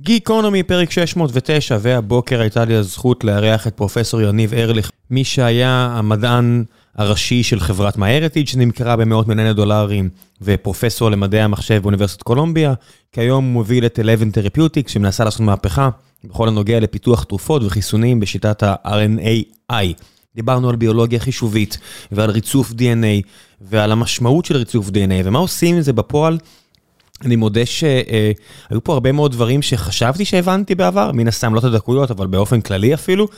גיקונומי פרק 609 והבוקר הייתה לי הזכות לארח את פרופסור יניב ארליך, מי שהיה המדען הראשי של חברת MyHeritage שנמכרה במאות מיליוני דולרים ופרופסור למדעי המחשב באוניברסיטת קולומביה, כיום מוביל את 11 Therapeutics שמנסה לעשות מהפכה בכל הנוגע לפיתוח תרופות וחיסונים בשיטת ה-RNAi. דיברנו על ביולוגיה חישובית ועל ריצוף DNA ועל המשמעות של ריצוף DNA ומה עושים עם זה בפועל. אני מודה שהיו פה הרבה מאוד דברים שחשבתי שהבנתי בעבר, מן הסתם לא את הדקויות, אבל באופן כללי אפילו,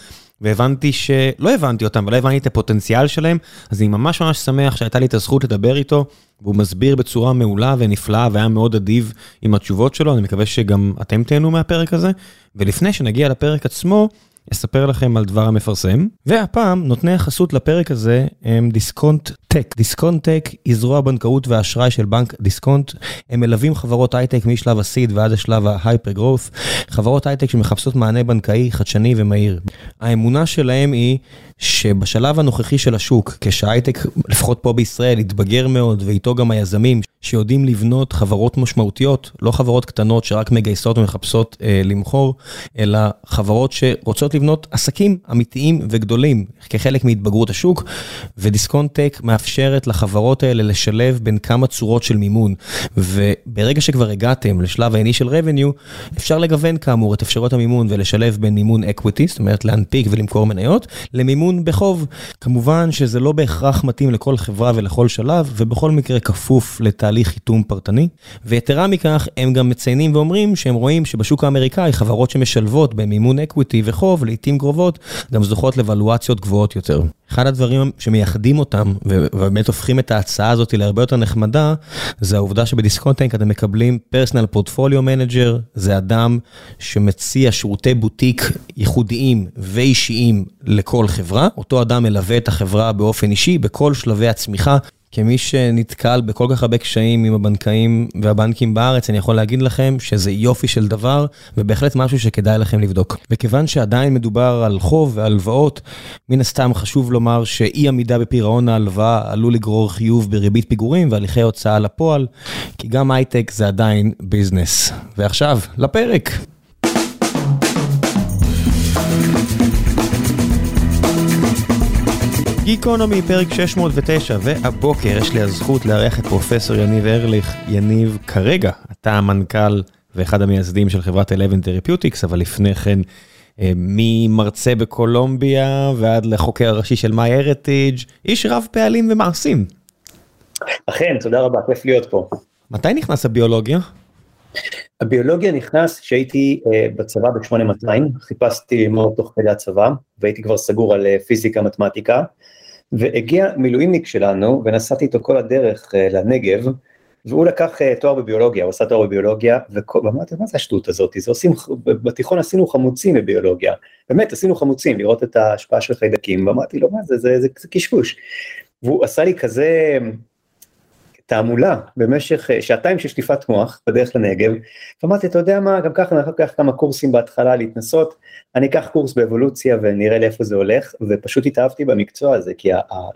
והבנתי שלא הבנתי אותם ולא הבנתי את הפוטנציאל שלהם, אז אני ממש ממש שמח שהייתה לי את הזכות לדבר איתו, והוא מסביר בצורה מעולה ונפלאה והיה מאוד אדיב עם התשובות שלו, אני מקווה שגם אתם תהנו מהפרק הזה. ולפני שנגיע לפרק עצמו, אספר לכם על דבר המפרסם, והפעם נותני החסות לפרק הזה הם דיסקונט-טק. דיסקונט-טק היא זרוע הבנקאות והאשראי של בנק דיסקונט. הם מלווים חברות הייטק משלב הסיד ועד השלב ההייפר גרוס. חברות הייטק שמחפשות מענה בנקאי חדשני ומהיר. האמונה שלהם היא שבשלב הנוכחי של השוק, כשהייטק, לפחות פה בישראל, יתבגר מאוד, ואיתו גם היזמים שיודעים לבנות חברות משמעותיות, לא חברות קטנות שרק מגייסות ומחפשות אה, למכור, אלא חברות שרוצות לבנות עסקים אמיתיים וגדולים כחלק מהתבגרות השוק, ודיסקונט-טק מאפשרת לחברות האלה לשלב בין כמה צורות של מימון, וברגע שכבר הגעתם לשלב ה-initial revenue, אפשר לגוון כאמור את אפשרויות המימון ולשלב בין מימון equity, זאת אומרת להנפיק ולמכור מניות, למימון בחוב. כמובן שזה לא בהכרח מתאים לכל חברה ולכל שלב, ובכל מקרה כפוף לתהליך חיתום פרטני. ויתרה מכך, הם גם מציינים ואומרים שהם רואים שבשוק האמריקאי חברות שמשלבות במימון equity וחוב, לעיתים קרובות, גם זוכות לוולואציות גבוהות יותר. אחד הדברים שמייחדים אותם, ובאמת הופכים את ההצעה הזאת להרבה יותר נחמדה, זה העובדה שבדיסקונט-טק אתם מקבלים personal portfolio manager, זה אדם שמציע שירותי בוטיק ייחודיים ואישיים לכל חברה. אותו אדם מלווה את החברה באופן אישי בכל שלבי הצמיחה. כמי שנתקל בכל כך הרבה קשיים עם הבנקאים והבנקים בארץ, אני יכול להגיד לכם שזה יופי של דבר, ובהחלט משהו שכדאי לכם לבדוק. וכיוון שעדיין מדובר על חוב והלוואות, מן הסתם חשוב לומר שאי עמידה בפירעון ההלוואה עלול לגרור חיוב בריבית פיגורים והליכי הוצאה לפועל, כי גם הייטק זה עדיין ביזנס. ועכשיו, לפרק. גיקונומי פרק 609 והבוקר יש לי הזכות לארח את פרופסור יניב ארליך. יניב, כרגע אתה המנכ"ל ואחד המייסדים של חברת 11 Therapeutics, אבל לפני כן ממרצה בקולומביה ועד לחוקר הראשי של MyHeritage, איש רב פעלים ומעשים. אכן, תודה רבה, כיף להיות פה. מתי נכנס הביולוגיה? הביולוגיה נכנס כשהייתי uh, בצבא ב-8200, חיפשתי ללמוד תוך כדי הצבא, והייתי כבר סגור על uh, פיזיקה מתמטיקה, והגיע מילואימניק שלנו, ונסעתי איתו כל הדרך uh, לנגב, והוא לקח uh, תואר בביולוגיה, הוא עשה תואר בביולוגיה, ואמרתי, מה זה השטות הזאת? זה עושים, בתיכון עשינו חמוצים בביולוגיה, באמת עשינו חמוצים, לראות את ההשפעה של חיידקים, ואמרתי לו, מה זה, זה, זה, זה קשקוש. והוא עשה לי כזה תעמולה במשך אה, שעתיים של שטיפת מוח בדרך לנגב, ואמרתי אתה יודע מה? גם ככה אני אקח כמה קורסים בהתחלה להתנסות, אני אקח קורס באבולוציה ונראה לאיפה זה הולך. ופשוט התאהבתי במקצוע הזה כי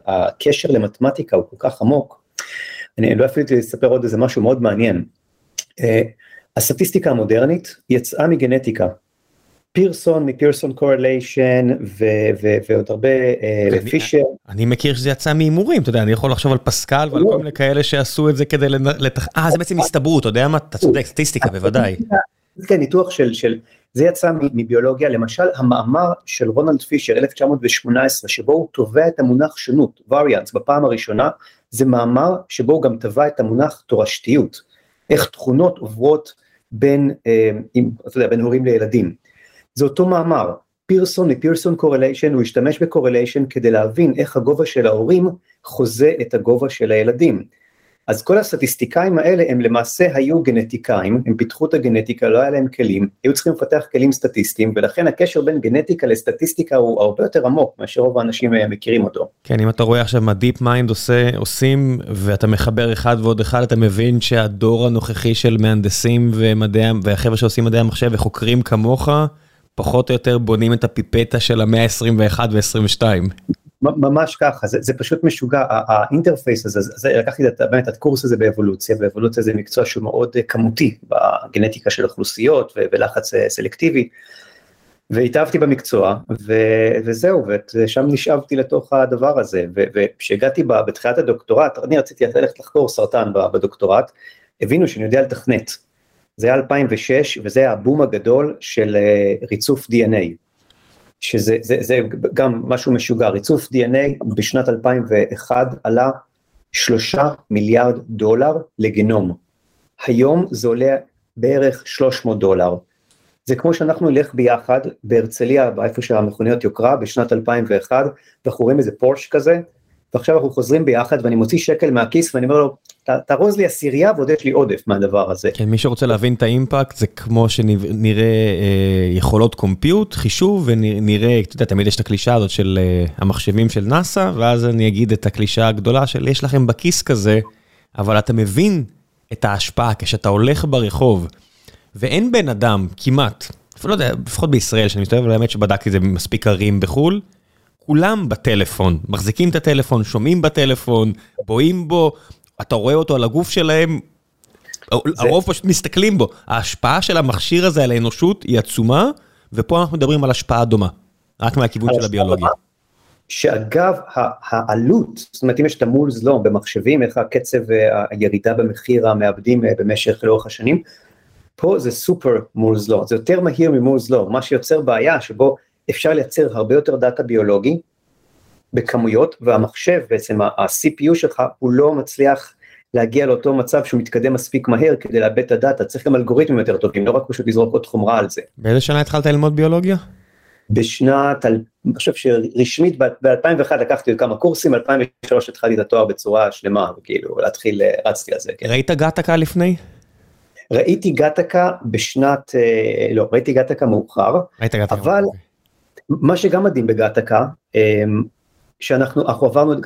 הקשר למתמטיקה הוא כל כך עמוק, אני לא אפילו לספר עוד איזה משהו מאוד מעניין, אה, הסטטיסטיקה המודרנית יצאה מגנטיקה פירסון מפירסון קורליישן ועוד הרבה פישר. אני מכיר שזה יצא מהימורים, אתה יודע, אני יכול לחשוב על פסקל ועל כל מיני כאלה שעשו את זה כדי לתח... אה, זה בעצם הסתברות, אתה יודע מה? אתה צודק, סטטיסטיקה בוודאי. כן, ניתוח של, זה יצא מביולוגיה, למשל המאמר של רונלד פישר 1918, שבו הוא תובע את המונח שונות, וריאנס, בפעם הראשונה, זה מאמר שבו הוא גם תבע את המונח תורשתיות, איך תכונות עוברות בין, אתה יודע, בין הורים לילדים. זה אותו מאמר, פירסון מפירסון קורליישן, הוא השתמש בקורליישן כדי להבין איך הגובה של ההורים חוזה את הגובה של הילדים. אז כל הסטטיסטיקאים האלה הם למעשה היו גנטיקאים, הם פיתחו את הגנטיקה, לא היה להם כלים, היו צריכים לפתח כלים סטטיסטיים, ולכן הקשר בין גנטיקה לסטטיסטיקה הוא הרבה יותר עמוק מאשר רוב האנשים מכירים אותו. כן, אם אתה רואה עכשיו מה DeepMind עושה, עושים, ואתה מחבר אחד ועוד אחד, אתה מבין שהדור הנוכחי של מהנדסים ומדעי, והחבר'ה שעושים מדעי המחשב וחוקרים כמוך, פחות או יותר בונים את הפיפטה של המאה ה-21 ו-22. ממש ככה, זה, זה פשוט משוגע, ה-interface הזה, זה, לקחתי את, באמת את הקורס הזה באבולוציה, ואבולוציה זה מקצוע שהוא מאוד כמותי בגנטיקה של אוכלוסיות ולחץ סלקטיבי, והתאהבתי במקצוע, ו, וזהו, ושם נשאבתי לתוך הדבר הזה, וכשהגעתי בתחילת הדוקטורט, אני רציתי ללכת לחקור סרטן בדוקטורט, הבינו שאני יודע לתכנת. זה היה 2006 וזה הבום הגדול של אה, ריצוף DNA, שזה זה, זה גם משהו משוגע, ריצוף DNA בשנת 2001 עלה שלושה מיליארד דולר לגנום, היום זה עולה בערך 300 דולר, זה כמו שאנחנו נלך ביחד בהרצליה, באיפה שהמכוניות יוקרה, בשנת 2001, ואנחנו רואים איזה פורש כזה, ועכשיו אנחנו חוזרים ביחד ואני מוציא שקל מהכיס ואני אומר לו, תארוז לי עשירייה ועוד יש לי עודף מהדבר הזה. כן, מי שרוצה להבין את האימפקט זה כמו שנראה אה, יכולות קומפיוט, חישוב, ונראה, אתה יודע, תמיד יש את הקלישה הזאת של אה, המחשבים של נאסא, ואז אני אגיד את הקלישה הגדולה של יש לכם בכיס כזה, אבל אתה מבין את ההשפעה כשאתה הולך ברחוב, ואין בן אדם, כמעט, לא יודע, לפחות בישראל, שאני מסתובב, האמת שבדקתי את זה במספיק ערים בחו"ל, כולם בטלפון, מחזיקים את הטלפון, שומעים בטלפון, בואים בו, אתה רואה אותו על הגוף שלהם, הרוב פשוט מסתכלים בו. ההשפעה של המכשיר הזה על האנושות היא עצומה, ופה אנחנו מדברים על השפעה דומה, רק מהכיוון של הביולוגיה. שאגב, העלות, זאת אומרת אם יש המולס לא במחשבים, איך הקצב אה, הירידה במחיר המעבדים אה, במשך לאורך השנים, פה זה סופר מולס לא, זה יותר מהיר ממולס לא, מה שיוצר בעיה שבו אפשר לייצר הרבה יותר דאטה ביולוגי בכמויות, והמחשב בעצם, ה-CPU שלך, הוא לא מצליח להגיע לאותו מצב שהוא מתקדם מספיק מהר כדי לאבד את הדאטה, צריך גם אלגוריתמים יותר טובים, לא רק פשוט לזרוק עוד חומרה על זה. באיזה שנה התחלת ללמוד ביולוגיה? בשנת, אני חושב שרשמית ב-2001 לקחתי כמה קורסים, 2003 התחלתי את התואר בצורה שלמה, וכאילו להתחיל, רצתי על זה. כן. ראית גטקה לפני? ראיתי גטקה בשנת, אה, לא, ראיתי גטקה מאוחר, ראית גטקה אבל מה שגם מדהים בגטקה, אמ, שאנחנו עברנו את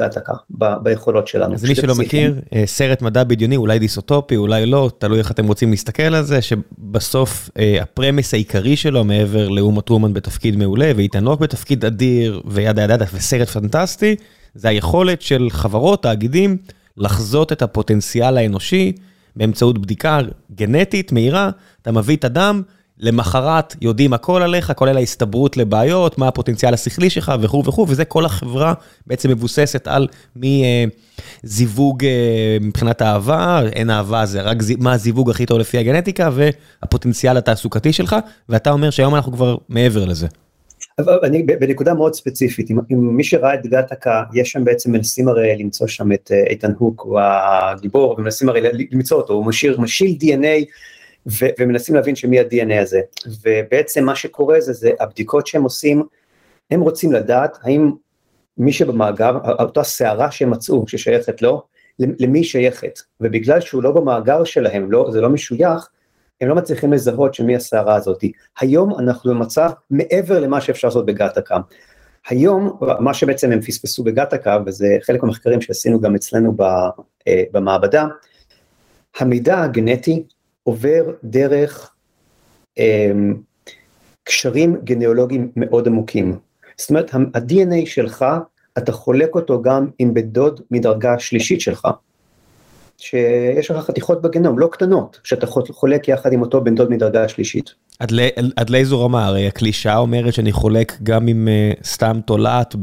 ב, ביכולות שלנו. אז מי שלא מכיר, אה, סרט מדע בדיוני, אולי דיסוטופי, אולי לא, תלוי איך אתם רוצים להסתכל על זה, שבסוף אה, הפרמיס העיקרי שלו, מעבר לאומה טרומן בתפקיד מעולה, ואיתן הוק בתפקיד אדיר, וידה ידה ידה, וסרט פנטסטי, זה היכולת של חברות, תאגידים, לחזות את הפוטנציאל האנושי באמצעות בדיקה גנטית מהירה, אתה מביא את הדם, למחרת יודעים הכל עליך, כולל ההסתברות לבעיות, מה הפוטנציאל השכלי שלך וכו' וכו', וזה כל החברה בעצם מבוססת על מזיווג אה, מבחינת אהבה, אין אהבה, זה רק מה הזיווג הכי טוב לפי הגנטיקה, והפוטנציאל התעסוקתי שלך, ואתה אומר שהיום אנחנו כבר מעבר לזה. אבל אני בנקודה מאוד ספציפית, אם, אם מי שראה את גטקה, יש שם בעצם מנסים הרי למצוא שם את אה, איתן הוק, הוא הגיבור, ומנסים הרי למצוא אותו, הוא משאיר, משיל DNA ו- ומנסים להבין שמי ה-DNA הזה, ובעצם מה שקורה זה, זה הבדיקות שהם עושים, הם רוצים לדעת האם מי שבמאגר, אותה סערה שהם מצאו ששייכת לו, למי היא שייכת, ובגלל שהוא לא במאגר שלהם, לא, זה לא משוייך, הם לא מצליחים לזהות שמי הסערה הזאת. היום אנחנו במצב מעבר למה שאפשר לעשות בגטקה. היום, מה שבעצם הם פספסו בגטקה, וזה חלק מהמחקרים שעשינו גם אצלנו אה, במעבדה, המידע הגנטי עובר דרך um, קשרים גניאולוגיים מאוד עמוקים. זאת אומרת, ה-DNA שלך, אתה חולק אותו גם עם בן דוד מדרגה שלישית שלך. שיש לך חתיכות בגנום, לא קטנות, שאתה חולק יחד עם אותו בן דוד מדרגה שלישית. עד, לא, עד לאיזו רמה? הרי הקלישה אומרת שאני חולק גם עם uh, סתם תולעת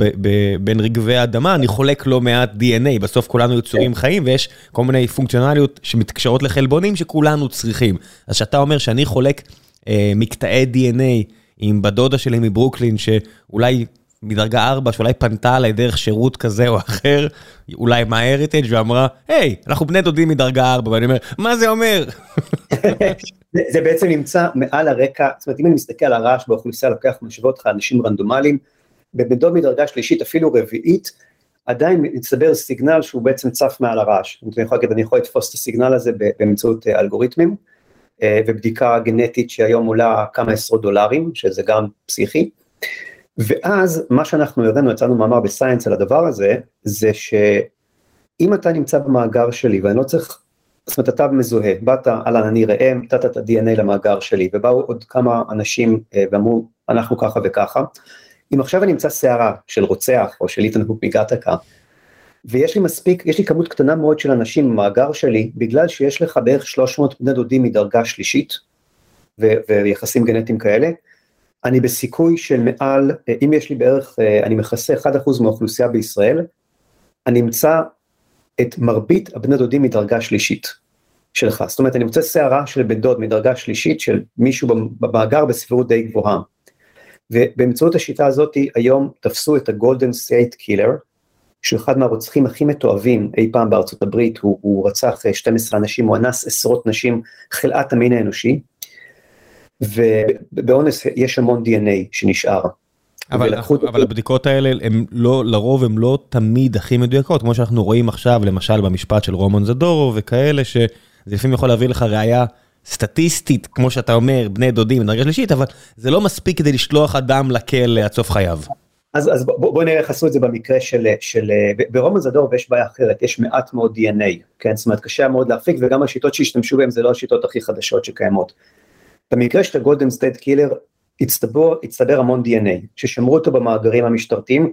בין רגבי האדמה, אני חולק לא מעט DNA, בסוף כולנו יצורים חיים ויש כל מיני פונקציונליות שמתקשרות לחלבונים שכולנו צריכים. אז כשאתה אומר שאני חולק uh, מקטעי DNA עם בדודה שלי מברוקלין, שאולי מדרגה 4 שאולי פנתה עליי דרך שירות כזה או אחר, אולי מה הריטג' ואמרה, היי, אנחנו בני דודים מדרגה 4, ואני אומר, מה זה אומר? זה, בעצם נמצא מעל הרקע, זאת אומרת אם אני מסתכל על הרעש באוכלוסייה, לוקח משווה אותך אנשים רנדומליים, בבן דוד מדרגה שלישית אפילו רביעית, עדיין מצטבר סיגנל שהוא בעצם צף מעל הרעש, אני יכול להגיד, אני יכול לתפוס את הסיגנל הזה באמצעות אה, אלגוריתמים, אה, ובדיקה גנטית שהיום עולה כמה עשרות דולרים, שזה גם פסיכי. ואז מה שאנחנו הראינו, יצאנו מאמר בסייאנס על הדבר הזה, זה שאם אתה נמצא במאגר שלי ואני לא צריך, זאת אומרת אתה מזוהה, באת אהלן אני ראם, נתת את ה-DNA למאגר שלי ובאו עוד כמה אנשים אה, ואמרו אנחנו ככה וככה, אם עכשיו אני אמצא שערה של רוצח או של איתן הוק מגטקה, ויש לי מספיק, יש לי כמות קטנה מאוד של אנשים במאגר שלי, בגלל שיש לך בערך 300 בני דודים מדרגה שלישית, ו- ויחסים גנטיים כאלה, אני בסיכוי של מעל, אם יש לי בערך, אני מכסה 1% מהאוכלוסייה בישראל, אני אמצא את מרבית הבני דודים מדרגה שלישית שלך. זאת אומרת, אני מוצא שערה של בן דוד מדרגה שלישית של מישהו במאגר בסבירות די גבוהה. ובאמצעות השיטה הזאת היום תפסו את ה-Golden State Killer, שהוא אחד מהרוצחים הכי מתועבים אי פעם בארצות הברית, הוא, הוא רצח 12 אנשים, הוא אנס עשרות נשים, חלאת המין האנושי, ובאונס יש המון DNA שנשאר. אבל, אבל הבדיקות האלה הם לא, לרוב הם לא תמיד הכי מדויקות, כמו שאנחנו רואים עכשיו, למשל במשפט של רומן זדורו וכאלה, שזה לפעמים יכול להביא לך ראייה סטטיסטית, כמו שאתה אומר, בני דודים, דרגה שלישית, אבל זה לא מספיק כדי לשלוח אדם לכלא עד סוף חייו. אז, אז בוא, בוא נראה איך עשו את זה במקרה של, של ברומן זדור ויש בעיה אחרת, יש מעט מאוד DNA, כן, זאת אומרת קשה מאוד להפיק וגם השיטות שהשתמשו בהן זה לא השיטות הכי חדשות שקיימות. במקרה של ה-Golden State Killer הצטבר, המון DNA, ששמרו אותו במאגרים המשטרתיים,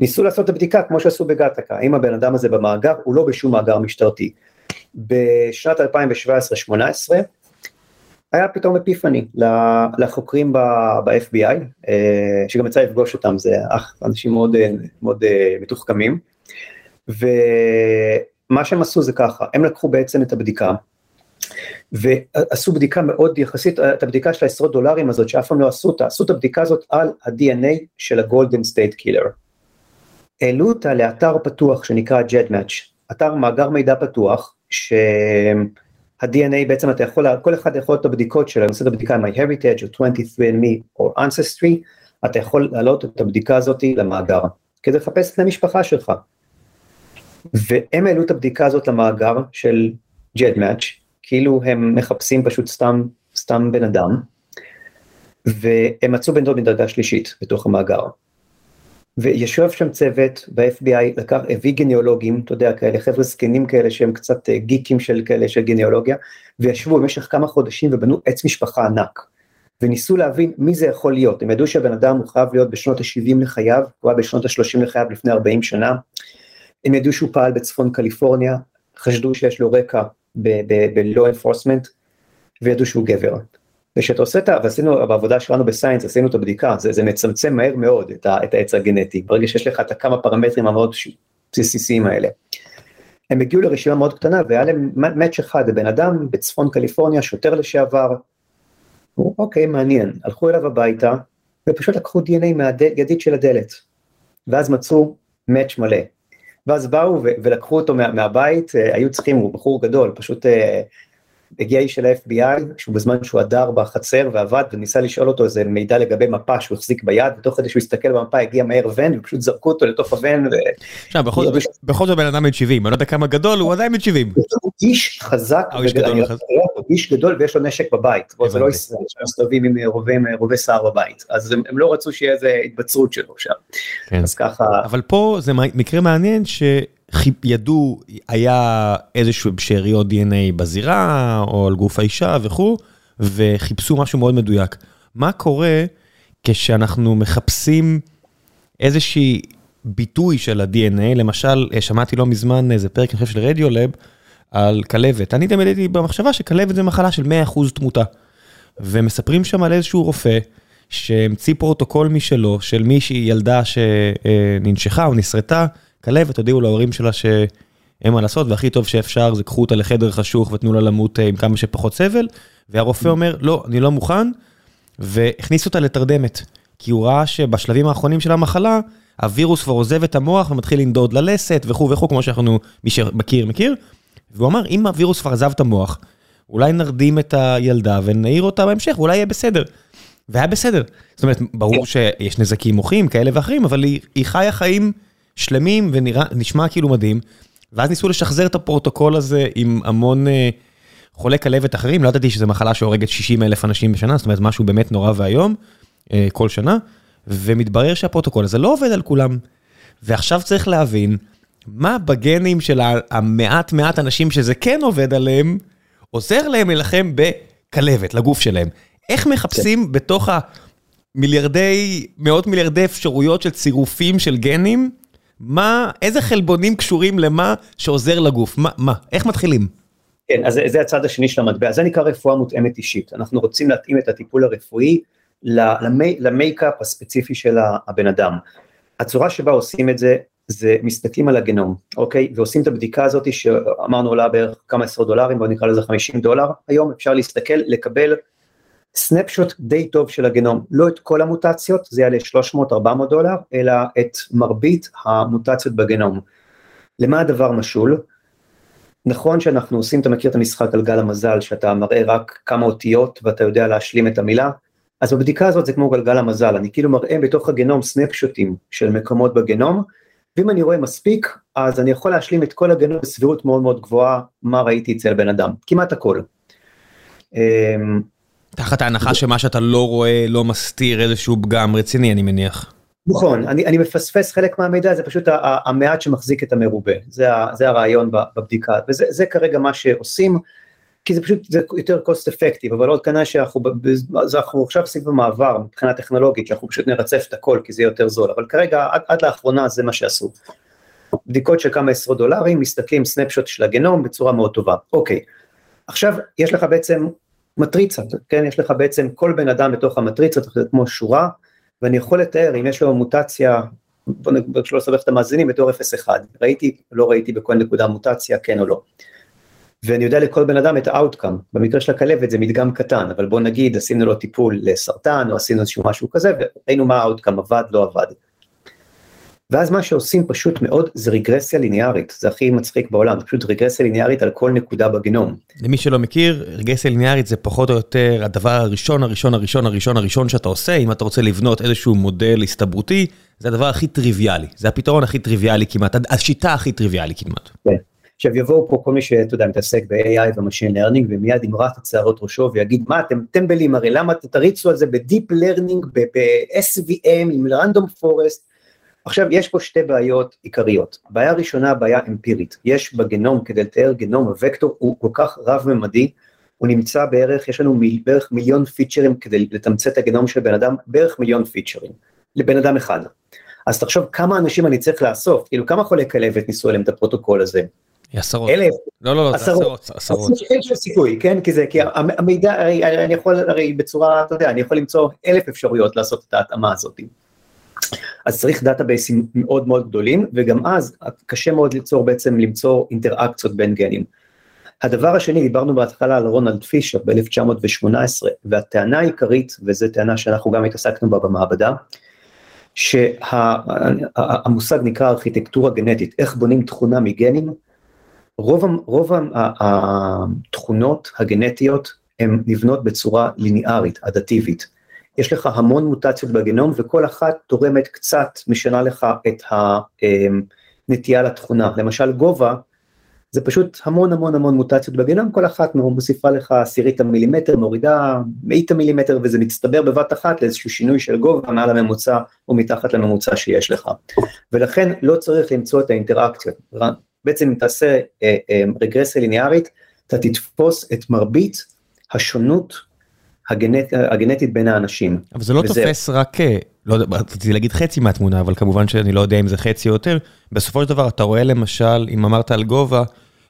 ניסו לעשות את הבדיקה כמו שעשו בגטקה, האם הבן אדם הזה במאגר, הוא לא בשום מאגר משטרתי. בשנת 2017-2018 היה פתאום epiphany לחוקרים ב-FBI, אה, שגם יצא לפגוש אותם, זה אנשים מאוד, אה, מאוד אה, מתוחכמים, ומה שהם עשו זה ככה, הם לקחו בעצם את הבדיקה, ועשו בדיקה מאוד יחסית, את הבדיקה של העשרות דולרים הזאת שאף פעם לא עשו אותה, עשו את הבדיקה הזאת על ה-DNA של ה-Golden State Killer. העלו אותה לאתר פתוח שנקרא GEDmatch, אתר מאגר מידע פתוח, שה-DNA בעצם אתה יכול, כל אחד יכול את הבדיקות שלו, עושה את הבדיקה MyHeritage או 23andMe או Ancestry, אתה יכול להעלות את הבדיקה הזאת למאגר, כדי לחפש את המשפחה שלך. והם העלו את הבדיקה הזאת למאגר של GEDmatch, כאילו הם מחפשים פשוט סתם, סתם בן אדם, והם מצאו בן דוד מדרגה שלישית בתוך המאגר. וישב שם צוות ב-FBI, לקח, הביא גניאולוגים, אתה יודע, כאלה חבר'ה זקנים כאלה שהם קצת אה, גיקים של כאלה של גניאולוגיה, וישבו במשך כמה חודשים ובנו עץ משפחה ענק. וניסו להבין מי זה יכול להיות, הם ידעו שהבן אדם הוא חייב להיות בשנות ה-70 לחייו, הוא היה בשנות ה-30 לחייו לפני 40 שנה, הם ידעו שהוא פעל בצפון קליפורניה, חשדו שיש לו רקע ב-law enforcement, וידעו שהוא גבר. וכשאתה עושה את ה... ועשינו בעבודה שלנו בסיינס, עשינו את הבדיקה, זה, זה מצמצם מהר מאוד את, ה, את העץ הגנטי, ברגע שיש לך את הכמה פרמטרים המאוד בסיסיים האלה. הם הגיעו לרשימה מאוד קטנה והיה להם מאץ' אחד, בן אדם בצפון קליפורניה, שוטר לשעבר, הוא, אוקיי, מעניין, הלכו אליו הביתה, ופשוט לקחו דנ"א מהידית של הדלת, ואז מצאו מאץ' מלא. ואז באו ולקחו אותו מה, מהבית, אה, היו צריכים, הוא בחור גדול, פשוט אה, הגיע איש של ה-FBI, שהוא בזמן שהוא הדר בחצר ועבד וניסה לשאול אותו איזה מידע לגבי מפה שהוא החזיק ביד, ותוך כדי שהוא הסתכל במפה הגיע מהר ון ופשוט זרקו אותו לתוך הוון. עכשיו, בכל זאת בן אדם בן 70, אני לא יודע כמה גדול, הוא עדיין בן 70. הוא איש חזק, איש גדול ויש לו נשק בבית, זה לא ישראל, שמסתובבים עם רובי שיער בבית, אז הם לא רצו שיהיה איזה התבצרות שלו שם. כן. אז ככה... אבל פה זה מקרה מעניין ש... ידעו, היה איזשהו שאריות DNA בזירה, או על גוף האישה וכו', וחיפשו משהו מאוד מדויק. מה קורה כשאנחנו מחפשים איזושהי ביטוי של ה-DNA, למשל, שמעתי לא מזמן איזה פרק, אני חושב, של רדיולב, על כלבת. אני תמיד הייתי במחשבה שכלבת זה מחלה של 100% תמותה. ומספרים שם על איזשהו רופא, שהמציא פרוטוקול משלו, של מישהי, ילדה שננשכה או נסרטה, כלבת, תודיעו להורים שלה שאין מה לעשות, והכי טוב שאפשר זה קחו אותה לחדר חשוך ותנו לה למות אה, עם כמה שפחות סבל, והרופא אומר, לא, אני לא מוכן, והכניס אותה לתרדמת, כי הוא ראה שבשלבים האחרונים של המחלה, הווירוס כבר עוזב את המוח ומתחיל לנדוד ללסת וכו' וכו', כמו שאנחנו, מי שמכיר, מכיר. והוא אמר, אם הווירוס כבר עזב את המוח, אולי נרדים את הילדה ונעיר אותה בהמשך, ואולי יהיה בסדר. והיה בסדר. זאת אומרת, ברור שיש נזקים מוחיים כאלה ואחרים, אבל היא, היא חיה חיים שלמים ונשמע כאילו מדהים, ואז ניסו לשחזר את הפרוטוקול הזה עם המון אה, חולי כלבת אחרים, לא ידעתי שזו מחלה שהורגת 60 אלף אנשים בשנה, זאת אומרת משהו באמת נורא ואיום, אה, כל שנה, ומתברר שהפרוטוקול הזה לא עובד על כולם. ועכשיו צריך להבין מה בגנים של המעט מעט אנשים שזה כן עובד עליהם, עוזר להם להילחם בכלבת, לגוף שלהם. איך מחפשים בתוך מיליארדי, מאות מיליארדי אפשרויות של צירופים של גנים, מה, איזה חלבונים קשורים למה שעוזר לגוף? מה, מה, איך מתחילים? כן, אז זה הצד השני של המטבע, זה נקרא רפואה מותאמת אישית. אנחנו רוצים להתאים את הטיפול הרפואי למייקאפ הספציפי של הבן אדם. הצורה שבה עושים את זה, זה מסתכלים על הגנום, אוקיי? ועושים את הבדיקה הזאת שאמרנו עולה בערך כמה עשרות דולרים, בואו נקרא לזה 50 דולר, היום אפשר להסתכל, לקבל סנפשוט די טוב של הגנום, לא את כל המוטציות, זה יעלה 300-400 דולר, אלא את מרבית המוטציות בגנום. למה הדבר משול? נכון שאנחנו עושים, אתה מכיר את המשחק על גל המזל, שאתה מראה רק כמה אותיות ואתה יודע להשלים את המילה, אז בבדיקה הזאת זה כמו גלגל המזל, אני כאילו מראה בתוך הגנום סנפשוטים של מקומות בגנום, ואם אני רואה מספיק, אז אני יכול להשלים את כל הגנום בסבירות מאוד מאוד גבוהה, מה ראיתי אצל בן אדם, כמעט הכל. תחת ההנחה שמה שאתה לא רואה לא מסתיר איזשהו פגם רציני, אני מניח. נכון, אני, אני מפספס חלק מהמידע, זה פשוט המעט שמחזיק את המרובה, זה, זה הרעיון בבדיקה, וזה כרגע מה שעושים, כי זה פשוט, זה יותר cost effective, אבל עוד כנראה שאנחנו, אנחנו עכשיו סביב המעבר מבחינה טכנולוגית, שאנחנו פשוט נרצף את הכל כי זה יותר זול, אבל כרגע עד, עד לאחרונה זה מה שעשו. בדיקות של כמה עשרות דולרים, מסתכלים סנפשוט של הגנום בצורה מאוד טובה. אוקיי, עכשיו יש לך בעצם מטריצה, כן, יש לך בעצם כל בן אדם בתוך המטריצה, זה כמו שורה, ואני יכול לתאר אם יש לו מוטציה, בוא נקרא שלא לסבך את המאזינים, בתור 0-1, ראיתי, לא ראיתי בכל נקודה מוטציה, כן או לא. ואני יודע לכל בן אדם את ה-outcome, במקרה של הכלבת זה מדגם קטן, אבל בוא נגיד עשינו לו טיפול לסרטן או עשינו איזשהו משהו כזה וראינו מה ה-outcome עבד לא עבד. ואז מה שעושים פשוט מאוד זה רגרסיה ליניארית, זה הכי מצחיק בעולם, זה פשוט רגרסיה ליניארית על כל נקודה בגנום. למי שלא מכיר, רגרסיה ליניארית זה פחות או יותר הדבר הראשון, הראשון, הראשון, הראשון, הראשון שאתה עושה, אם אתה רוצה לבנות איזשהו מודל הסתברותי, זה הדבר הכי טריוויאלי, זה הפתרון הכי טריוויאלי כמעט, השיטה הכי טריוויאלי כמעט. כן. עכשיו יבואו פה כל מי שאתה יודע מתעסק ב-AI ו-Machine Learning ומיד ימרח את שערות ראשו ויגיד מה אתם טמבלים הרי למה תריצו על זה ב-Deep Learning ב-SVM עם random forest עכשיו יש פה שתי בעיות עיקריות, בעיה ראשונה בעיה אמפירית, יש בגנום כדי לתאר גנום הוקטור הוא כל כך רב ממדי, הוא נמצא בערך, יש לנו מיל, בערך מיליון פיצ'רים כדי לתמצת את הגנום של בן אדם, בערך מיליון פיצ'רים, לבן אדם אחד. אז תחשוב כמה אנשים אני צריך לאסוף, כאילו כמה חולי כלבת ניסו עליהם את הפרוטוקול הזה. עשרות. אלף. לא, לא, לא, עשרות, עשרות. אין שום סיכוי, כן? כי זה, כי המידע, הרי אני יכול, הרי בצורה, אתה יודע, אני יכול למצוא אלף אפשרויות לעשות את ההתאמה הזאת. אז צריך database-ים מאוד מאוד גדולים, וגם אז קשה מאוד ליצור בעצם, למצוא אינטראקציות בין גנים. הדבר השני, דיברנו בהתחלה על רונלד פישר ב-1918, והטענה העיקרית, וזו טענה שאנחנו גם התעסקנו בה במעבדה, שהמושג שה, נקרא ארכיטקטורה גנטית, איך בונים תכונה מגנים, רוב, רוב התכונות הגנטיות הן נבנות בצורה ליניארית, אדטיבית. יש לך המון מוטציות בגנום וכל אחת תורמת קצת, משנה לך את הנטייה לתכונה. למשל גובה, זה פשוט המון המון המון מוטציות בגנום, כל אחת מוסיפה לך עשירית המילימטר, מורידה מאית המילימטר וזה מצטבר בבת אחת לאיזשהו שינוי של גובה מעל הממוצע או מתחת לממוצע שיש לך. ולכן לא צריך למצוא את האינטראקציות. בעצם אם תעשה אה, אה, רגרסיה ליניארית, אתה תתפוס את מרבית השונות הגנט, הגנטית בין האנשים. אבל זה לא וזה... תופס רק, אה, לא יודע, רציתי להגיד חצי מהתמונה, אבל כמובן שאני לא יודע אם זה חצי או יותר. בסופו של דבר אתה רואה למשל, אם אמרת על גובה,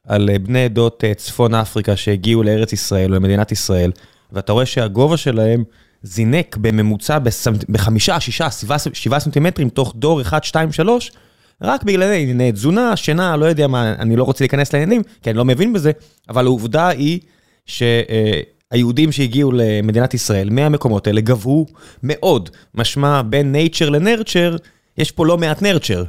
על אה, בני עדות אה, צפון אפריקה שהגיעו לארץ ישראל או למדינת ישראל, ואתה רואה שהגובה שלהם זינק בממוצע בחמישה, שישה, שבעה סנטימטרים תוך דור 1, 2, 3, רק בגלל ענייני תזונה, שינה, לא יודע מה, אני לא רוצה להיכנס לעניינים, כי אני לא מבין בזה, אבל העובדה היא שהיהודים שהגיעו למדינת ישראל מהמקומות האלה גבהו מאוד, משמע בין nature ל-nurture, יש פה לא מעט nurture.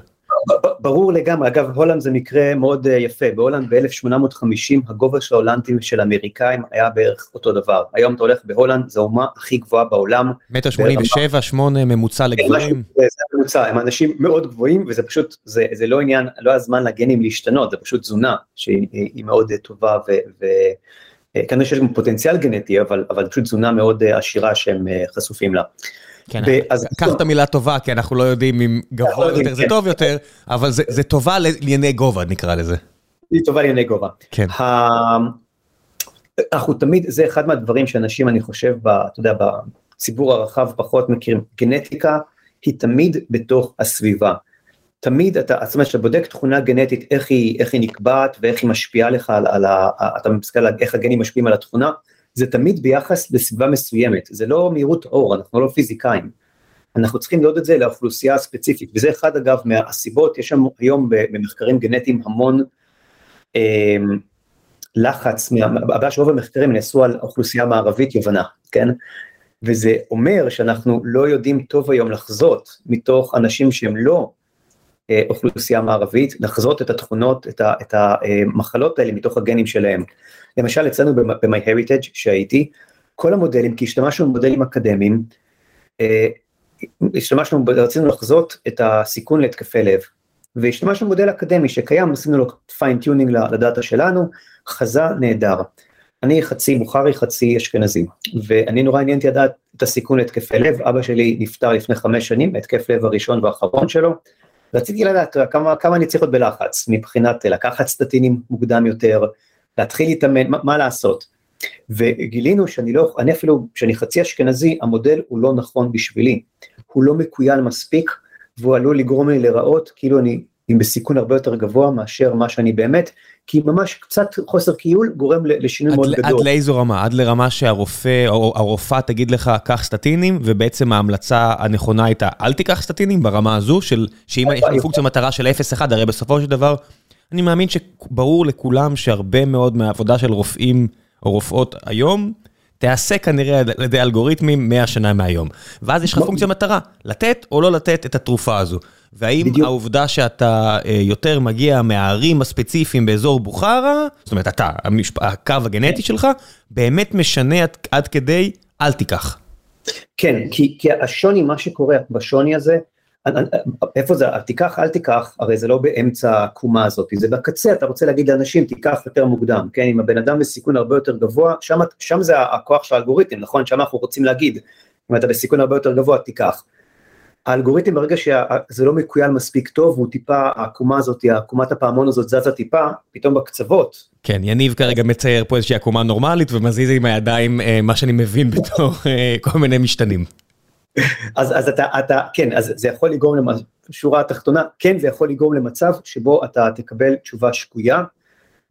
ברור לגמרי, אגב הולנד זה מקרה מאוד אה, יפה, בהולנד ב-1850 הגובה של ההולנדים של האמריקאים היה בערך אותו דבר, היום אתה הולך בהולנד, זו האומה הכי גבוהה בעולם. מטר שמונים ושבע, שמונה, ממוצע לגבוהים. זה ממוצע, הם אנשים מאוד גבוהים וזה פשוט, זה, זה לא עניין, לא הזמן לגנים להשתנות, זה פשוט תזונה שהיא מאוד טובה ו... אה, כנראה שיש גם פוטנציאל גנטי, אבל, אבל פשוט תזונה מאוד אה, עשירה שהם חשופים לה. כן, קח את המילה טובה, כי אנחנו לא יודעים אם גבוה יותר זה כן. טוב יותר, אבל זה טובה לענייני גובה, נקרא לזה. היא טובה לענייני גובה. כן. אנחנו תמיד, זה אחד מהדברים שאנשים, אני חושב, אתה יודע, הציבור הרחב פחות מכירים, גנטיקה היא תמיד בתוך הסביבה. תמיד אתה, זאת אומרת, כשאתה בודק תכונה גנטית, איך היא, איך היא נקבעת ואיך היא משפיעה לך על, על ה... אתה מסתכל על איך הגנים משפיעים על התכונה, זה תמיד ביחס לסביבה מסוימת, זה לא מהירות אור, אנחנו לא פיזיקאים. אנחנו צריכים לראות את זה לאוכלוסייה הספציפית, וזה אחד אגב מהסיבות, יש שם היום במחקרים גנטיים המון אה, לחץ, הבעיה שרוב המחקרים נעשו על אוכלוסייה מערבית יוונה, כן? וזה אומר שאנחנו לא יודעים טוב היום לחזות מתוך אנשים שהם לא אה, אוכלוסייה מערבית, לחזות את התכונות, את, ה, את המחלות האלה מתוך הגנים שלהם. למשל אצלנו ב-MyHeritage שהייתי, כל המודלים, כי השתמשנו במודלים אקדמיים, אה, השתמשנו, רצינו לחזות את הסיכון להתקפי לב, והשתמשנו במודל אקדמי שקיים, עשינו לו fine-tuning ל data שלנו, חזה נהדר. אני חצי בוכרי, חצי אשכנזי, ואני נורא עניין אותי לדעת את הסיכון להתקפי לב, אבא שלי נפטר לפני חמש שנים, התקף לב הראשון והאחרון שלו, רציתי לדעת כמה, כמה אני צריך להיות בלחץ, מבחינת לקחת סטטינים מוקדם יותר, להתחיל להתאמן, מה, מה לעשות. וגילינו שאני לא, אני אפילו, כשאני חצי אשכנזי, המודל הוא לא נכון בשבילי, הוא לא מקוייל מספיק, והוא עלול לגרום לי לראות כאילו אני עם בסיכון הרבה יותר גבוה מאשר מה שאני באמת, כי ממש קצת חוסר קיול גורם לשינוי מאוד גדול. עד לאיזו רמה? עד לרמה שהרופא או הרופאה תגיד לך קח סטטינים, ובעצם ההמלצה הנכונה הייתה אל תיקח סטטינים ברמה הזו, של שאם יש לנו פונקציה מטרה של 0-1, הרי בסופו של דבר, אני מאמין שברור לכולם שהרבה מאוד מהעבודה של רופאים או רופאות היום, תיעשה כנראה על ידי אלגוריתמים 100 שנה מהיום. ואז יש לך פונקציה מטרה, לתת או לא לתת את התרופה הזו. והאם בדיוק. העובדה שאתה אה, יותר מגיע מהערים הספציפיים באזור בוכרה, זאת אומרת אתה, המשפ... הקו הגנטי כן. שלך, באמת משנה עד, עד כדי אל תיקח. כן, כי, כי השוני, מה שקורה בשוני הזה, איפה זה, תיקח, אל תיקח, הרי זה לא באמצע העקומה הזאת, זה בקצה, אתה רוצה להגיד לאנשים, תיקח יותר מוקדם, כן, אם הבן אדם בסיכון הרבה יותר גבוה, שם, שם זה הכוח של האלגוריתם, נכון, שם אנחנו רוצים להגיד, אם אתה בסיכון הרבה יותר גבוה, תיקח. האלגוריתם ברגע שזה לא מקוייל מספיק טוב, הוא טיפה, העקומה הזאת, עקומת הפעמון הזאת זזה טיפה, פתאום בקצוות. כן, יניב כרגע מצייר פה איזושהי עקומה נורמלית ומזיז עם הידיים אה, מה שאני מבין בתור אה, כל מיני משתנים. אז, אז אתה, אתה, כן, אז זה יכול לגרום, שורה התחתונה, כן, זה יכול לגרום למצב שבו אתה תקבל תשובה שגויה,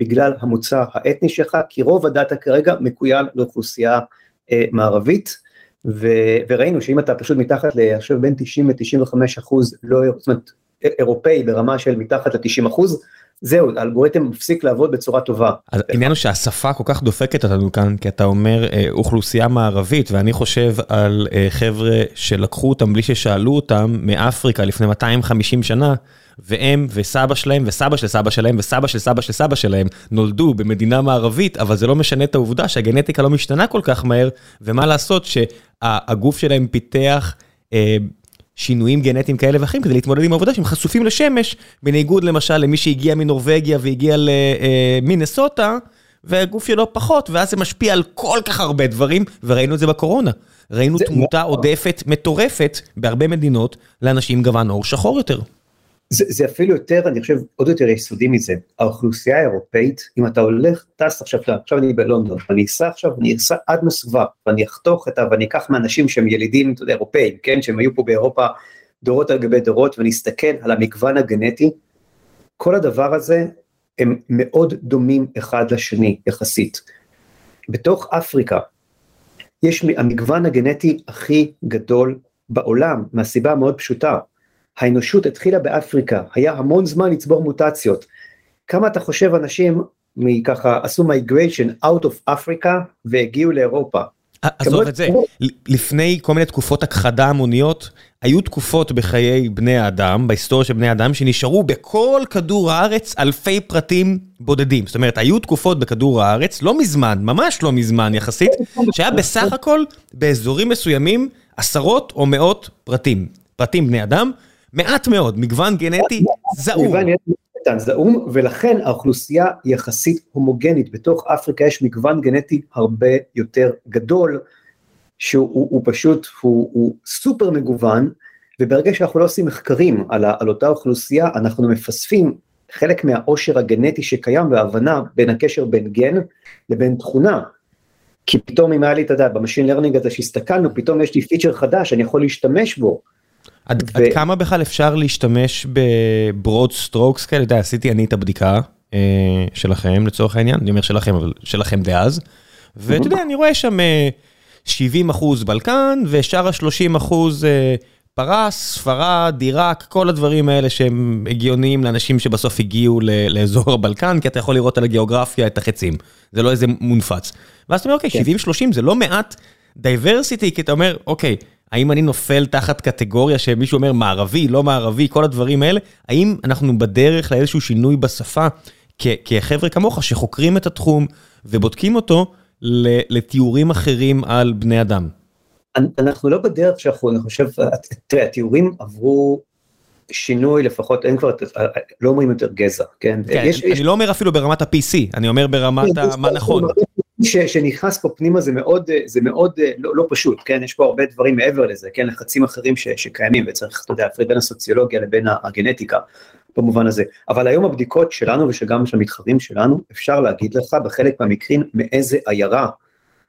בגלל המוצא האתני שלך, כי רוב הדאטה כרגע מקוייל לאוכלוסייה אה, מערבית, ו, וראינו שאם אתה פשוט מתחת, ל, עכשיו בין 90 ל-95 אחוז, לא, זאת אומרת, אירופאי ברמה של מתחת ל-90 אחוז, זהו, האלגוריתם מפסיק לעבוד בצורה טובה. העניין הוא שהשפה כל כך דופקת אותנו כאן, כי אתה אומר אה, אוכלוסייה מערבית, ואני חושב על אה, חבר'ה שלקחו אותם בלי ששאלו אותם מאפריקה לפני 250 שנה, והם וסבא שלהם וסבא של סבא שלהם וסבא של סבא של סבא שלהם נולדו במדינה מערבית, אבל זה לא משנה את העובדה שהגנטיקה לא משתנה כל כך מהר, ומה לעשות שהגוף שלהם פיתח... אה, שינויים גנטיים כאלה ואחרים כדי להתמודד עם העובדה שהם חשופים לשמש, בניגוד למשל למי שהגיע מנורבגיה והגיע למינסוטה, והגוף שלו פחות, ואז זה משפיע על כל כך הרבה דברים, וראינו את זה בקורונה. ראינו תמותה עודפת מטורפת בהרבה מדינות לאנשים גוון עור שחור יותר. זה, זה אפילו יותר, אני חושב, עוד יותר יסודי מזה. האוכלוסייה האירופאית, אם אתה הולך, טס עכשיו, עכשיו אני בלונדון, אני אסע עכשיו, אני אסע עד מוסקבה, ואני אחתוך את ה... ואני אקח מאנשים שהם ילידים, אתה יודע, אירופאים, כן, שהם היו פה באירופה דורות על גבי דורות, ואני אסתכל על המגוון הגנטי, כל הדבר הזה, הם מאוד דומים אחד לשני, יחסית. בתוך אפריקה, יש המגוון הגנטי הכי גדול בעולם, מהסיבה המאוד פשוטה, האנושות התחילה באפריקה, היה המון זמן לצבור מוטציות. כמה אתה חושב אנשים מככה עשו migration out of Africa והגיעו לאירופה? עזוב את זה, לפני כל מיני תקופות הכחדה המוניות, היו תקופות בחיי בני האדם, בהיסטוריה של בני האדם, שנשארו בכל כדור הארץ אלפי פרטים בודדים. זאת אומרת, היו תקופות בכדור הארץ, לא מזמן, ממש לא מזמן יחסית, שהיה בסך הכל באזורים מסוימים עשרות או מאות פרטים. פרטים בני אדם, מעט מאוד, מגוון גנטי זעום. זעום, ולכן האוכלוסייה יחסית הומוגנית, בתוך אפריקה יש מגוון גנטי הרבה יותר גדול, שהוא הוא, הוא פשוט, הוא, הוא סופר מגוון, וברגע שאנחנו לא עושים מחקרים על, על אותה אוכלוסייה, אנחנו מפספסים חלק מהעושר הגנטי שקיים וההבנה בין הקשר בין גן לבין תכונה. כי פתאום אם היה לי, אתה יודע, ב machine learning הזה שהסתכלנו, פתאום יש לי feature חדש, אני יכול להשתמש בו. עד, ו... עד כמה בכלל אפשר להשתמש ב broad strokes כאלה? אתה יודע, עשיתי אני את הבדיקה אה, שלכם לצורך העניין, אני אומר שלכם, אבל שלכם דאז, ואתה יודע, אני רואה שם אה, 70 אחוז בלקן, ושאר ה-30 אחוז אה, פרס, ספרד, עיראק, כל הדברים האלה שהם הגיוניים לאנשים שבסוף הגיעו לאזור הבלקן, כי אתה יכול לראות על הגיאוגרפיה את החצים, זה לא איזה מונפץ. ואז אתה אומר, אוקיי, 70-30 כן. זה לא מעט diversity, כי אתה אומר, אוקיי, האם אני נופל תחת קטגוריה שמישהו אומר מערבי, לא מערבי, כל הדברים האלה? האם אנחנו בדרך לאיזשהו שינוי בשפה כחבר'ה כמוך שחוקרים את התחום ובודקים אותו לתיאורים אחרים על בני אדם? אנחנו לא בדרך שאנחנו, אני חושב, תראה, התיאורים עברו שינוי לפחות, אין כבר, לא אומרים יותר גזע, כן? כן, יש, אני יש... לא אומר אפילו ברמת ה-PC, אני אומר ברמת כן, ה... מה נכון. ש, שנכנס פה פנימה זה מאוד, זה מאוד לא, לא פשוט, כן? יש פה הרבה דברים מעבר לזה, כן? לחצים אחרים ש, שקיימים, וצריך, אתה יודע, להפריד בין הסוציולוגיה לבין הגנטיקה, במובן הזה. אבל היום הבדיקות שלנו ושגם של המתחרים שלנו, אפשר להגיד לך בחלק מהמקרים מאיזה עיירה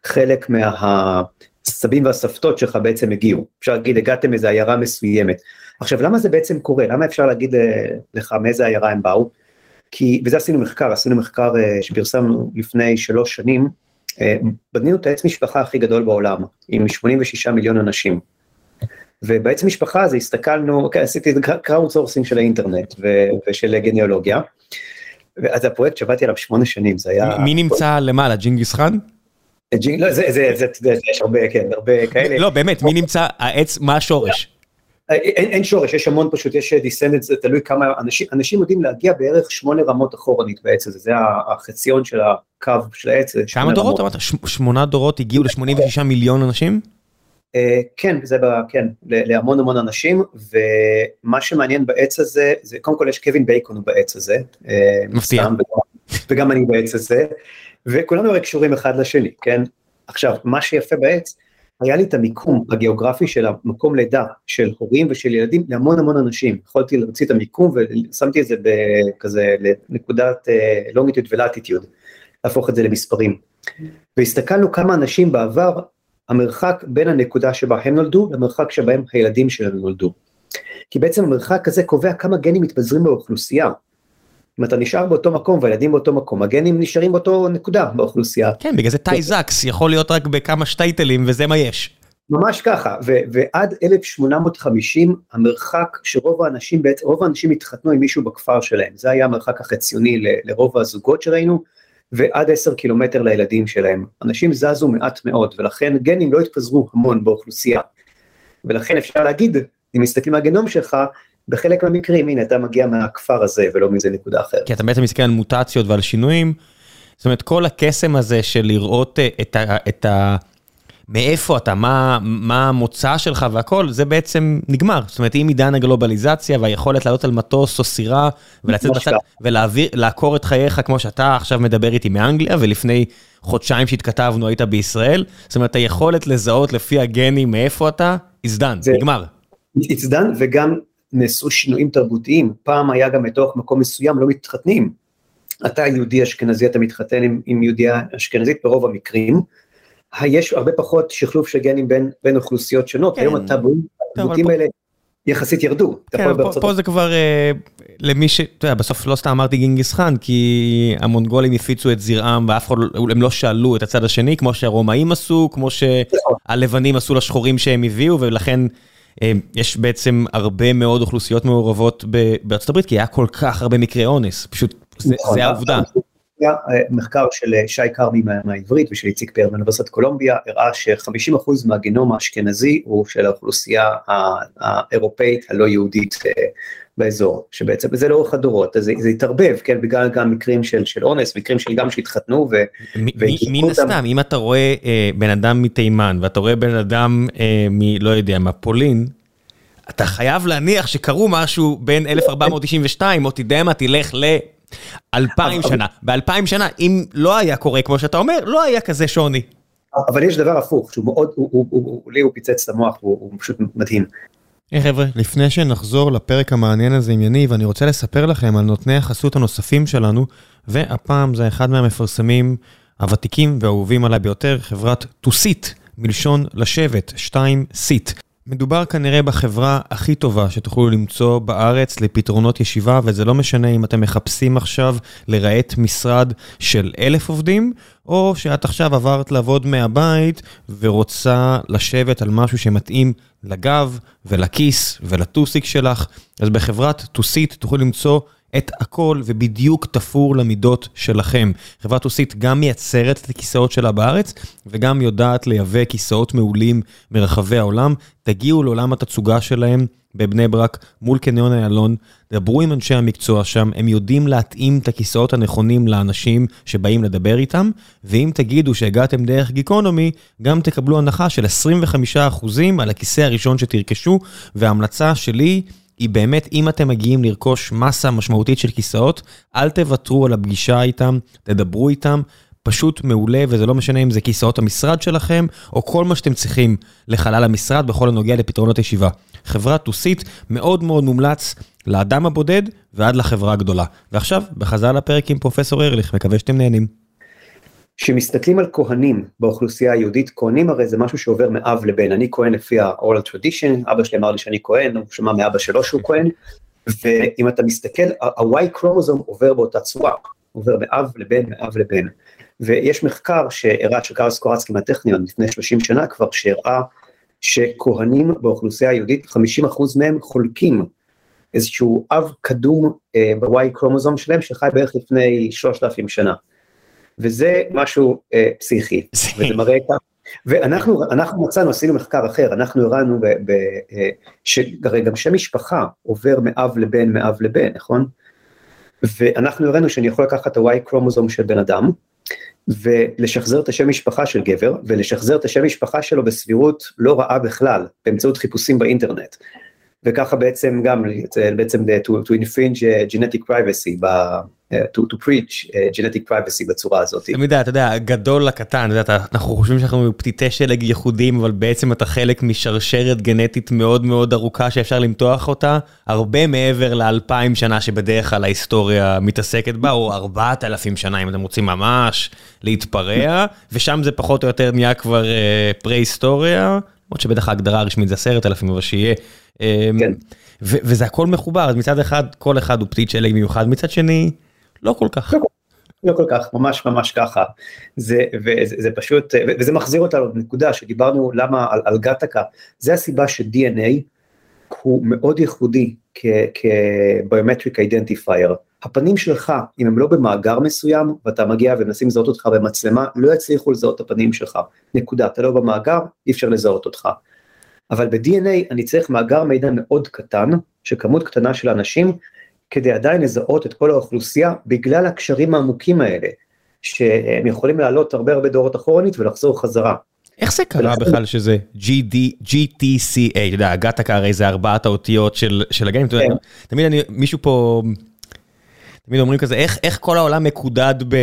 חלק מהסבים והסבתות שלך בעצם הגיעו. אפשר להגיד, הגעתם מאיזה עיירה מסוימת. עכשיו, למה זה בעצם קורה? למה אפשר להגיד לך מאיזה עיירה הם באו? כי, וזה עשינו מחקר, עשינו מחקר אה, שפרסמנו לפני שלוש שנים, אה, בנינו את העץ משפחה הכי גדול בעולם, עם 86 מיליון אנשים. ובעצם משפחה הזה הסתכלנו, אוקיי, עשיתי את crowdsourcing של האינטרנט ושל גניאולוגיה. אז הפרויקט שעבדתי עליו שמונה שנים, זה היה... מי נמצא למעלה, ג'ינגיס חאן? לא, זה, זה, זה, זה, יש הרבה, כן, הרבה כאלה. לא, באמת, מי נמצא, העץ, מה השורש? אין, אין שורש, יש המון פשוט, יש descendant, זה תלוי כמה, אנשים, אנשים יודעים להגיע בערך שמונה רמות אחורנית בעץ הזה, זה החציון של הקו של העץ. כמה דורות? אמרת, שמונה דורות הגיעו ל-86 מיליון אנשים? אה, כן, זה ב, כן, להמון המון אנשים, ומה שמעניין בעץ הזה, זה קודם כל יש קווין בייקון בעץ הזה. אה, מפתיע. וגם אני בעץ הזה, וכולנו הרי קשורים אחד לשני, כן? עכשיו, מה שיפה בעץ, היה לי את המיקום הגיאוגרפי של המקום לידה של הורים ושל ילדים להמון המון אנשים, יכולתי להוציא את המיקום ושמתי את זה בכזה לנקודת longitude ו latitude, להפוך את זה למספרים. והסתכלנו כמה אנשים בעבר המרחק בין הנקודה שבה הם נולדו למרחק שבהם הילדים שלהם נולדו. כי בעצם המרחק הזה קובע כמה גנים מתפזרים באוכלוסייה. אם אתה נשאר באותו מקום והילדים באותו מקום, הגנים נשארים באותו נקודה באוכלוסייה. כן, בגלל זה Tay-Sachs יכול להיות רק בכמה שטעטלים וזה מה יש. ממש ככה, ו- ועד 1850 המרחק שרוב האנשים, בעצם רוב האנשים התחתנו עם מישהו בכפר שלהם, זה היה המרחק החציוני ל- לרוב הזוגות שראינו, ועד 10 קילומטר לילדים שלהם. אנשים זזו מעט מאוד, ולכן גנים לא התפזרו המון באוכלוסייה. ולכן אפשר להגיד, אם מסתכלים על הגנום שלך, בחלק מהמקרים, הנה, אתה מגיע מהכפר הזה ולא מאיזה נקודה אחרת. כי אתה בעצם מסתכל על מוטציות ועל שינויים. זאת אומרת, כל הקסם הזה של לראות אה, את ה... את ה... מאיפה אתה, מה, מה המוצא שלך והכל, זה בעצם נגמר. זאת אומרת, אם עידן הגלובליזציה והיכולת לעלות על מטוס או סירה ולצאת בצד ולעקור את חייך כמו שאתה עכשיו מדבר איתי מאנגליה, ולפני חודשיים שהתכתבנו היית בישראל, זאת אומרת, היכולת לזהות לפי הגנים מאיפה אתה, is done, נגמר. it's done, וגם נעשו שינויים תרבותיים, פעם היה גם מתוך מקום מסוים לא מתחתנים. אתה יהודי אשכנזי, אתה מתחתן עם, עם יהודייה אשכנזית ברוב המקרים. יש הרבה פחות שחלוף של גנים בין, בין אוכלוסיות שונות, כן. היום התרבותיים האלה יחסית ירדו. כן, פה, פה זה כבר uh, למי ש... אתה יודע, בסוף לא סתם אמרתי גינגיס חאן, כי המונגולים הפיצו את זרעם ואף אחד, הם לא שאלו את הצד השני, כמו שהרומאים עשו, כמו נכון. שהלבנים עשו לשחורים שהם הביאו, ולכן יש בעצם הרבה מאוד אוכלוסיות מעורבות בארצות הברית, כי היה כל כך הרבה מקרי אונס, פשוט זה נכון. העובדה. אה, מחקר של אה, שי כרמי מהעברית ושל איציק פאר מאוניברסיטת קולומביה הראה ש-50% מהגנום האשכנזי הוא של האוכלוסייה האירופאית הלא יהודית באזור, שבעצם זה לאורך הדורות, זה, זה התערבב, כן, בגלל גם מקרים של, של אונס, מקרים של גם שהתחתנו ו... מן הסתם, אם אתה רואה אה, בן אדם מתימן ואתה רואה בן אדם אה, מ... לא יודע, מהפולין, אתה חייב להניח שקרו משהו בין 1492, או תדע מה, תלך ל... אלפיים שנה, באלפיים שנה, אם לא היה קורה כמו שאתה אומר, לא היה כזה שוני. אבל יש דבר הפוך, שהוא מאוד, הוא, הוא, הוא, הוא, לי הוא פיצץ את המוח, הוא, הוא פשוט מדהים. היי hey, חבר'ה, לפני שנחזור לפרק המעניין הזה עם יניב, אני רוצה לספר לכם על נותני החסות הנוספים שלנו, והפעם זה אחד מהמפרסמים הוותיקים והאהובים עליי ביותר, חברת טוסיט, מלשון לשבת, 2 סיט. מדובר כנראה בחברה הכי טובה שתוכלו למצוא בארץ לפתרונות ישיבה, וזה לא משנה אם אתם מחפשים עכשיו לרהט משרד של אלף עובדים, או שאת עכשיו עברת לעבוד מהבית ורוצה לשבת על משהו שמתאים לגב ולכיס ולטוסיק שלך. אז בחברת טוסיט תוכלו למצוא את הכל ובדיוק תפור למידות שלכם. חברת טוסית גם מייצרת את הכיסאות שלה בארץ וגם יודעת לייבא כיסאות מעולים מרחבי העולם. תגיעו לעולם התצוגה שלהם בבני ברק מול קניון איילון, דברו עם אנשי המקצוע שם, הם יודעים להתאים את הכיסאות הנכונים לאנשים שבאים לדבר איתם, ואם תגידו שהגעתם דרך גיקונומי, גם תקבלו הנחה של 25% על הכיסא הראשון שתרכשו, וההמלצה שלי... היא באמת, אם אתם מגיעים לרכוש מסה משמעותית של כיסאות, אל תוותרו על הפגישה איתם, תדברו איתם, פשוט מעולה, וזה לא משנה אם זה כיסאות המשרד שלכם, או כל מה שאתם צריכים לחלל המשרד בכל הנוגע לפתרונות ישיבה. חברה טוסית מאוד מאוד מומלץ לאדם הבודד ועד לחברה הגדולה. ועכשיו, בחזרה לפרק עם פרופסור ארליך, מקווה שאתם נהנים. כשמסתכלים על כהנים באוכלוסייה היהודית, כהנים הרי זה משהו שעובר מאב לבן, אני כהן לפי ה-oral tradition, אבא שלי אמר לי שאני כהן, הוא שמע מאבא שלו שהוא כהן, ואם אתה מסתכל, ה-Y קרומוזום עובר באותה צורה, עובר מאב לבן, מאב לבן, ויש מחקר שהראה של קארס קורצקי מהטכניון לפני 30 שנה כבר, שהראה שכהנים באוכלוסייה היהודית, 50% מהם חולקים איזשהו אב קדום אה, ב-Y קרומוזום שלהם, שחי בערך לפני 3,000 שנה. וזה משהו אה, פסיכי, וזה מראה כך. ואנחנו אנחנו מצאנו, עשינו מחקר אחר, אנחנו הראינו אה, שהרי גם שם משפחה עובר מאב לבן, מאב לבן, נכון? ואנחנו הראינו שאני יכול לקחת את ה-Y קרומוזום של בן אדם, ולשחזר את השם משפחה של גבר, ולשחזר את השם משפחה שלו בסבירות לא רעה בכלל, באמצעות חיפושים באינטרנט. וככה בעצם גם, בעצם to, to infringe genetic privacy, ב, to, to preach genetic privacy בצורה הזאת. תמיד אתה יודע, גדול לקטן, אנחנו חושבים שאנחנו פתיתי שלג ייחודיים, אבל בעצם אתה חלק משרשרת גנטית מאוד מאוד ארוכה שאפשר למתוח אותה, הרבה מעבר לאלפיים שנה שבדרך כלל ההיסטוריה מתעסקת בה, או ארבעת אלפים שנה אם אתם רוצים ממש להתפרע, ושם זה פחות או יותר נהיה כבר פרה-היסטוריה, למרות שבטח ההגדרה הרשמית זה עשרת אלפים, אבל שיהיה. אמ, כן. וזה הכל מחובר, אז מצד אחד כל אחד הוא פתית שלג מיוחד, מצד שני לא כל כך. לא, לא כל כך, ממש ממש ככה. זה, וזה, זה פשוט, וזה מחזיר אותנו לנקודה שדיברנו למה על, על גטקה, זה הסיבה ש-DNA הוא מאוד ייחודי כביומטריק אידנטיפייר. הפנים שלך, אם הם לא במאגר מסוים, ואתה מגיע ומנסים לזהות אותך במצלמה, לא יצליחו לזהות את הפנים שלך. נקודה, אתה לא במאגר, אי אפשר לזהות אותך. אבל ב-DNA אני צריך מאגר מידע מאוד קטן, שכמות קטנה של אנשים, כדי עדיין לזהות את כל האוכלוסייה, בגלל הקשרים העמוקים האלה, שהם יכולים לעלות הרבה הרבה דורות אחורנית ולחזור חזרה. איך זה קרה בכלל שזה GD, GTCA, אתה יודע, הגטקה הרי זה ארבעת האותיות של הגנים, כן. תמיד אני, מישהו פה תמיד אומרים כזה, איך, איך כל העולם מקודד ב,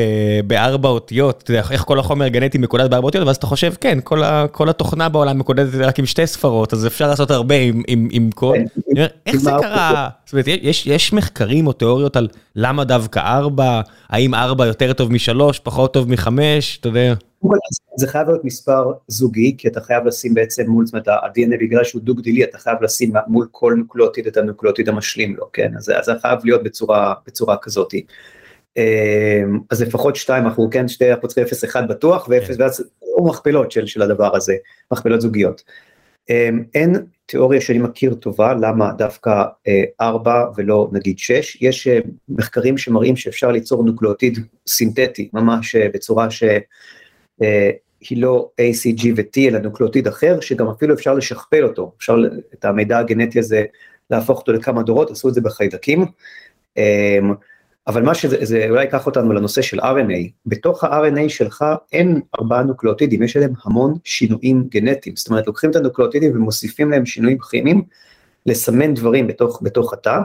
בארבע אותיות, איך כל החומר הגנטי מקודד בארבע אותיות, ואז אתה חושב, כן, כל, ה, כל התוכנה בעולם מקודדת רק עם שתי ספרות, אז אפשר לעשות הרבה עם, עם, עם קוד. כן, איך זה קרה? זאת אומרת, יש, יש מחקרים או תיאוריות על למה דווקא ארבע, האם ארבע יותר טוב משלוש, פחות טוב מחמש, אתה יודע. זה חייב להיות מספר זוגי, כי אתה חייב לשים בעצם מול, זאת אומרת, ה-DNA בגלל שהוא דו-גדילי, אתה חייב לשים מול כל נוקלוטיד את הנוקלוטיד המשלים לו, כן? אז זה חייב להיות בצורה, בצורה כזאת. אמ, אז לפחות שתיים, אנחנו כן, שתי, אנחנו צריכים 0-1 בטוח, ו-0, כן. ואז, או מכפלות של, של הדבר הזה, מכפלות זוגיות. אמ, אין תיאוריה שאני מכיר טובה, למה דווקא 4 אה, ולא נגיד 6, יש אה, מחקרים שמראים שאפשר ליצור נוקלאוטיד סינתטי, ממש אה, בצורה ש... אה, היא לא ACG ו-T אלא נוקלוטיד אחר, שגם אפילו אפשר לשכפל אותו, אפשר את המידע הגנטי הזה להפוך אותו לכמה דורות, עשו את זה בחיידקים. אמ, אבל מה שזה, זה אולי ייקח אותנו לנושא של RNA, בתוך ה-RNA שלך אין ארבעה נוקלאוטידים, יש עליהם המון שינויים גנטיים, זאת אומרת לוקחים את הנוקלאוטידים ומוסיפים להם שינויים כימיים, לסמן דברים בתוך, בתוך התא,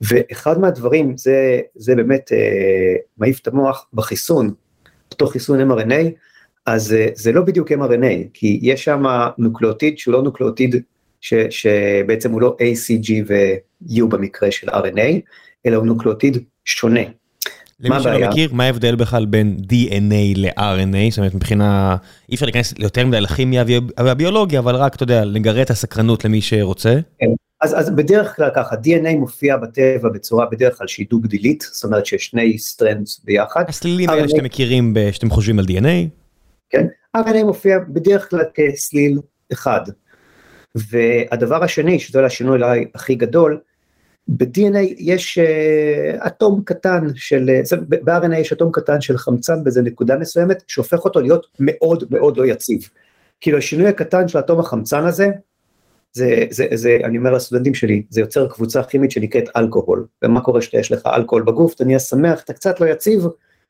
ואחד מהדברים זה, זה באמת אה, מעיף את המוח בחיסון, בתוך חיסון mRNA, אז אה, זה לא בדיוק mRNA, כי יש שם נוקלאוטיד שהוא לא נוקלאוטיד ש, שבעצם הוא לא ACG ו-U במקרה של RNA, אלא הוא נוקלאוטיד שונה. למי שלא מכיר, מה ההבדל בכלל בין DNA ל-RNA, זאת אומרת מבחינה, אי אפשר להיכנס יותר מדי לכימיה והביולוגיה, אבל רק, אתה יודע, לגרד את הסקרנות למי שרוצה. כן, אז, אז בדרך כלל ככה, DNA מופיע בטבע בצורה בדרך כלל שהיא דו-גדילית, זאת אומרת שיש שני strands ביחד. הסלילים האלה שאתם מכירים, שאתם חושבים על DNA. כן, RNA מופיע בדרך כלל כסליל אחד. והדבר השני, שזה השינוי אולי הכי גדול, ב-DNA יש uh, אטום קטן של, ב-RNA יש אטום קטן של חמצן באיזה נקודה מסוימת, שהופך אותו להיות מאוד מאוד לא יציב. כאילו השינוי הקטן של אטום החמצן הזה, זה, זה, זה, אני אומר לסטודנטים שלי, זה יוצר קבוצה כימית שנקראת אלכוהול, ומה קורה כשיש לך אלכוהול בגוף, אתה נהיה שמח, אתה קצת לא יציב,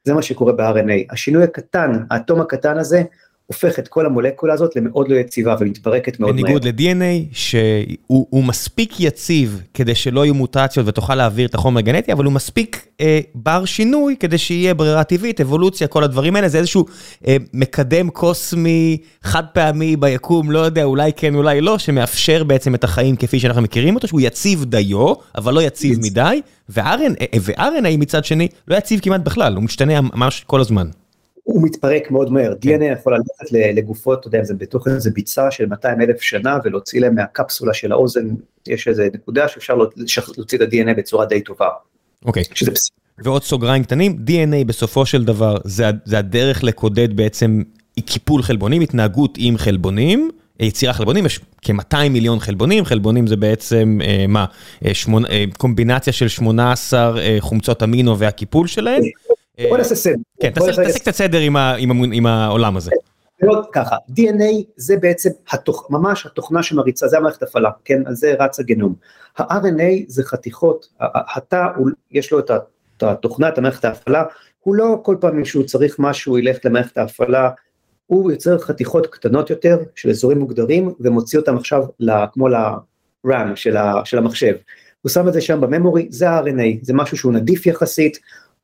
זה מה שקורה ב-RNA. השינוי הקטן, האטום הקטן הזה, הופך את כל המולקולה הזאת למאוד לא יציבה ומתפרקת מאוד מהר. בניגוד ל-DNA שהוא מספיק יציב כדי שלא יהיו מוטציות ותוכל להעביר את החומר הגנטי, אבל הוא מספיק אה, בר שינוי כדי שיהיה ברירה טבעית, אבולוציה, כל הדברים האלה, זה איזשהו אה, מקדם קוסמי חד פעמי ביקום, לא יודע, אולי כן, אולי לא, שמאפשר בעצם את החיים כפי שאנחנו מכירים אותו, שהוא יציב דיו, אבל לא יציב מדי, ו-RNA מצד שני לא יציב כמעט בכלל, הוא משתנה ממש כל הזמן. הוא מתפרק מאוד מהר, כן. DNA יכול ללכת לגופות, אתה יודע, זה בתוך איזה ביצה של 200 אלף שנה ולהוציא להם מהקפסולה של האוזן, יש איזה נקודה שאפשר להוציא את ה-DNA בצורה די טובה. אוקיי, שזה ועוד סוגריים קטנים, DNA בסופו של דבר זה, זה הדרך לקודד בעצם קיפול חלבונים, התנהגות עם חלבונים, יצירה חלבונים, יש כ-200 מיליון חלבונים, חלבונים זה בעצם אה, מה, אה, שמונה, אה, קומבינציה של 18 אה, חומצות אמינו והקיפול שלהם. בוא נעשה סדר. כן, תעשה קצת סדר עם העולם הזה. ככה, DNA זה בעצם ממש התוכנה שמריצה, זה המערכת הפעלה, כן, על זה רץ הגנום. ה-RNA זה חתיכות, התא, יש לו את התוכנה, את המערכת ההפעלה, הוא לא כל פעם שהוא צריך משהו ילך למערכת ההפעלה, הוא יוצר חתיכות קטנות יותר של אזורים מוגדרים ומוציא אותם עכשיו כמו ל-RAM של המחשב. הוא שם את זה שם בממורי, זה ה-RNA, זה משהו שהוא נדיף יחסית,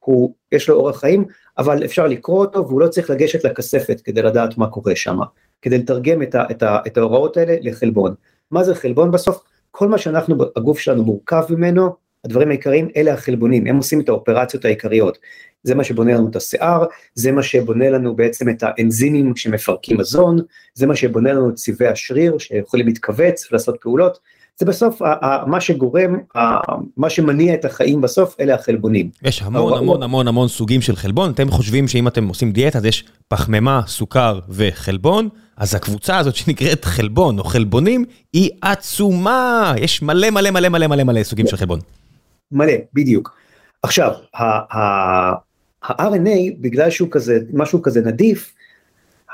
הוא, יש לו אורח חיים, אבל אפשר לקרוא אותו והוא לא צריך לגשת לכספת כדי לדעת מה קורה שם, כדי לתרגם את, ה, את, ה, את ההוראות האלה לחלבון. מה זה חלבון בסוף? כל מה שאנחנו, הגוף שלנו מורכב ממנו, הדברים העיקריים אלה החלבונים, הם עושים את האופרציות העיקריות. זה מה שבונה לנו את השיער, זה מה שבונה לנו בעצם את האנזימים שמפרקים מזון, זה מה שבונה לנו את צבעי השריר שיכולים להתכווץ ולעשות פעולות, זה בסוף מה שגורם, מה שמניע את החיים בסוף, אלה החלבונים. יש המון המון המון המון סוגים של חלבון, אתם חושבים שאם אתם עושים דיאטה אז יש פחמימה, סוכר וחלבון, אז הקבוצה הזאת שנקראת חלבון או חלבונים היא עצומה, יש מלא מלא מלא מלא מלא מלא סוגים של חלבון. מלא, בדיוק. עכשיו, ה-RNA, בגלל שהוא כזה, משהו כזה נדיף,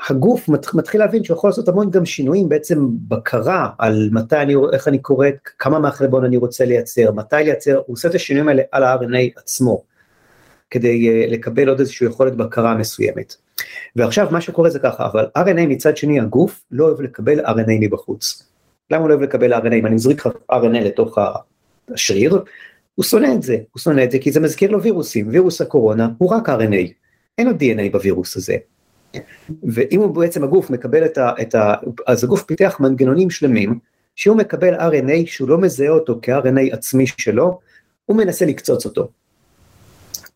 הגוף מתחיל להבין שהוא יכול לעשות המון גם שינויים, בעצם בקרה על מתי אני, איך אני קורא, כמה מהחלבון אני רוצה לייצר, מתי לייצר, הוא עושה את השינויים האלה על ה-RNA עצמו, כדי uh, לקבל עוד איזושהי יכולת בקרה מסוימת. ועכשיו מה שקורה זה ככה, אבל RNA מצד שני הגוף לא אוהב לקבל RNA מבחוץ. למה הוא לא אוהב לקבל RNA? אם אני מזריק RNA לתוך השריר, הוא שונא את זה, הוא שונא את זה כי זה מזכיר לו וירוסים, וירוס הקורונה הוא רק RNA, אין עוד DNA בווירוס הזה. ואם הוא בעצם הגוף מקבל את ה, את ה... אז הגוף פיתח מנגנונים שלמים, שהוא מקבל RNA שהוא לא מזהה אותו כ-RNA עצמי שלו, הוא מנסה לקצוץ אותו.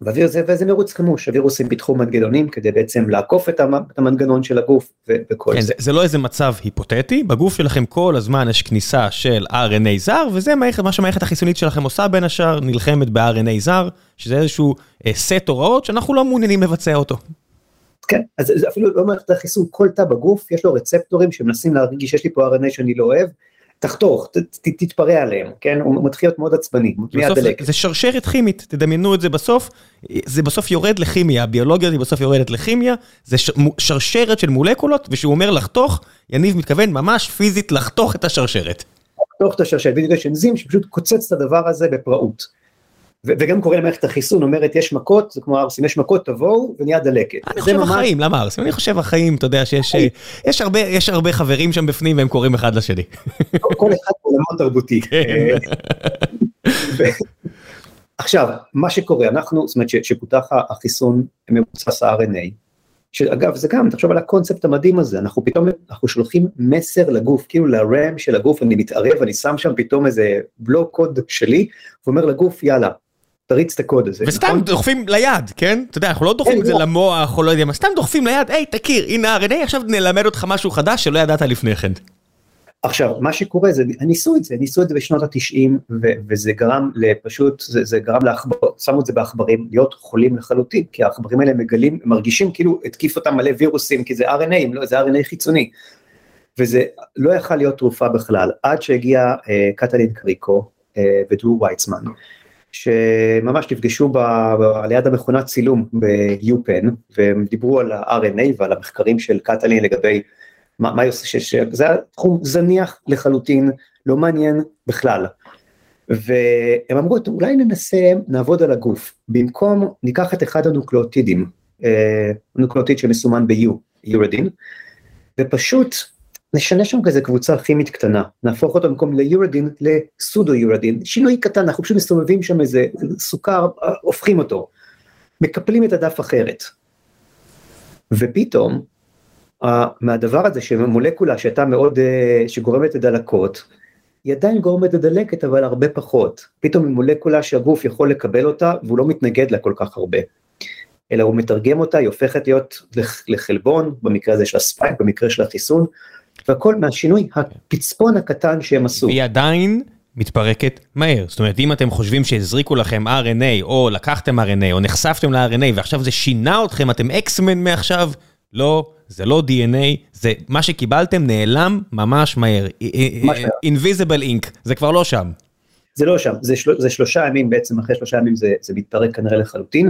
וזה, וזה מרוץ כמוש, הווירוסים פיתחו מנגנונים כדי בעצם לעקוף את המנגנון של הגוף וכל כן, זה. זה לא איזה מצב היפותטי, בגוף שלכם כל הזמן יש כניסה של RNA זר, וזה מה שהמערכת החיסונית שלכם עושה בין השאר, נלחמת ב-RNA זר, שזה איזשהו אה, סט הוראות שאנחנו לא מעוניינים לבצע אותו. כן, אז זה אפילו לא מערכת החיסון, כל תא בגוף יש לו רצפטורים שמנסים להרגיש שיש לי פה RNA שאני לא אוהב, תחתוך, ת, ת, תתפרע עליהם, כן? הוא מתחיל להיות מאוד עצבני, מיד דלק. זה שרשרת כימית, תדמיינו את זה בסוף, זה בסוף יורד לכימיה, הביולוגיה היא בסוף יורדת לכימיה, זה ש, שרשרת של מולקולות, ושהוא אומר לחתוך, יניב מתכוון ממש פיזית לחתוך את השרשרת. לחתוך את השרשרת, בדיוק יש אנזים שפשוט קוצץ את הדבר הזה בפראות. וגם קורא למערכת החיסון, אומרת יש מכות, זה כמו ארסים, יש מכות תבוא ונהיה דלקת. אני חושב החיים, למה ארסים? אני חושב החיים, אתה יודע שיש יש הרבה, יש הרבה חברים שם בפנים והם קוראים אחד לשני. כל אחד עולמו תרבותי. כן. עכשיו, מה שקורה, אנחנו, זאת אומרת שפותח החיסון מבוסס ה-RNA, שאגב זה גם, תחשוב על הקונספט המדהים הזה, אנחנו פתאום, אנחנו שולחים מסר לגוף, כאילו ל-RAM של הגוף, אני מתערב, אני שם שם פתאום איזה בלוק קוד שלי, ואומר לגוף, יאללה, תריץ את הקוד הזה. וסתם נכון? דוחפים ליד, כן? אתה יודע, אנחנו לא דוחפים כן, את זה. למוח או לא יודע מה, סתם דוחפים ליד, היי, תכיר, הנה RNA, עכשיו נלמד אותך משהו חדש שלא ידעת לפני כן. עכשיו מה שקורה זה ניסו את זה ניסו את זה בשנות התשעים וזה גרם לפשוט זה, זה גרם לעכבר שמו את זה בעכברים להיות חולים לחלוטין כי העכברים האלה מגלים מרגישים כאילו התקיף אותם מלא וירוסים כי זה RNA לא, זה RNA חיצוני. וזה לא יכל להיות תרופה בכלל עד שהגיע אה, קטלין קריקו אה, ודרו וייצמן שממש נפגשו ב, ב, על יד המכונת צילום ב-UPenn והם דיברו על ה-RNA ועל המחקרים של קטלין לגבי מה, מה היא עושה, ש- שזה היה תחום זניח לחלוטין, לא מעניין בכלל. והם אמרו, "טוב, אולי ננסה, נעבוד על הגוף, במקום ניקח את אחד הנוקלאוטידים, אה, הנוקלאוטיד שמסומן ב-U, יורדין, ופשוט נשנה שם כזה קבוצה כימית קטנה, נהפוך אותו במקום ליורדין לסודו יורדין, שינוי קטן, אנחנו פשוט מסתובבים שם איזה סוכר, אה, הופכים אותו, מקפלים את הדף אחרת. ופתאום מהדבר הזה שמולקולה שהייתה מאוד, uh, שגורמת לדלקות, היא עדיין גורמת לדלקת אבל הרבה פחות. פתאום היא מולקולה שהגוף יכול לקבל אותה והוא לא מתנגד לה כל כך הרבה. אלא הוא מתרגם אותה, היא הופכת להיות לח- לחלבון, במקרה הזה של הספייק, במקרה של החיסון, והכל מהשינוי הפצפון הקטן שהם עשו. והיא עדיין מתפרקת מהר. זאת אומרת, אם אתם חושבים שהזריקו לכם RNA, או לקחתם RNA, או נחשפתם ל-RNA, ועכשיו זה שינה אתכם, אתם אקסמן מעכשיו, לא, זה לא DNA, זה מה שקיבלתם נעלם ממש מהר. ממש מהר. Invisible ink, זה כבר לא שם. זה לא שם, זה, של, זה שלושה ימים בעצם, אחרי שלושה ימים זה, זה מתפרק כנראה לחלוטין,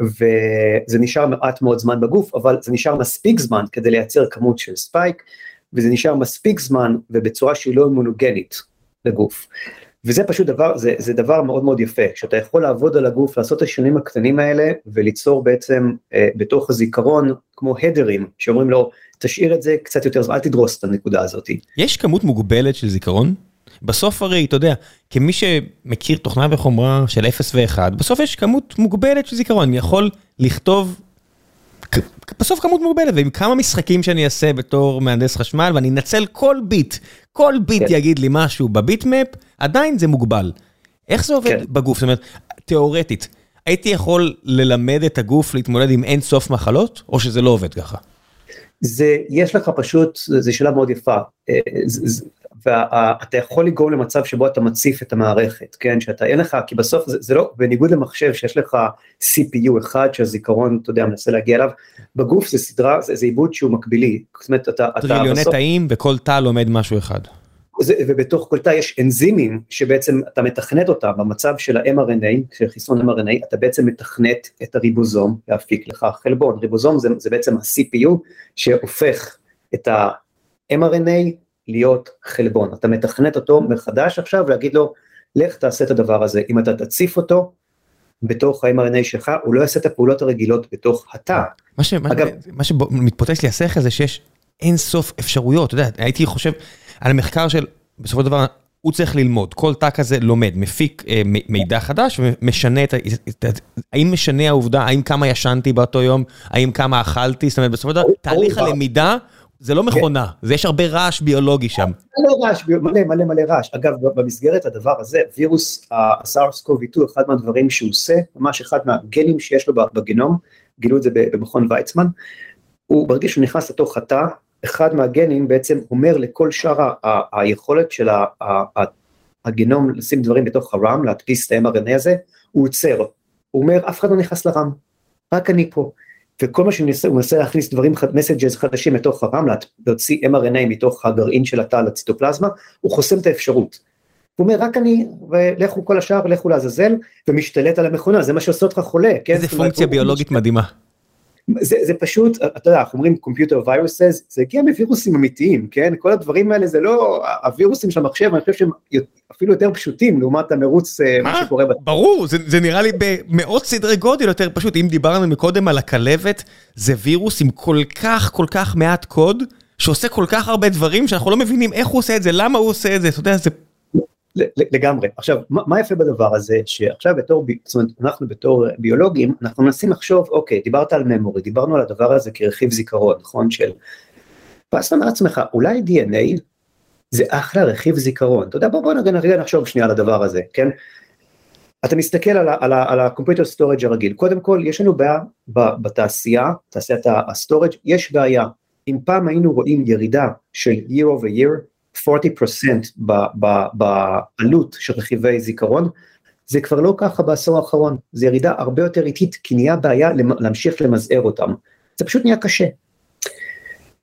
וזה נשאר מעט מאוד זמן בגוף, אבל זה נשאר מספיק זמן כדי לייצר כמות של ספייק, וזה נשאר מספיק זמן ובצורה שהיא לא אימונוגנית לגוף. וזה פשוט דבר, זה, זה דבר מאוד מאוד יפה, שאתה יכול לעבוד על הגוף, לעשות את השינויים הקטנים האלה, וליצור בעצם אה, בתוך הזיכרון, כמו הדרים, שאומרים לו, תשאיר את זה קצת יותר, זמן, אל תדרוס את הנקודה הזאת. יש כמות מוגבלת של זיכרון? בסוף הרי, אתה יודע, כמי שמכיר תוכנה וחומרה של 0 ו-1, בסוף יש כמות מוגבלת של זיכרון, אני יכול לכתוב, בסוף כמות מוגבלת, ועם כמה משחקים שאני אעשה בתור מהנדס חשמל, ואני אנצל כל ביט, כל ביט כן. יגיד לי משהו בביטמפ, עדיין זה מוגבל. איך זה עובד כן. בגוף? זאת אומרת, תיאורטית, הייתי יכול ללמד את הגוף להתמודד עם אין סוף מחלות, או שזה לא עובד ככה? זה, יש לך פשוט, זו שאלה מאוד יפה, אה, זה- זה- ואתה יכול לגרום למצב שבו אתה מציף את המערכת, כן, שאתה אין לך, כי בסוף זה, זה לא, בניגוד למחשב שיש לך CPU אחד שהזיכרון, אתה יודע, מנסה להגיע אליו, בגוף זה סדרה, זה, זה עיבוד שהוא מקבילי, זאת אומרת, אתה, אתה טריליוני בסוף, תאים, וכל תא לומד משהו אחד. זה, ובתוך כל תא יש אנזימים שבעצם אתה מתכנת אותם. במצב של ה-mRNA, של חיסון mRNA, אתה בעצם מתכנת את הריבוזום להפיק לך חלבון, ריבוזום זה, זה בעצם ה-CPU שהופך את ה-mRNA להיות חלבון, אתה מתכנת אותו מחדש עכשיו ולהגיד לו, לך תעשה את הדבר הזה, אם אתה תציף אותו בתוך ה-mRNA שלך, הוא לא יעשה את הפעולות הרגילות בתוך התא. מה, ש, אגב- מה שמתפוצץ לי השכל זה שיש אין סוף אפשרויות, אתה יודע, הייתי חושב על המחקר של, בסופו של דבר, הוא צריך ללמוד, כל תא כזה לומד, מפיק אה, מידע חדש ומשנה את ה... האם משנה העובדה, האם כמה ישנתי באותו יום, האם כמה אכלתי, זאת אומרת, בסופו של דבר, תהליך. הלמידה זה לא מכונה, זה יש הרבה רעש ביולוגי שם. מלא רעש, מלא מלא מלא רעש. אגב, במסגרת הדבר הזה, וירוס הסארס קובי 2 אחד מהדברים שהוא עושה, ממש אחד מהגנים שיש לו בגנום, גילו את זה במכון ויצמן, הוא ברגע שהוא נכנס לתוך התא, אחד מהגנים בעצם אומר לכל שאר היכולת של הגנום לשים דברים בתוך הרם, להדפיס את ה-mRNA הזה, הוא עוצר. הוא אומר, אף אחד לא נכנס לרם, רק אני פה. וכל מה שהוא מנסה, הוא מנסה להכניס דברים, מסג'ס חדשים לתוך הרם, לה- להוציא mRNA מתוך הגרעין של התא לציטופלזמה, הוא חוסם את האפשרות. הוא אומר, רק אני, ולכו כל השאר, לכו לעזאזל, ומשתלט על המכונה, זה מה שעושה אותך חולה. כן? איזה פונקציה ביולוגית מדהימה. זה, זה פשוט, אתה יודע, אנחנו אומרים computer viruses, זה הגיע מווירוסים אמיתיים, כן? כל הדברים האלה זה לא, הווירוסים של המחשב, אני חושב שהם אפילו יותר פשוטים לעומת המרוץ, אה, מה שקורה. ב- ברור, זה, זה נראה לי במאות סדרי גודל יותר פשוט. אם דיברנו מקודם על הכלבת, זה וירוס עם כל כך כל כך מעט קוד, שעושה כל כך הרבה דברים שאנחנו לא מבינים איך הוא עושה את זה, למה הוא עושה את זה, אתה יודע, זה... לגמרי. עכשיו, מה, מה יפה בדבר הזה, שעכשיו בתור, זאת אומרת, אנחנו בתור ביולוגים, אנחנו מנסים לחשוב, אוקיי, דיברת על ממורי, דיברנו על הדבר הזה כרכיב זיכרון, נכון? של... ואז אתה אומר לעצמך, אולי DNA זה אחלה רכיב זיכרון. אתה יודע, בוא, בוא נרגע נחשוב שנייה על הדבר הזה, כן? אתה מסתכל על ה-computer storage הרגיל, קודם כל יש לנו בעיה בתעשייה, תעשיית ה-storage, יש בעיה, אם פעם היינו רואים ירידה של year over year, 40% בעלות של רכיבי זיכרון, זה כבר לא ככה בעשור האחרון, זה ירידה הרבה יותר איטית, כי נהיה בעיה להמשיך למזער אותם, זה פשוט נהיה קשה.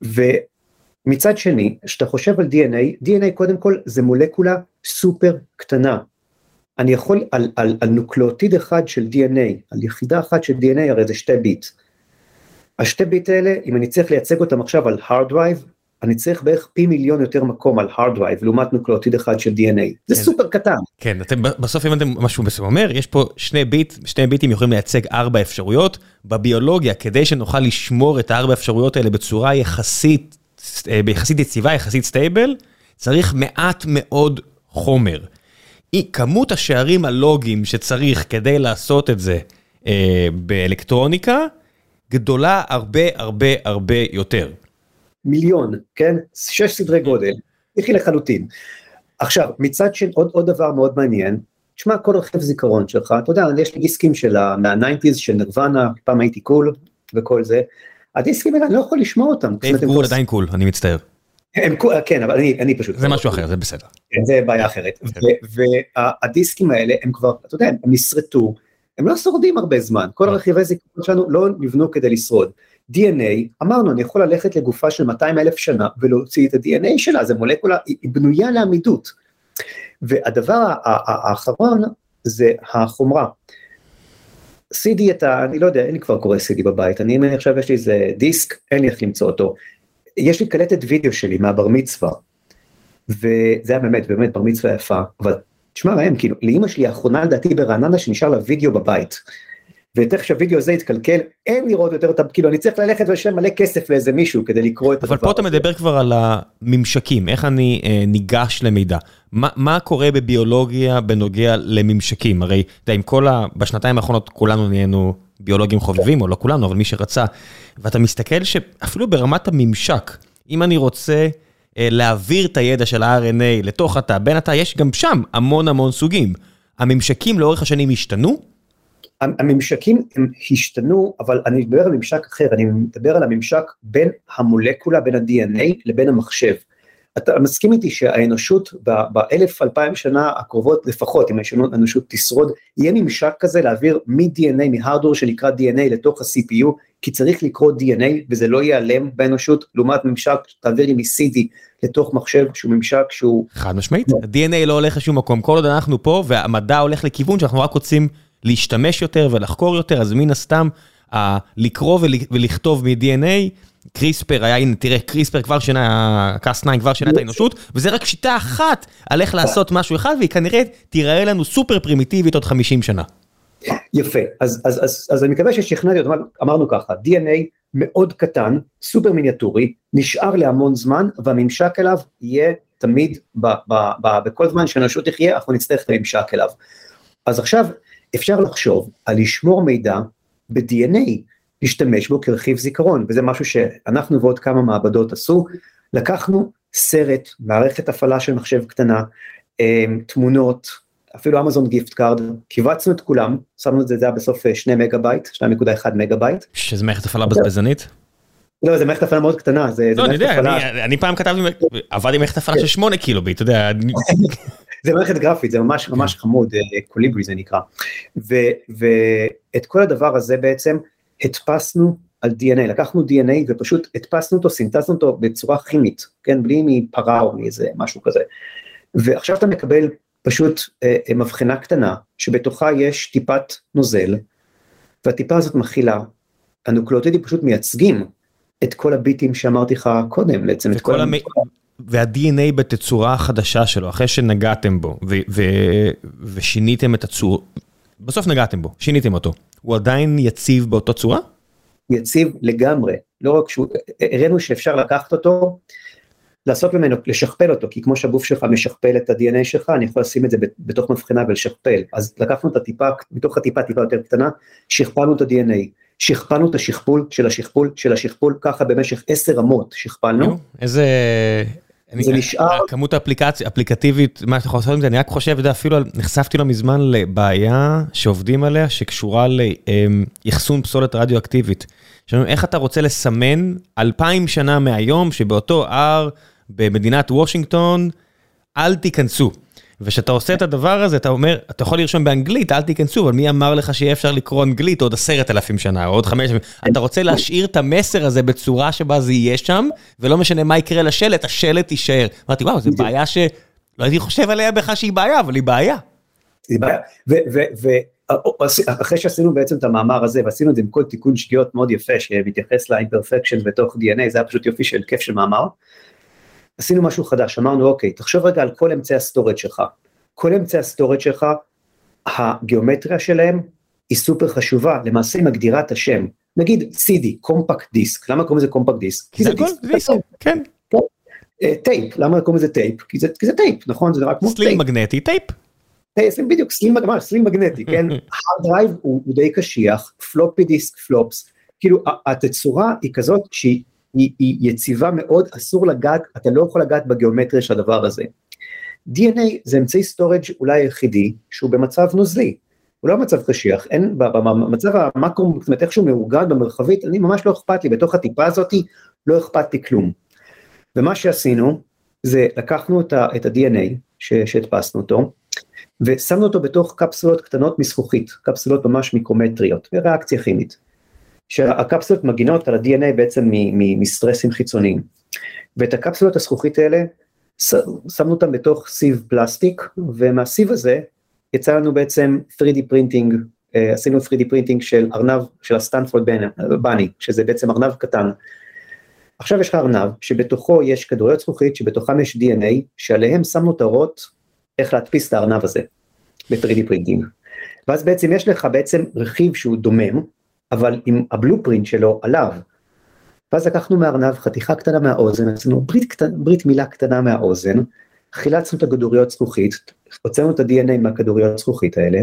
ומצד שני, כשאתה חושב על DNA, DNA קודם כל זה מולקולה סופר קטנה. אני יכול, על, על, על נוקלאוטיד אחד של DNA, על יחידה אחת של DNA, הרי זה שתי ביט. השתי ביט האלה, אם אני צריך לייצג אותם עכשיו על hard drive, אני צריך בערך פי מיליון יותר מקום על hard drive לעומת נוקלאוטיד אחד של DNA, זה כן. סופר קטן. כן, אתם בסוף הבנתם משהו בסוף אומר, יש פה שני ביט, שני ביטים יכולים לייצג ארבע אפשרויות, בביולוגיה כדי שנוכל לשמור את הארבע אפשרויות האלה בצורה יחסית, אה, יחסית יציבה, יחסית stable, צריך מעט מאוד חומר. כמות השערים הלוגיים שצריך כדי לעשות את זה אה, באלקטרוניקה, גדולה הרבה הרבה הרבה יותר. מיליון, כן? שש סדרי גודל, ריאלי לחלוטין. עכשיו, מצד של עוד, עוד דבר מאוד מעניין, תשמע, כל רכיב זיכרון שלך, אתה יודע, יש לי דיסקים של מה-90's של נירוונה, פעם הייתי cool וכל זה, הדיסקים האלה, אני לא יכול לשמוע אותם. דייב גרוהל עדיין cool, אני מצטער. הם, כן, אבל אני, אני פשוט... זה משהו אחר, זה בסדר. כן, זה בעיה אחרת. כן. והדיסקים האלה, הם כבר, אתה יודע, הם נשרטו, הם לא שורדים הרבה זמן, כל לא. הרכיבי זיכרון שלנו לא נבנו כדי לשרוד. DNA, אמרנו, אני יכול ללכת לגופה של 200 אלף שנה ולהוציא את ה-DNA שלה, זה מולקולה, היא בנויה לעמידות. והדבר האחרון זה החומרה. CD אתה, אני לא יודע, אין לי כבר קורא CD בבית, אני עכשיו יש לי איזה דיסק, אין לי איך למצוא אותו. יש לי קלטת וידאו שלי מהבר מצווה, וזה היה באמת, באמת בר מצווה יפה, אבל תשמע ראם, כאילו, לאימא שלי האחרונה לדעתי ברעננה שנשאר לה וידאו בבית. ותכף שהווידאו הזה יתקלקל, אין לראות יותר את ה... כאילו אני צריך ללכת ולשלם מלא כסף לאיזה מישהו כדי לקרוא את הדבר הזה. אבל פה אתה מדבר כבר על הממשקים, איך אני אה, ניגש למידע. מה, מה קורה בביולוגיה בנוגע לממשקים? הרי, אתה יודע, עם כל ה... בשנתיים האחרונות כולנו נהיינו ביולוגים חובבים, או לא כולנו, אבל מי שרצה, ואתה מסתכל שאפילו ברמת הממשק, אם אני רוצה אה, להעביר את הידע של ה-RNA לתוך התא, בין התא, יש גם שם המון המון סוגים. הממשקים לאורך השנים השתנו? הממשקים הם השתנו, אבל אני מדבר על ממשק אחר, אני מדבר על הממשק בין המולקולה, בין ה-DNA לבין המחשב. אתה מסכים איתי שהאנושות באלף אלפיים שנה הקרובות לפחות, אם האנושות תשרוד, יהיה ממשק כזה להעביר מ-DNA, מהרדור שנקרא DNA לתוך ה-CPU, כי צריך לקרוא DNA וזה לא ייעלם באנושות, לעומת ממשק שתעביר לי מ-CD לתוך מחשב שהוא ממשק שהוא... חד משמעית, ה-DNA לא הולך לשום מקום, כל עוד אנחנו פה והמדע הולך לכיוון שאנחנו רק רוצים להשתמש יותר ולחקור יותר, אז מן הסתם, לקרוא ולכתוב מ-DNA, קריספר היה, הנה תראה, קריספר כבר שינה, Cas 9 כבר שינה את האנושות, וזה רק שיטה אחת על איך לעשות משהו אחד, והיא כנראה תיראה לנו סופר פרימיטיבית עוד 50 שנה. יפה, אז, אז, אז, אז אני מקווה ששכנעתי אותך, אמרנו ככה, DNA מאוד קטן, סופר מיניאטורי, נשאר להמון זמן, והממשק אליו יהיה תמיד, ב, ב, ב, בכל זמן שהאנושות תחיה, אנחנו נצטרך את הממשק אליו. אז עכשיו, אפשר לחשוב על לשמור מידע ב-DNA, להשתמש בו כרכיב זיכרון, וזה משהו שאנחנו ועוד כמה מעבדות עשו, לקחנו סרט, מערכת הפעלה של מחשב קטנה, אמ, תמונות, אפילו אמזון gift card, כיווצנו את כולם, שמנו את זה, זה היה בסוף 2 מגה בייט, 2.1 מגה בייט. שזה מערכת הפעלה בזבזנית? לא, זה מערכת הפעלה מאוד קטנה, זה לא, אני יודע, אני פעם כתבתי, עבדתי מערכת הפעלה של 8 קילו ביט, אתה יודע. זה מערכת גרפית, זה ממש ממש כן. חמוד, קוליברי זה נקרא. ואת כל הדבר הזה בעצם הדפסנו על DNA, לקחנו DNA ופשוט הדפסנו אותו, סינטזנו אותו בצורה כימית, כן, בלי מפרה או מאיזה משהו כזה. ועכשיו אתה מקבל פשוט אה, אה, מבחנה קטנה, שבתוכה יש טיפת נוזל, והטיפה הזאת מכילה, הנוקלאוטידים פשוט מייצגים את כל הביטים שאמרתי לך קודם, בעצם את כל... המ... וה-DNA בתצורה החדשה שלו, אחרי שנגעתם בו ושיניתם את הצור... בסוף נגעתם בו, שיניתם אותו. הוא עדיין יציב באותה צורה? יציב לגמרי. לא רק שהוא, הראינו שאפשר לקחת אותו, לעשות ממנו, לשכפל אותו, כי כמו שהגוף שלך משכפל את ה-DNA שלך, אני יכול לשים את זה בתוך מבחנה ולשכפל. אז לקחנו את הטיפה, מתוך הטיפה טיפה יותר קטנה, שכפלנו את ה-DNA. שכפלנו את השכפול של השכפול של השכפול, ככה במשך עשר רמות שכפלנו. איזה, זה נשאר... כמות האפליקציה, אפליקטיבית, מה שאתה יכול לעשות עם זה, אני רק חושב, אתה אפילו נחשפתי לא מזמן לבעיה שעובדים עליה, שקשורה לאחסון פסולת רדיואקטיבית. איך אתה רוצה לסמן אלפיים שנה מהיום, שבאותו הר במדינת וושינגטון, אל תיכנסו. וכשאתה עושה את הדבר הזה, אתה אומר, אתה יכול לרשום באנגלית, אל תיכנסו, אבל מי אמר לך שיהיה אפשר לקרוא אנגלית עוד עשרת אלפים שנה, או עוד חמש אלפים? אתה רוצה להשאיר את המסר הזה בצורה שבה זה יהיה שם, ולא משנה מה יקרה לשלט, השלט יישאר. אמרתי, וואו, זו בעיה שלא הייתי חושב עליה בכלל שהיא בעיה, אבל היא בעיה. היא בעיה, ואחרי שעשינו בעצם את המאמר הזה, ועשינו את זה עם כל תיקון שגיאות מאוד יפה, שמתייחס ל imperfection בתוך DNA, זה היה פשוט יופי של כיף של מאמר. עשינו משהו חדש, אמרנו אוקיי, תחשוב רגע על כל אמצעי ה storage שלך. כל אמצעי ה storage שלך, הגיאומטריה שלהם היא סופר חשובה, למעשה היא מגדירה את השם. נגיד CD, compact disk, למה קוראים לזה compact disk? כי זה דיסק, כן. טייפ, למה קוראים לזה טייפ? כי זה טייפ, נכון? זה נראה כמו טייפ. סליל מגנטי, טייפ. בדיוק, סליל מגנטי, כן? hard drive הוא די קשיח, floppy disk, flops, כאילו התצורה היא כזאת שהיא היא, היא יציבה מאוד, אסור לגעת, אתה לא יכול לגעת בגיאומטריה של הדבר הזה. DNA זה אמצעי storage אולי היחידי שהוא במצב נוזלי, הוא לא מצב קשיח, אין, במצב המקרו, זאת אומרת איך שהוא מאורגן במרחבית, אני ממש לא אכפת לי, בתוך הטיפה הזאתי לא אכפת לי כלום. ומה שעשינו זה לקחנו את ה-DNA שהדפסנו אותו, ושמנו אותו בתוך קפסולות קטנות מזכוכית, קפסולות ממש מיקרומטריות, וריאקציה כימית. שהקפסולות מגינות על ה-DNA בעצם מסטרסים חיצוניים. ואת הקפסולות הזכוכית האלה שמנו אותם בתוך סיב פלסטיק, ומהסיב הזה יצא לנו בעצם 3D printing, אה, עשינו 3D printing של ארנב של ה Stanford bunny, שזה בעצם ארנב קטן. עכשיו יש לך ארנב שבתוכו יש כדוריות זכוכית שבתוכם יש DNA שעליהם שמנו את ההוראות איך להדפיס את הארנב הזה ב-3D printing. ואז בעצם יש לך בעצם רכיב שהוא דומם, אבל עם ה blueprint שלו עליו. ואז לקחנו מהארנב חתיכה קטנה מהאוזן, עשינו ברית, קטנ, ברית מילה קטנה מהאוזן, חילצנו את הכדוריות זכוכית, הוצאנו את ה-DNA מהכדוריות זכוכית האלה,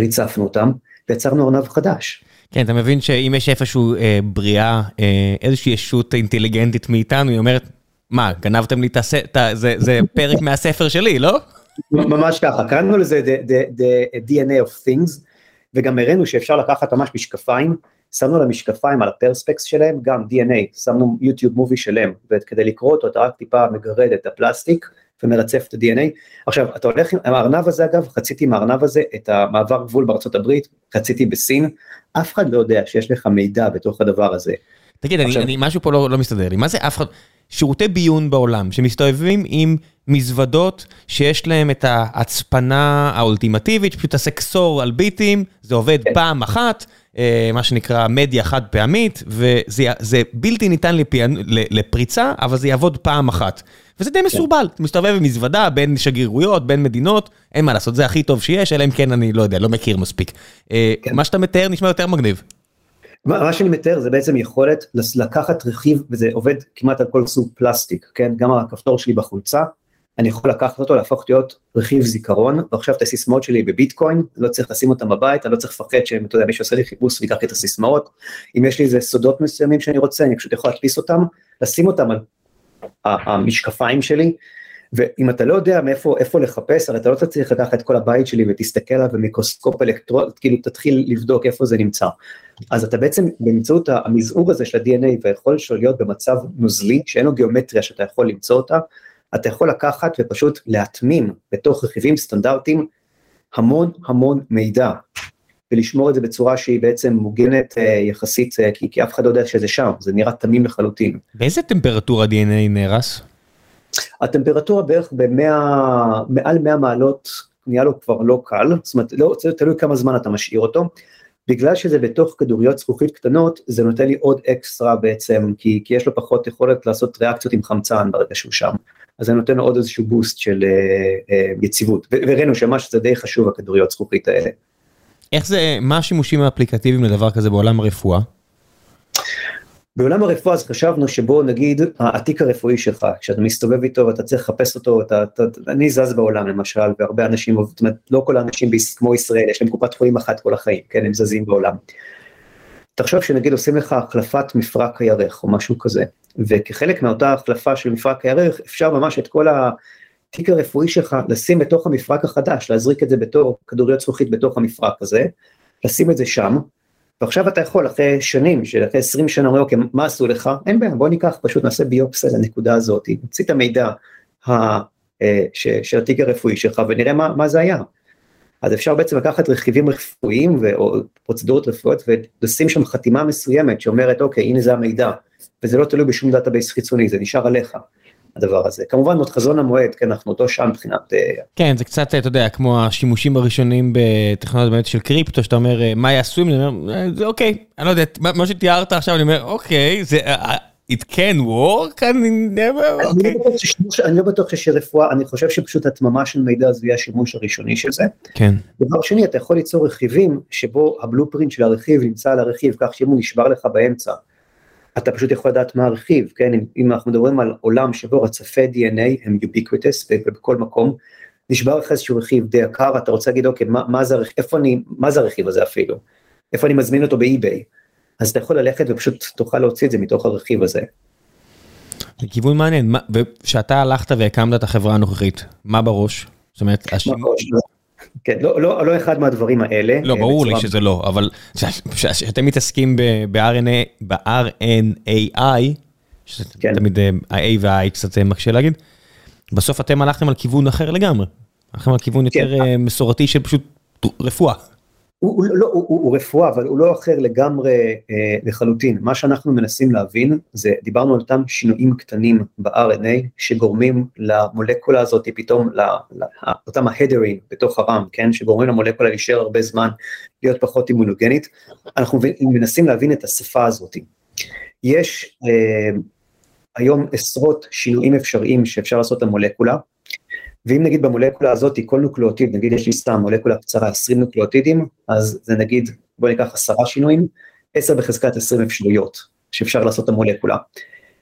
ריצפנו אותם, ויצרנו ארנב חדש. כן, אתה מבין שאם יש איפשהו אה, בריאה, אה, איזושהי ישות אינטליגנטית מאיתנו, היא אומרת, מה, גנבתם לי את הספר, זה, זה פרק מהספר שלי, לא? ממש ככה, קראנו לזה the, the, the DNA of things, וגם הראינו שאפשר לקחת ממש משקפיים, שמנו על המשקפיים על הפרספקס שלהם, גם DNA, שמנו יוטיוב מובי שלם, וכדי לקרוא אותו אתה רק טיפה מגרד את הפלסטיק ומרצף את ה-DNA. עכשיו, אתה הולך עם הארנב הזה אגב, חציתי עם הארנב הזה את המעבר גבול בארצות הברית, חציתי בסין, אף אחד לא יודע שיש לך מידע בתוך הדבר הזה. תגיד. אני, אני, משהו פה לא, לא מסתדר לי, מה זה אף אחד, שירותי ביון בעולם שמסתובבים עם מזוודות שיש להם את ההצפנה האולטימטיבית, שפשוט תעשה כסור על ביטים, זה עובד כן. פעם אחת, אה, מה שנקרא מדיה חד פעמית, וזה בלתי ניתן לפיין, לפריצה, אבל זה יעבוד פעם אחת. וזה די כן. מסורבל, אתה מסתובב עם מזוודה בין שגרירויות, בין מדינות, אין מה לעשות, זה הכי טוב שיש, אלא אם כן אני לא יודע, לא מכיר מספיק. אה, כן. מה שאתה מתאר נשמע יותר מגניב. מה שאני מתאר זה בעצם יכולת לקחת רכיב, וזה עובד כמעט על כל סוג פלסטיק, כן? גם הכפתור שלי בחולצה, אני יכול לקחת אותו, להפוך להיות רכיב זיכרון, ועכשיו את הסיסמאות שלי בביטקוין, לא צריך לשים אותם בבית, אני לא צריך לפחד שאם אתה יודע, מישהו עושה לי חיפוש ויקח לי את הסיסמאות, אם יש לי איזה סודות מסוימים שאני רוצה, אני פשוט יכול להדפיס אותם, לשים אותם על המשקפיים שלי, ואם אתה לא יודע מאיפה איפה לחפש, הרי אתה לא צריך לקחת את כל הבית שלי ותסתכל עליו במיקרוסקופ אלקטרוני, כאילו תתחיל לבדוק איפה זה נמצא. אז אתה בעצם באמצעות המזעור הזה של ה-DNA והיכולת שלו להיות במצב נוזלי, שאין לו גיאומטריה שאתה יכול למצוא אותה, אתה יכול לקחת ופשוט להטמין בתוך רכיבים סטנדרטיים המון המון מידע, ולשמור את זה בצורה שהיא בעצם מוגנת uh, יחסית, uh, כי, כי אף אחד לא יודע שזה שם, זה נראה תמים לחלוטין. באיזה טמפרטורה DNA נהרס? הטמפרטורה בערך במאה, מעל 100 מעלות נהיה לו כבר לא קל, זאת אומרת, לא, תלוי כמה זמן אתה משאיר אותו. בגלל שזה בתוך כדוריות זכוכית קטנות, זה נותן לי עוד אקסטרה בעצם, כי, כי יש לו פחות יכולת לעשות ריאקציות עם חמצן ברגע שהוא שם. אז זה נותן לו עוד איזשהו בוסט של uh, uh, יציבות, וראינו שממש זה די חשוב הכדוריות זכוכית האלה. איך זה, מה השימושים האפליקטיביים לדבר כזה בעולם הרפואה? בעולם הרפואה אז חשבנו שבו נגיד התיק הרפואי שלך, כשאתה מסתובב איתו ואתה צריך לחפש אותו, אתה, אתה, אני זז בעולם למשל, והרבה אנשים, זאת אומרת לא כל האנשים כמו ישראל, יש להם קופת חולים אחת כל החיים, כן, הם זזים בעולם. תחשוב שנגיד עושים לך החלפת מפרק הירך או משהו כזה, וכחלק מאותה החלפה של מפרק הירך, אפשר ממש את כל התיק הרפואי שלך לשים בתוך המפרק החדש, להזריק את זה בתור כדוריות זכוכית בתוך המפרק הזה, לשים את זה שם, ועכשיו אתה יכול אחרי שנים, שאחרי 20 שנה אומרים אוקיי מה עשו לך, אין בעיה בוא ניקח פשוט נעשה ביופסיה לנקודה הזאת, נוציא את המידע ה, אה, ש, של התיק הרפואי שלך ונראה מה, מה זה היה. אז אפשר בעצם לקחת רכיבים רפואיים ו, או פרוצדורות רפואיות ולשים שם חתימה מסוימת שאומרת אוקיי הנה זה המידע, וזה לא תלוי בשום database חיצוני, זה נשאר עליך. הדבר הזה. כמובן עוד חזון המועד, כן, אנחנו עוד לא שם מבחינת... אה, כן, זה קצת, אתה יודע, כמו השימושים הראשונים בטכנולוגיה באמת של קריפטו, שאתה אומר, אה, מה יעשו אם אני אומר, אה, זה אוקיי, אני לא יודע, מה שתיארת עכשיו, אני אומר, אוקיי, זה... it can work, אני never, אוקיי. אני לא בטוח שיש רפואה, אני חושב שפשוט התממה של מידע זה יהיה השימוש הראשוני של זה. כן. דבר שני, אתה יכול ליצור רכיבים שבו הבלופרינט של הרכיב נמצא על הרכיב, כך שאם הוא נשבר לך באמצע, אתה פשוט יכול לדעת מה הרכיב, כן, אם, אם אנחנו מדברים על עולם שבו רצפי DNA הם ubiquitous ובכל מקום, נשבר לך איזשהו רכיב די יקר, אתה רוצה להגיד אוקיי, מה, מה, זה, איפה אני, מה זה הרכיב הזה אפילו, איפה אני מזמין אותו באי-ביי, אז אתה יכול ללכת ופשוט תוכל להוציא את זה מתוך הרכיב הזה. זה כיוון מעניין, כשאתה הלכת והקמת את החברה הנוכחית, מה בראש? זאת אומרת, השימוש... כן, לא, לא, לא אחד מהדברים האלה. לא, ברור לי שזה לא, אבל כשאתם מתעסקים ב-RNAi, שזה כן. תמיד ה-A וה-I קצת מקשה להגיד, בסוף אתם הלכתם על כיוון אחר לגמרי. הלכתם על כיוון יותר כן. מסורתי של פשוט רפואה. הוא, הוא, לא, הוא, הוא רפואה, אבל הוא לא אחר לגמרי אה, לחלוטין. מה שאנחנו מנסים להבין זה, דיברנו על אותם שינויים קטנים ב-RNA שגורמים למולקולה הזאת פתאום, לאותם ההדרים בתוך הרם, כן, שגורמים למולקולה להישאר הרבה זמן, להיות פחות אימונוגנית. אנחנו מנסים להבין את השפה הזאת. יש אה, היום עשרות שינויים אפשריים שאפשר לעשות למולקולה, ואם נגיד במולקולה הזאת כל נוקלאוטיד, נגיד יש לי סתם מולקולה קצרה 20 נוקלאוטידים, אז זה נגיד, בוא ניקח עשרה שינויים, 10 בחזקת 20 אפשרויות שאפשר לעשות את המולקולה.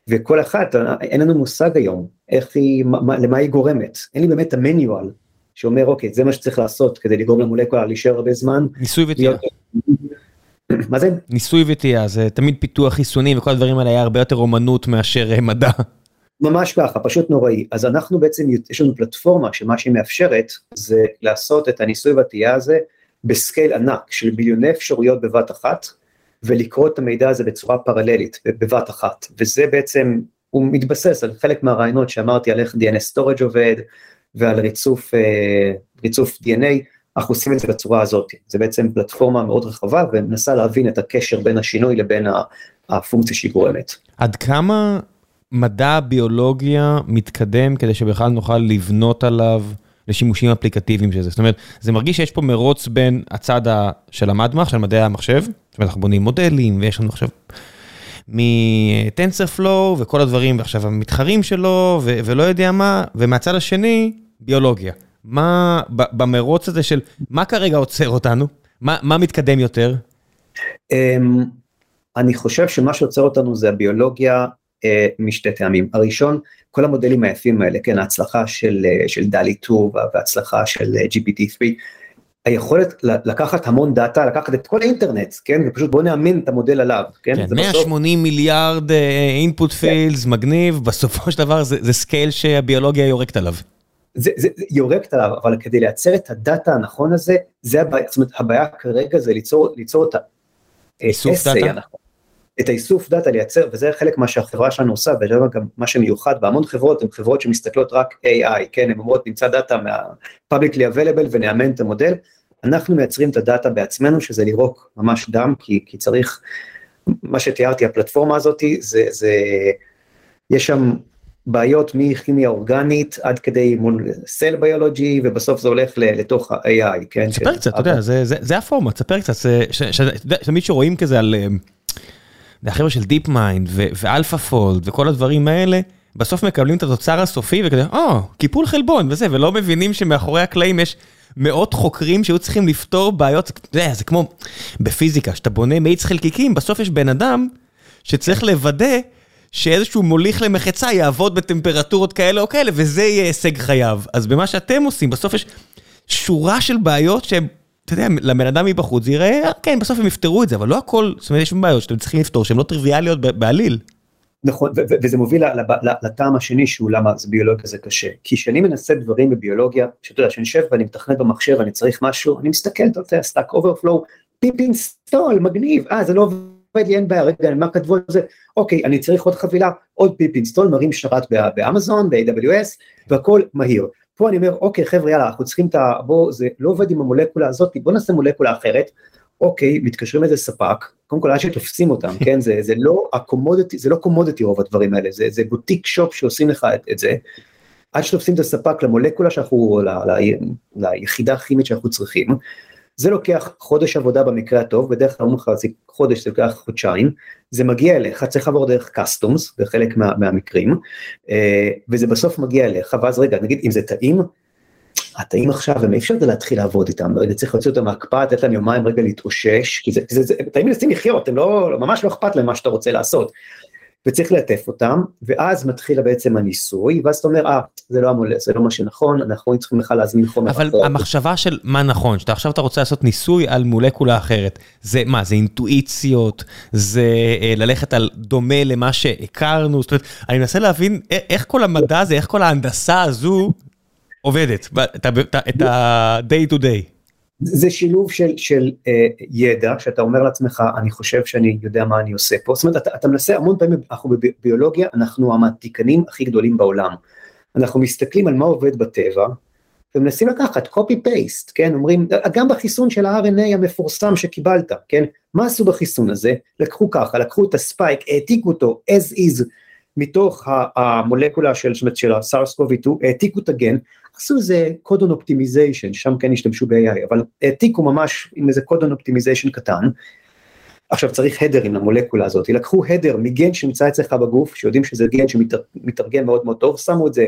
וכל אחת, אין לנו מושג היום איך היא, מה, למה היא גורמת, אין לי באמת את ה manual שאומר אוקיי זה מה שצריך לעשות כדי לגרום למולקולה להישאר הרבה זמן. ניסוי וטעייה. מה זה? ניסוי וטעייה, זה תמיד פיתוח חיסונים וכל הדברים האלה היה הרבה יותר אומנות מאשר מדע. ממש ככה, פשוט נוראי. אז אנחנו בעצם, יש לנו פלטפורמה שמה שהיא מאפשרת זה לעשות את הניסוי והטעייה הזה בסקייל ענק של מיליוני אפשרויות בבת אחת, ולקרוא את המידע הזה בצורה פרללית, בבת אחת. וזה בעצם, הוא מתבסס על חלק מהרעיונות שאמרתי על איך DNS storage עובד, ועל ריצוף, אה, ריצוף DNA, אנחנו עושים את זה בצורה הזאת. זה בעצם פלטפורמה מאוד רחבה ומנסה להבין את הקשר בין השינוי לבין הפונקציה שהיא גורמת. עד כמה מדע ביולוגיה מתקדם כדי שבכלל נוכל לבנות עליו לשימושים אפליקטיביים של זה. זאת אומרת, זה מרגיש שיש פה מרוץ בין הצד של המדמח, של מדעי המחשב, זאת אומרת, אנחנו בונים מודלים ויש לנו עכשיו מטנסר וכל הדברים, ועכשיו המתחרים שלו ו- ולא יודע מה, ומהצד השני, ביולוגיה. מה במרוץ הזה של מה כרגע עוצר אותנו? מה, מה מתקדם יותר? אמ, אני חושב שמה שעוצר אותנו זה הביולוגיה משתי טעמים. הראשון, כל המודלים היפים האלה, כן, ההצלחה של, אה, של דלי 2 וההצלחה של אה, GPT-3, היכולת לקחת המון דאטה, לקחת את כל האינטרנט, כן, ופשוט בוא נאמן את המודל עליו, כן, כן 180 בסוף... מיליארד input fields, כן. מגניב, בסופו של דבר זה, זה scale שהביולוגיה יורקת עליו. זה, זה, זה יורקת עליו, אבל כדי לייצר את ה data הנכון הזה, זה הבעיה, זאת אומרת, הבעיה כרגע זה ליצור, ליצור את ה-assay הנכון. את האיסוף data לייצר, וזה חלק מה שהחברה שלנו עושה, וזה גם מה שמיוחד בהמון חברות, הן חברות שמסתכלות רק AI, כן, הן אומרות נמצא data מה-publicly available ונאמן את המודל, אנחנו מייצרים את ה data בעצמנו, שזה לירוק ממש דם, כי, כי צריך, מה שתיארתי, הפלטפורמה הזאת, זה, זה, יש שם בעיות מכימיה אורגנית עד כדי מודל סל ביולוגי ובסוף זה הולך לתוך ה-AI, כן? ספר קצת, אתה יודע, זה הפורמט, ספר קצת, שתמיד שרואים כזה על זה החבר'ה של DeepMind ו AlphaFold וכל הדברים האלה, בסוף מקבלים את התוצר הסופי וכזה, או, קיפול חלבון וזה, ולא מבינים שמאחורי הקלעים יש מאות חוקרים שהיו צריכים לפתור בעיות, זה, זה כמו בפיזיקה, שאתה בונה מאיץ חלקיקים, בסוף יש בן אדם שצריך לוודא שאיזשהו מוליך למחצה יעבוד בטמפרטורות כאלה או כאלה, וזה יהיה הישג חייו. אז במה שאתם עושים, בסוף יש שורה של בעיות שהן... אתה יודע, לבן אדם מבחוץ זה יראה, כן, בסוף הם יפתרו את זה, אבל לא הכל, זאת אומרת, יש בעיות שאתם צריכים לפתור שהן לא טריוויאליות בעליל. נכון, וזה מוביל לטעם השני שהוא למה זה ביולוגיה זה קשה. כי כשאני מנסה דברים בביולוגיה, שאתה יודע, שאני יושב ואני מתכנת במחשב ואני צריך משהו, אני מסתכל, אתה יודע, Stack Overflow, pip install, מגניב, אה זה לא עובד לי, אין בעיה, רגע, מה כתבו על זה? אוקיי, אני צריך עוד חבילה, עוד pip install, מרים שרת באמזון, ב-AWS, והכל מהיר. פה אני אומר, אוקיי חבר'ה, יאללה, אנחנו צריכים את ה... בואו, זה לא עובד עם המולקולה הזאת, בואו נעשה מולקולה אחרת. אוקיי, מתקשרים לאיזה ספק, קודם כל עד שתופסים אותם, כן, זה, זה לא ה commodity, זה לא commodity רוב הדברים האלה, זה, זה boutique shop שעושים לך את, את זה, עד שתופסים את הספק למולקולה שאנחנו, ל, ל, ל, ליחידה הכימית שאנחנו צריכים, זה לוקח חודש עבודה במקרה הטוב, בדרך כלל אומרים לך זה חודש, זה לוקח חודשיים, זה מגיע אליך, צריך לעבור דרך קסטומס בחלק מה, מהמקרים, אה, וזה בסוף מגיע אליך, ואז רגע, נגיד אם זה טעים, הטעים עכשיו, ואי אפשר להתחיל לעבוד איתם, רגע צריך להוציא אותם מההקפאה, לתת להם יומיים רגע להתאושש, כי זה, זה, זה, טעים מנסים לחיות, הם לא, ממש לא אכפת להם מה שאתה רוצה לעשות. וצריך לעטף אותם, ואז מתחיל בעצם הניסוי, ואז אתה אומר, אה, זה לא המולד, זה לא מה שנכון, אנחנו צריכים לך להזמין חומר אבל אחר. המחשבה של מה נכון, שאתה עכשיו אתה רוצה לעשות ניסוי על מולקולה אחרת, זה מה, זה אינטואיציות, זה אה, ללכת על דומה למה שהכרנו, זאת אומרת, אני מנסה להבין איך כל המדע הזה, איך כל ההנדסה הזו עובדת, את ה-day to day. זה שילוב של, של uh, ידע, שאתה אומר לעצמך, אני חושב שאני יודע מה אני עושה פה, זאת אומרת, אתה, אתה מנסה המון פעמים, אנחנו בביולוגיה, אנחנו המעתיקנים הכי גדולים בעולם. אנחנו מסתכלים על מה עובד בטבע, ומנסים לקחת copy paste, כן, אומרים, גם בחיסון של ה-RNA המפורסם שקיבלת, כן, מה עשו בחיסון הזה? לקחו ככה, לקחו את ה spike, העתיקו אותו as is, מתוך המולקולה של, של ה-SARS-CoV-2, העתיקו את הגן, עשו איזה codon optimization, שם כן השתמשו ב-AI, אבל העתיקו ממש עם איזה codon optimization קטן. עכשיו צריך header ים למולקולה הזאת, לקחו header מגן שנמצא אצלך בגוף, שיודעים שזה גן שמתורגם מאוד מאוד טוב, שמו את זה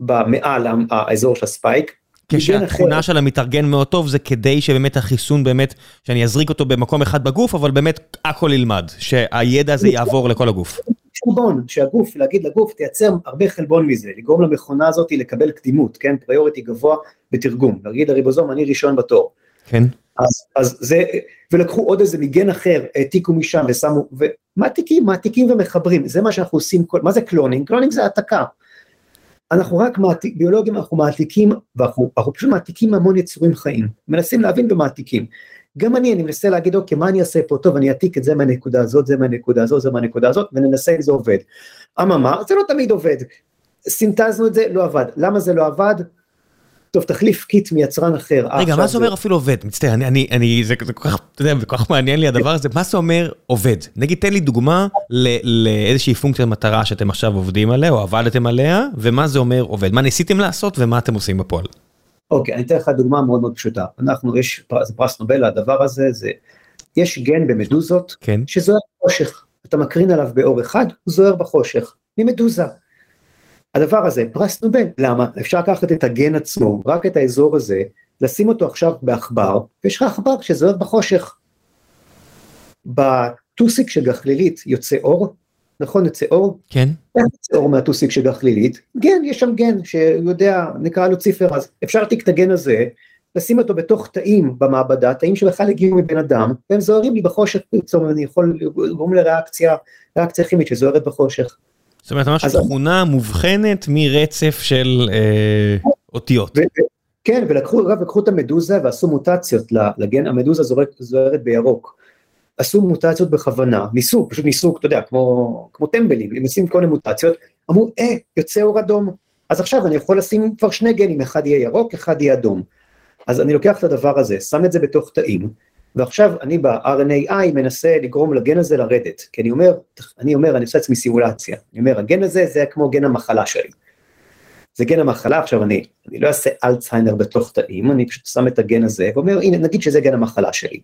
במעל האזור של ה spike. כשהתכונה של המתורגם מאוד טוב זה כדי שבאמת החיסון באמת, שאני אזריק אותו במקום אחד בגוף, אבל באמת הכל ילמד, שהידע הזה יעבור לכל הגוף. חלבון, שהגוף, להגיד לגוף תייצר הרבה חלבון מזה, לגרום למכונה הזאת לקבל קדימות, כן, priority גבוה בתרגום, להגיד הריבוזום אני ראשון בתור. כן. אז, אז זה, ולקחו עוד איזה מגן אחר, העתיקו משם ושמו, ומעתיקים, מעתיקים ומחברים, זה מה שאנחנו עושים, כל, מה זה cloning? cloning זה העתקה. אנחנו רק מעתיק, ביולוגים אנחנו מעתיקים, ואנחנו פשוט מעתיקים המון יצורים חיים, מנסים להבין ומעתיקים. גם אני, אני מנסה להגיד, אוקיי, מה אני אעשה פה? טוב, אני אעתיק את זה מהנקודה הזאת, זה מהנקודה הזאת, זה מהנקודה הזאת, וננסה אם זה עובד. אממה, זה לא תמיד עובד. סינטזנו את זה, לא עבד. למה זה לא עבד? טוב, תחליף קיט מיצרן אחר. רגע, מה זה אומר אפילו עובד? מצטער, אני, אני, אני, זה כל כך, אתה יודע, זה כל כך מעניין לי הדבר הזה, מה זה אומר עובד? נגיד, תן לי דוגמה לאיזושהי פונקציית מטרה שאתם עכשיו עובדים עליה, או עבדתם עליה, ומה זה אומר עובד? מה ניסיתם לעשות ומה אתם עושים בפועל? אוקיי, אני אתן לך דוגמה מאוד מאוד פשוטה. אנחנו, יש פרס, פרס נובל, הדבר הזה, זה, יש גן במדוזות, כן. שזוהר בחושך. אתה מקרין עליו באור אחד, הוא זוהר בחושך, ממדוזה. הדבר הזה, פרס נובל, למה? אפשר לקחת את הגן עצמו, רק את האזור הזה, לשים אותו עכשיו בעכבר, ויש לך עכבר שזוהר בחושך. בטוסיק של גחלילית יוצא אור, נכון, יוצא אור? כן. איך אור מהטוסיק של גחלילית? גן, יש שם גן שיודע, נקרא לו ציפר, אז אפשר להעתיק את הגן הזה, לשים אותו בתוך תאים במעבדה, תאים שבכלל הגיעו מבן אדם, והם זוהרים לי בחושך, זאת אומרת, אני יכול לגרום לריאקציה, ריאקציה כימית שזוהרת בחושך. זאת אומרת, ממש תכונה מובחנת מרצף של אה, אותיות. כן, ולקחו את המדוזה ועשו מוטציות לגן, המדוזה זוהרת בירוק. עשו מוטציות בכוונה, ניסו, פשוט ניסו, אתה יודע, כמו, כמו טמבלים, הם עושים כל מיני מוטציות, אמרו, אה, יוצא אור אדום, אז עכשיו אני יכול לשים כבר שני גנים, אחד יהיה ירוק, אחד יהיה אדום. אז אני לוקח את הדבר הזה, שם את זה בתוך תאים, ועכשיו אני ב-RNAi מנסה לגרום לגן הזה לרדת, כי אני אומר, אני אומר, אני עושה לעצמי סימולציה, אני אומר, הגן הזה זה כמו גן המחלה שלי. זה גן המחלה, עכשיו אני, אני לא אעשה אלצהיינר בתוך תאים, אני פשוט שם את הגן הזה, ואומר, הנה, נגיד שזה גן המחלה שלי.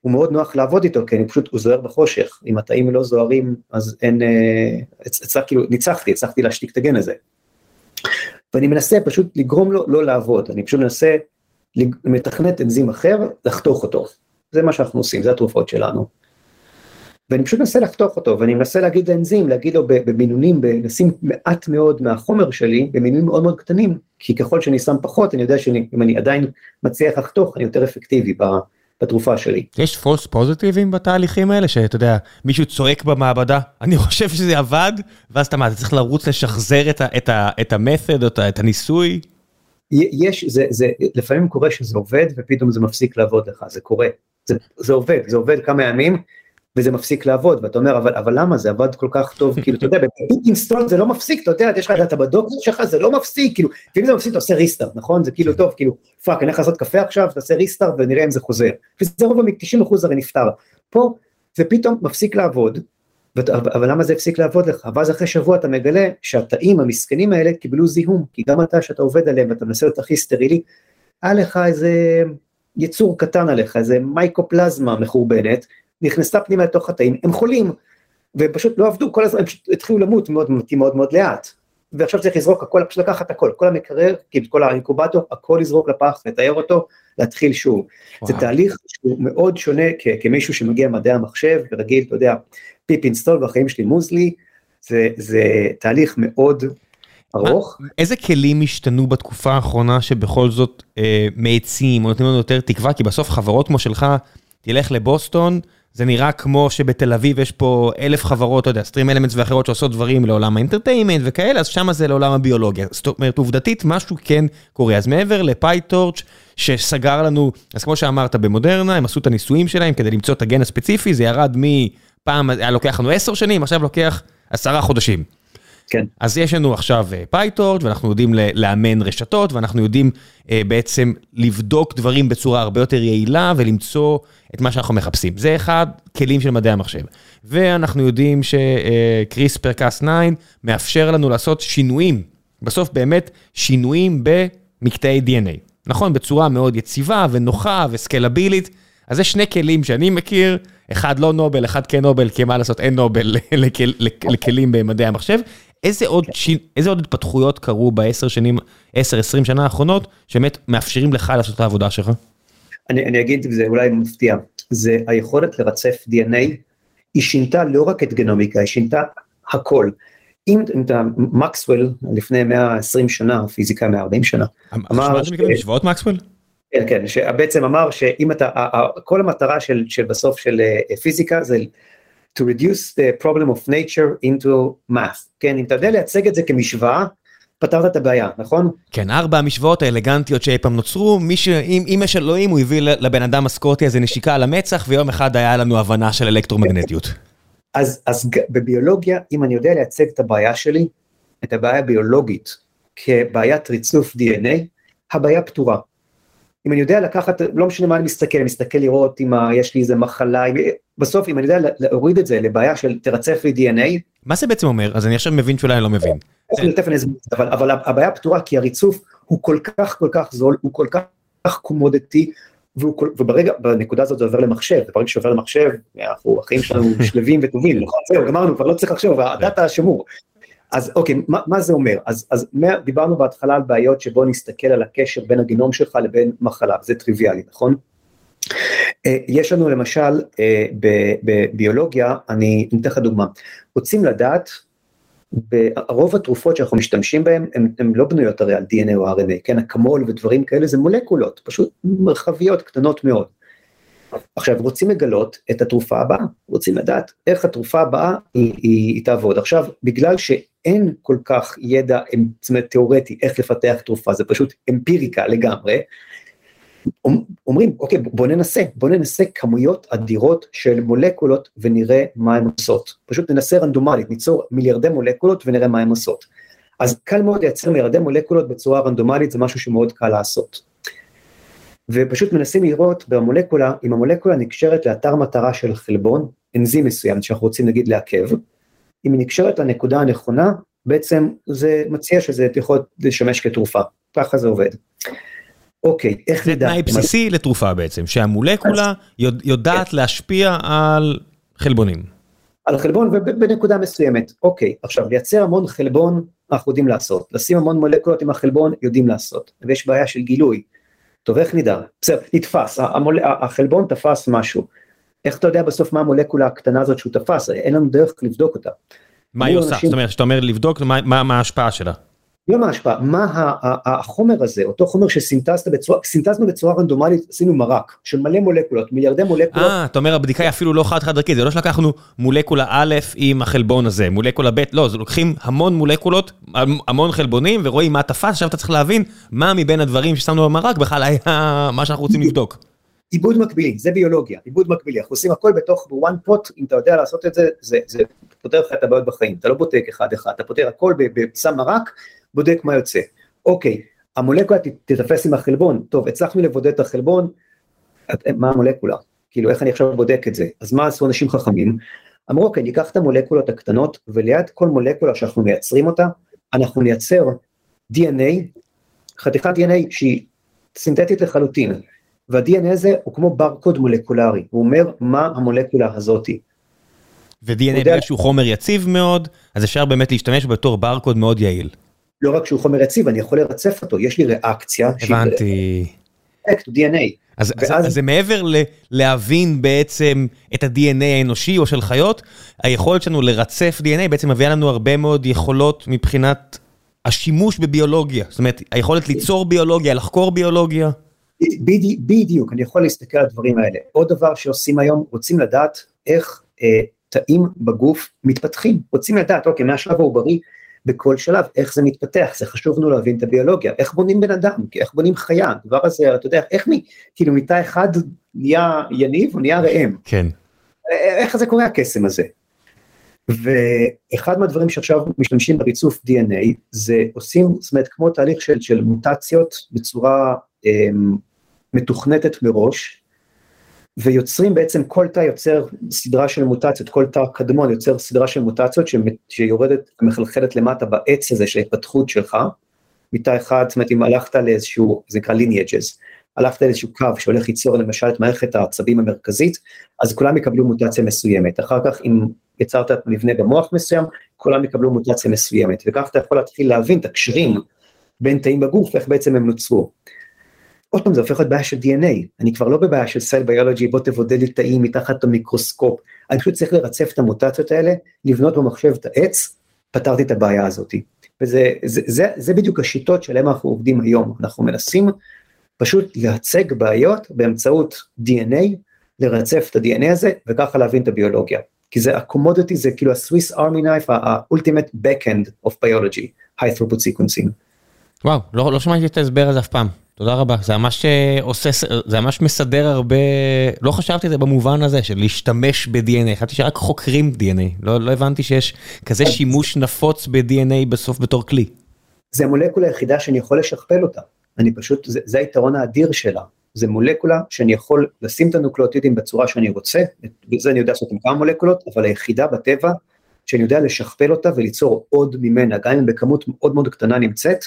הוא מאוד נוח לעבוד איתו, כי אני פשוט, הוא זוהר בחושך, אם התאים לא זוהרים, אז אין, אה, הצלחתי, כאילו, ניצחתי, הצלחתי להשתיק את הגן הזה. ואני מנסה פשוט לגרום לו לא לעבוד, אני פשוט מנסה מתכנת אנזים אחר, לחתוך אותו. זה מה שאנחנו עושים, זה התרופות שלנו. ואני פשוט מנסה לחתוך אותו, ואני מנסה להגיד לאנזים, להגיד לו במינונים, לשים מעט מאוד מהחומר שלי, במינונים מאוד מאוד קטנים, כי ככל שאני שם פחות, אני יודע שאם אני עדיין מצליח לחתוך, אני יותר אפקטיבי בתרופה שלי. יש false positiveים בתהליכים האלה שאתה יודע מישהו צועק במעבדה אני חושב שזה עבד ואז אתה מה אתה צריך לרוץ לשחזר את, ה, את, ה, את המתוד או את הניסוי. יש זה זה לפעמים קורה שזה עובד ופתאום זה מפסיק לעבוד לך זה קורה זה, זה עובד זה עובד כמה ימים וזה מפסיק לעבוד ואתה אומר אבל אבל למה? זה עבד כל כך טוב. כאילו אתה יודע אינסטול זה לא מפסיק אתה יודע יש לך את בדוקטור שלך זה לא מפסיק כאילו ואם זה מפסיק אתה עושה restart נכון? זה כאילו טוב כאילו fuck אני הולך לעשות קפה עכשיו תעשה restart ונראה אם זה חוזר. וזה רוב מ-90% הרי נפתר. פה זה פתאום מפסיק לעבוד אבל למה זה הפסיק לעבוד לך? ואז אחרי שבוע אתה מגלה שהתאים המסכנים האלה קיבלו זיהום כי גם אתה שאתה עובד עליהם ואתה מנסה להיות הכי סטרילי היה לך איזה יצור קטן עליך איזה מייקופלזמה מחורבנת נכנסה פנימה לתוך התאים, הם חולים, ופשוט לא עבדו כל הזמן, הם פשוט התחילו למות מאוד מאוד מאוד, מאוד לאט. ועכשיו צריך לזרוק הכל, פשוט לקחת הכל, כל המקרר, כאילו כל האינקובטור, הכל לזרוק לפח, לטהר אותו, להתחיל שוב. וואו. זה תהליך שהוא מאוד שונה כמישהו שמגיע ממדעי המחשב, ורגיל, אתה יודע, pip install בחיים שלי mostly, זה, זה תהליך מאוד ארוך. מה, איזה כלים השתנו בתקופה האחרונה שבכל זאת אה, מאיצים או נותנים לנו יותר תקווה, כי בסוף חברות כמו שלך, תלך לבוסטון, זה נראה כמו שבתל אביב יש פה אלף חברות, אתה יודע, StreamElements ואחרות שעושות דברים לעולם ה entertainment וכאלה, אז שם זה לעולם הביולוגיה. זאת אומרת, עובדתית, משהו כן קורה. אז מעבר ל PyTorch שסגר לנו, אז כמו שאמרת, במודרנה, הם עשו את הניסויים שלהם כדי למצוא את הגן הספציפי, זה ירד מפעם, היה לוקח לנו עשר שנים, עכשיו לוקח עשרה חודשים. כן. אז יש לנו עכשיו PyTorch ואנחנו יודעים לאמן רשתות ואנחנו יודעים בעצם לבדוק דברים בצורה הרבה יותר יעילה ולמצוא את מה שאנחנו מחפשים. זה אחד, כלים של מדעי המחשב. ואנחנו יודעים ש CRISPR Cas 9 מאפשר לנו לעשות שינויים, בסוף באמת שינויים במקטעי DNA. נכון? בצורה מאוד יציבה ונוחה וסקלבילית. אז זה שני כלים שאני מכיר, אחד לא נובל, אחד כן נובל, כי מה לעשות, אין נובל לכלים במדעי המחשב. איזה עוד, ש... איזה עוד התפתחויות קרו בעשר שנים, עשר, עשרים שנה האחרונות, שבאמת מאפשרים לך לעשות את העבודה שלך? אני, אני אגיד, זה אולי מפתיע, זה היכולת לרצף DNA, היא שינתה לא רק את גנומיקה, היא שינתה הכל. אם אתה, מקסוול, לפני 120 שנה, פיזיקה 140 שנה, אמר... ש... משוואות מקסוול? כן, כן, שבעצם אמר שאם אתה, כל המטרה של, של בסוף של אה, פיזיקה זה to reduce the problem of nature into math, כן, אם אתה יודע לייצג את זה כמשוואה, פתרת את הבעיה, נכון? כן, ארבע המשוואות האלגנטיות שאי פעם נוצרו, מי ש... אם, אם יש אלוהים, הוא הביא לבן אדם הסקוטי הזה נשיקה על המצח, ויום אחד היה לנו הבנה של אלקטרומגנטיות. אז, אז בביולוגיה, אם אני יודע לייצג את הבעיה שלי, את הבעיה הביולוגית, כבעיית ריצוף DNA, הבעיה פתורה. אם אני יודע לקחת, לא משנה מה אני מסתכל, אני מסתכל לראות אם יש לי איזה מחלה, בסוף אם אני יודע להוריד את זה לבעיה של תרצף לי DNA. מה זה בעצם אומר? אז אני עכשיו מבין שאולי אני לא מבין. אבל, אבל הבעיה פתורה כי הריצוף הוא כל כך כל כך זול, הוא כל כך קומודטי, וברגע, בנקודה הזאת זה עובר למחשב, ברגע שעובר למחשב, אנחנו, החיים שלנו שלווים וטובים, נכון, זהו, גמרנו, כבר לא צריך לחשוב, הדאטה שמור. אז אוקיי, מה, מה זה אומר? אז, אז דיברנו בהתחלה על בעיות שבו נסתכל על הקשר בין הגנום שלך לבין מחלה, זה טריוויאלי, נכון? אה, יש לנו למשל אה, בביולוגיה, אני אתן לך דוגמה, רוצים לדעת, רוב התרופות שאנחנו משתמשים בהן הן לא בנויות הרי על DNA או RNA, כן, אקמול ודברים כאלה זה מולקולות, פשוט מרחביות קטנות מאוד. עכשיו רוצים לגלות את התרופה הבאה, רוצים לדעת איך התרופה הבאה היא, היא, היא תעבוד. עכשיו בגלל שאין כל כך ידע זאת אומרת, תיאורטי איך לפתח תרופה, זה פשוט אמפיריקה לגמרי, אומרים אוקיי בוא ננסה, בוא ננסה כמויות אדירות של מולקולות ונראה מה הן עושות, פשוט ננסה רנדומלית, ניצור מיליארדי מולקולות ונראה מה הן עושות. אז קל מאוד לייצר מיליארדי מולקולות בצורה רנדומלית, זה משהו שמאוד קל לעשות. ופשוט מנסים לראות במולקולה, אם המולקולה נקשרת לאתר מטרה של חלבון, אנזים מסוים שאנחנו רוצים נגיד לעכב, אם היא נקשרת לנקודה הנכונה, בעצם זה מציע שזה יכול לשמש כתרופה, ככה זה עובד. אוקיי, איך נדע? זה תנאי בסיסי לתרופה בעצם, שהמולקולה יודעת כן. להשפיע על חלבונים. על חלבון ובנקודה מסוימת, אוקיי, עכשיו לייצר המון חלבון אנחנו יודעים לעשות, לשים המון מולקולות עם החלבון יודעים לעשות, ויש בעיה של גילוי, טוב איך נדע? בסדר, נתפס, המול... החלבון תפס משהו. איך אתה יודע בסוף מה המולקולה הקטנה הזאת שהוא תפס? אין לנו דרך לבדוק אותה. מה היא עושה? זאת אומרת, כשאתה אומר לבדוק, מה, מה, מה ההשפעה שלה? מה ההשפעה, מה החומר הזה, אותו חומר שסינתזנו בצורה רנדומלית, עשינו מרק של מלא מולקולות, מיליארדי מולקולות. אה, אתה אומר הבדיקה היא אפילו לא חד חד ערכית, זה לא שלקחנו מולקולה א' עם החלבון הזה, מולקולה ב', לא, זה לוקחים המון מולקולות, המון חלבונים ורואים מה תפס, עכשיו אתה צריך להבין מה מבין הדברים ששמנו במרק בכלל היה מה שאנחנו רוצים לבדוק. עיבוד מקבילי, זה ביולוגיה, עיבוד מקבילי, אנחנו עושים הכל בתוך one pot, אם אתה יודע לעשות את זה, זה, זה פותר לך את הבעיות בחיים, אתה לא בודק אחד אחד, אתה פותר הכל בשם מרק, בודק מה יוצא. אוקיי, המולקולה תתפס עם החלבון, טוב, הצלחנו לבודד את החלבון, מה המולקולה? כאילו איך אני עכשיו בודק את זה? אז מה עשו אנשים חכמים? אמרו אוקיי, ניקח את המולקולות הקטנות, וליד כל מולקולה שאנחנו מייצרים אותה, אנחנו נייצר DNA, חתיכת DNA שהיא סינתטית לחלוטין, וה-DNA הזה הוא כמו ברקוד מולקולרי, הוא אומר מה המולקולה הזאתי. ו-DNA בגלל שהוא חומר יציב מאוד, אז אפשר באמת להשתמש בתור ברקוד מאוד יעיל. לא רק שהוא חומר יציב, אני יכול לרצף אותו, יש לי ריאקציה. הבנתי. DNA. אז, ואז... אז, אז זה מעבר ל, להבין בעצם את ה-DNA האנושי או של חיות, היכולת שלנו לרצף DNA בעצם מביאה לנו הרבה מאוד יכולות מבחינת השימוש בביולוגיה. זאת אומרת, היכולת ליצור ביולוגיה, לחקור ביולוגיה. בדיוק, בדיוק, אני יכול להסתכל על הדברים האלה. עוד דבר שעושים היום, רוצים לדעת איך אה, תאים בגוף מתפתחים. רוצים לדעת, אוקיי, מהשלב העוברי, בכל שלב, איך זה מתפתח, זה חשוב לנו להבין את הביולוגיה, איך בונים בן אדם, איך בונים חיה, הדבר הזה, אתה יודע, איך מ... כאילו מתא אחד נהיה יניב או נהיה ראם. כן. איך זה קורה הקסם הזה? ואחד מהדברים שעכשיו משתמשים בריצוף DNA זה עושים, זאת אומרת כמו תהליך של, של מוטציות בצורה אה, מתוכנתת מראש, ויוצרים בעצם, כל תא יוצר סדרה של מוטציות, כל תא קדמון יוצר סדרה של מוטציות שיורדת ומחלחלת למטה בעץ הזה של ההתפתחות שלך, מתא אחד, זאת אומרת אם הלכת לאיזשהו, זה נקרא lineages, הלכת לאיזשהו קו שהולך ליצור למשל את מערכת העצבים המרכזית, אז כולם יקבלו מוטציה מסוימת, אחר כך אם יצרת מבנה במוח מסוים, כולם יקבלו מוטציה מסוימת, וכך אתה יכול להתחיל להבין את הקשרים בין תאים בגוף, איך בעצם הם נוצרו. עוד פעם זה הופך להיות בעיה של DNA, אני כבר לא בבעיה של סייל ביולוגי, בוא תבודד לי תאים מתחת למיקרוסקופ, אני פשוט צריך לרצף את המוטציות האלה, לבנות במחשב את העץ, פתרתי את הבעיה הזאת. וזה זה, זה, זה בדיוק השיטות שלהם אנחנו עובדים היום, אנחנו מנסים פשוט להצג בעיות באמצעות DNA, לרצף את ה-DNA הזה, וככה להבין את הביולוגיה. כי זה ה-commodity, זה כאילו ה-Swiss Army Knife, ה-ultimate backend of biology, high throughput sequencing. וואו, לא, לא שמעתי את ההסבר הזה אף פעם. תודה רבה, זה ממש אה, עושה, זה ממש מסדר הרבה, לא חשבתי את זה במובן הזה של להשתמש ב-DNA, חשבתי שרק חוקרים DNA, לא, לא הבנתי שיש כזה שימוש נפוץ ב-DNA בסוף בתור כלי. זה המולקולה היחידה שאני יכול לשכפל אותה, אני פשוט, זה, זה היתרון האדיר שלה, זה מולקולה שאני יכול לשים את הנוקלאוטידים בצורה שאני רוצה, וזה אני יודע לעשות עם כמה מולקולות, אבל היחידה בטבע שאני יודע לשכפל אותה וליצור עוד ממנה, גם אם בכמות מאוד מאוד קטנה נמצאת,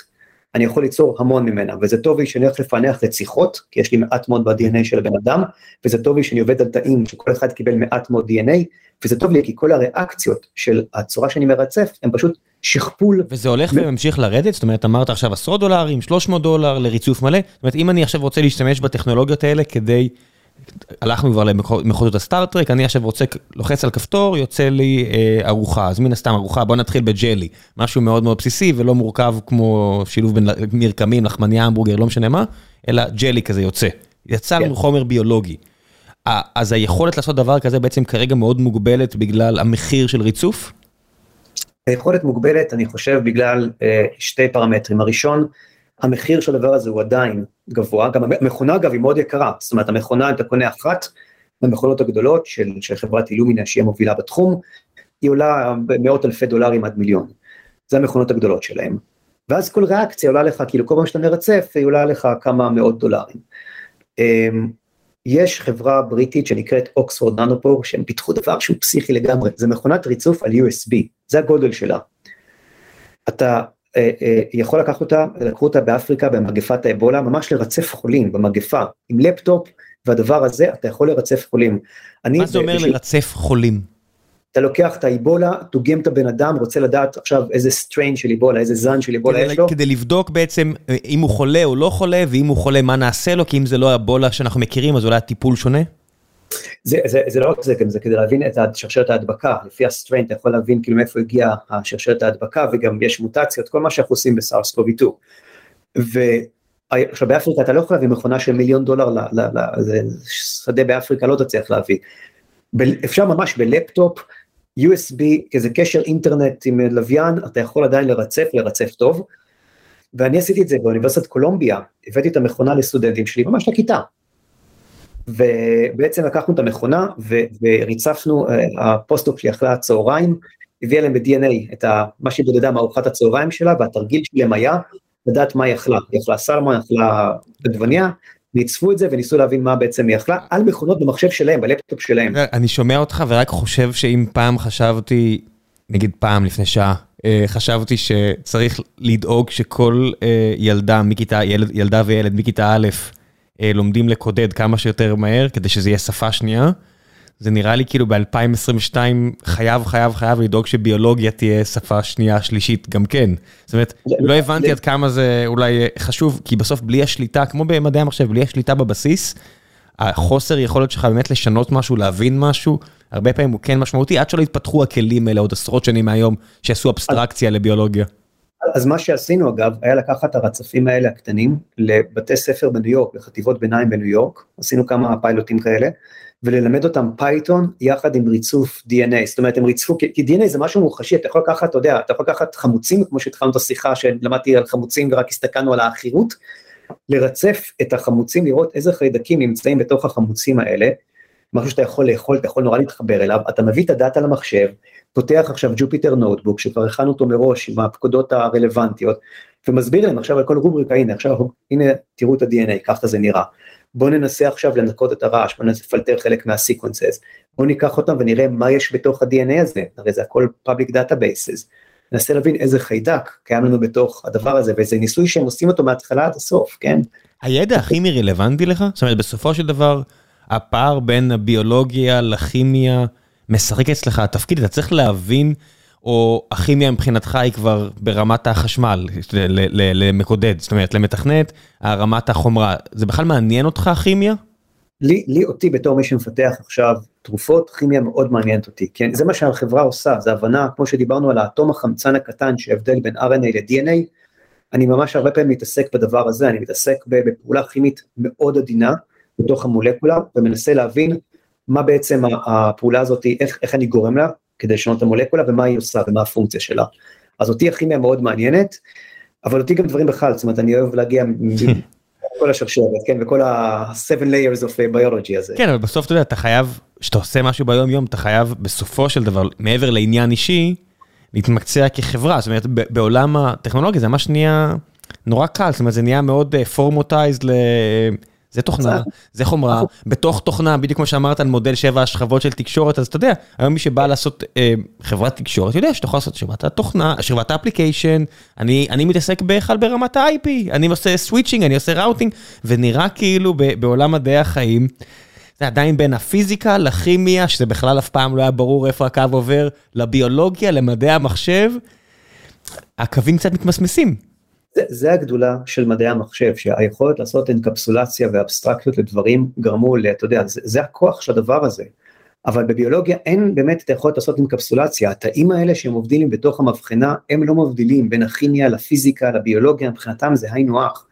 אני יכול ליצור המון ממנה, וזה טוב לי שאני הולך לפענח רציחות, כי יש לי מעט מאוד ב-DNA של הבן אדם, וזה טוב לי שאני עובד על תאים שכל אחד קיבל מעט מאוד DNA, וזה טוב לי כי כל הריאקציות של הצורה שאני מרצף, הם פשוט שכפול. וזה הולך וממשיך לרדת? זאת אומרת, אמרת עכשיו עשרות דולרים, 300 דולר לריצוף מלא, זאת אומרת, אם אני עכשיו רוצה להשתמש בטכנולוגיות האלה כדי הלכנו כבר למחוזות הסטארט-טרק, אני עכשיו רוצה, לוחץ על כפתור, יוצא לי אה, ארוחה, אז מן הסתם ארוחה, בוא נתחיל בג'לי, משהו מאוד מאוד בסיסי ולא מורכב כמו שילוב בין מרקמים, לחמניה, המבורגר, לא משנה מה, אלא ג'לי כזה יוצא. יצרנו כן. חומר ביולוגי. אז היכולת לעשות דבר כזה בעצם כרגע מאוד מוגבלת בגלל המחיר של ריצוף? היכולת מוגבלת, אני חושב, בגלל אה, שתי פרמטרים. הראשון, המחיר של הדבר הזה הוא עדיין גבוה, גם המכונה אגב היא מאוד יקרה, זאת אומרת המכונה אתה קונה אחת מהמכונות הגדולות של, של חברת אילומינה שהיא המובילה בתחום, היא עולה מאות אלפי דולרים עד מיליון, זה המכונות הגדולות שלהם. ואז כל ריאקציה עולה לך, כאילו כל פעם שאתה מרצף היא עולה לך כמה מאות דולרים. אמ, יש חברה בריטית שנקראת אוקספורד ננופור שהם פיתחו דבר שהוא פסיכי לגמרי, זה מכונת ריצוף על USB, זה הגודל שלה. אתה יכול לקחת אותה, לקחו אותה באפריקה במגפת האבולה, ממש לרצף חולים במגפה, עם לפטופ, והדבר הזה אתה יכול לרצף חולים. מה זה אומר לרצף חולים? אתה לוקח את האיבולה, דוגם את הבן אדם, רוצה לדעת עכשיו איזה strain של איבולה, איזה זן של איבולה יש לו. כדי לבדוק בעצם אה, אם הוא חולה או לא חולה, ואם הוא חולה מה נעשה לו, כי אם זה לא האיבולה שאנחנו מכירים אז אולי הטיפול שונה? זה, זה, זה לא רק זה, זה כדי להבין את שרשרת ההדבקה, לפי ה strain אתה יכול להבין כאילו מאיפה הגיעה השרשרת ההדבקה וגם יש מוטציות, כל מה שאנחנו עושים ב SARS-CoV-2. ועכשיו באפריקה אתה לא יכול להביא מכונה של מיליון דולר, ל, ל, ל, זה שדה באפריקה לא תצליח להביא. ב, אפשר ממש בלפטופ, USB, כזה קשר אינטרנט עם לוויין, אתה יכול עדיין לרצף, לרצף טוב. ואני עשיתי את זה באוניברסיטת קולומביה, הבאתי את המכונה לסטודנטים שלי ממש לכיתה. ובעצם לקחנו את המכונה וריצפנו, אה, ה post-doc שלי אחרי הצהריים, הביאה להם את ה-DNA את ה, מה שהיא בודדה מארוחת הצהריים שלה, והתרגיל שלהם היה לדעת מה היא אכלה, היא אכלה סלמון, היא אכלה עגבניה, ריצפו את זה וניסו להבין מה בעצם היא אכלה, על מכונות במחשב שלהם, בלפטופ שלהם. אני שומע אותך ורק חושב שאם פעם חשבתי, נגיד פעם לפני שעה, אה, חשבתי שצריך לדאוג שכל אה, ילדה מכיתה, ילדה וילד מכיתה א', לומדים לקודד כמה שיותר מהר כדי שזה יהיה שפה שנייה. זה נראה לי כאילו ב-2022 חייב חייב חייב לדאוג שביולוגיה תהיה שפה שנייה שלישית גם כן. זאת אומרת, לא הבנתי עד כמה זה אולי חשוב, כי בסוף בלי השליטה, כמו במדעי המחשב, בלי השליטה בבסיס, החוסר יכולת שלך באמת לשנות משהו, להבין משהו, הרבה פעמים הוא כן משמעותי, עד שלא יתפתחו הכלים האלה עוד עשרות שנים מהיום, שעשו אבסטרקציה לביולוגיה. אז מה שעשינו אגב, היה לקחת את הרצפים האלה הקטנים לבתי ספר בניו יורק, לחטיבות ביניים בניו יורק, עשינו כמה פיילוטים כאלה, וללמד אותם Python יחד עם ריצוף DNA, זאת אומרת הם ריצפו, כי DNA זה משהו מוחשי, אתה יכול לקחת, אתה יודע, אתה יכול לקחת חמוצים, כמו שהתחלנו את השיחה שלמדתי על חמוצים ורק הסתכלנו על העכירות, לרצף את החמוצים, לראות איזה חיידקים נמצאים בתוך החמוצים האלה, משהו שאתה יכול לאכול, אתה יכול נורא להתחבר אליו, אתה מביא את ה data למחשב, פותח עכשיו Jupyter notebook שכבר הכנו אותו מראש עם הפקודות הרלוונטיות, ומסביר להם עכשיו על כל רובריקה, הנה עכשיו, הנה תראו את ה-DNA, ככה זה נראה. בואו ננסה עכשיו לנקות את הרעש, בואו ננסה לפלטר חלק מה sequences, בואו ניקח אותם ונראה מה יש בתוך ה-DNA הזה, הרי זה הכל public databases. ננסה להבין איזה חיידק קיים לנו בתוך הדבר הזה, וזה ניסוי שהם עושים אותו מההתחלה עד הסוף, כן? הידע הכימי רלוונטי לך? זאת אומרת, בסופו של דבר, הפער בין הביולוגיה לכימיה משחק אצלך התפקיד, אתה צריך להבין, או הכימיה מבחינתך היא כבר ברמת החשמל, למקודד, זאת אומרת, למתכנת, רמת החומרה, זה בכלל מעניין אותך הכימיה? לי, לי אותי בתור מי שמפתח עכשיו תרופות, כימיה מאוד מעניינת אותי, כן, זה מה שהחברה עושה, זה הבנה, כמו שדיברנו על האטום החמצן הקטן שהבדל בין RNA ל-DNA, אני ממש הרבה פעמים מתעסק בדבר הזה, אני מתעסק בפעולה כימית מאוד עדינה בתוך המולקולה, ומנסה להבין מה בעצם הפעולה הזאת, איך, איך אני גורם לה כדי לשנות את המולקולה ומה היא עושה ומה הפונקציה שלה. אז אותי הכימיה מאוד מעניינת, אבל אותי גם דברים בכלל, זאת אומרת אני אוהב להגיע כל השרשרת, כן, וכל ה-7 layers of biology הזה. כן, אבל בסוף אתה יודע, אתה חייב, כשאתה עושה משהו ביום יום, אתה חייב בסופו של דבר, מעבר לעניין אישי, להתמקצע כחברה, זאת אומרת, בעולם הטכנולוגיה זה ממש נהיה נורא קל, זאת אומרת, זה נהיה מאוד formatized אה, ל... זה תוכנה, זה חומרה, בתוך תוכנה, בדיוק כמו שאמרת על מודל שבע השכבות של תקשורת, אז אתה יודע, היום מי שבא לעשות אה, חברת תקשורת, יודע שאתה יכול לעשות שכבת התוכנה, שכבת ה application, אני, אני מתעסק בכלל ברמת ה-IP, אני עושה switching, אני עושה routing, ונראה כאילו בעולם מדעי החיים, זה עדיין בין הפיזיקה לכימיה, שזה בכלל אף פעם לא היה ברור איפה הקו עובר, לביולוגיה, למדעי המחשב, הקווים קצת מתמסמסים. זה, זה הגדולה של מדעי המחשב, שהיכולת לעשות אנקפסולציה ואבסטרקציות לדברים גרמו ל... אתה יודע, זה, זה הכוח של הדבר הזה. אבל בביולוגיה אין באמת את היכולת לעשות אנקפסולציה, התאים האלה שהם עובדים בתוך המבחנה, הם לא מבדילים בין הכימיה לפיזיקה לביולוגיה, מבחינתם זה היינו הך.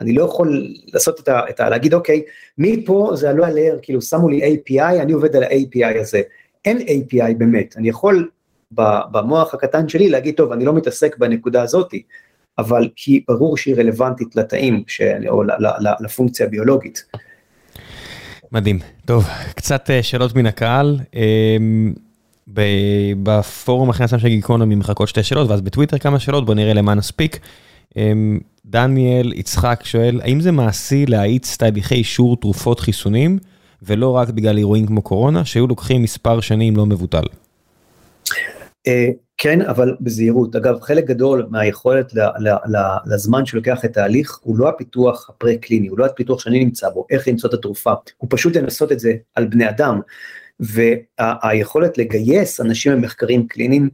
אני לא יכול לעשות את ה... את ה להגיד אוקיי, מפה זה לא הלייר, כאילו שמו לי API, אני עובד על ה-API הזה. אין API באמת, אני יכול במוח הקטן שלי להגיד, טוב, אני לא מתעסק בנקודה הזאתי, אבל כי ברור שהיא רלוונטית לתאים, או לפונקציה הביולוגית. מדהים. טוב, קצת אה, שאלות מן הקהל. אמ, בפורום אחרי הסם של גיקונומי מחכות שתי שאלות, ואז בטוויטר כמה שאלות, בוא נראה למה נספיק. אמ, דניאל יצחק שואל, האם זה מעשי להאיץ תהליכי אישור תרופות חיסונים, ולא רק בגלל אירועים כמו קורונה, שהיו לוקחים מספר שנים לא מבוטל? כן, אבל בזהירות. אגב, חלק גדול מהיכולת ל, ל, ל, לזמן שלוקח את ההליך, הוא לא הפיתוח הפרה-קליני, הוא לא הפיתוח שאני נמצא בו, איך למצוא את התרופה, הוא פשוט לנסות את זה על בני אדם. והיכולת וה, לגייס אנשים למחקרים קליניים,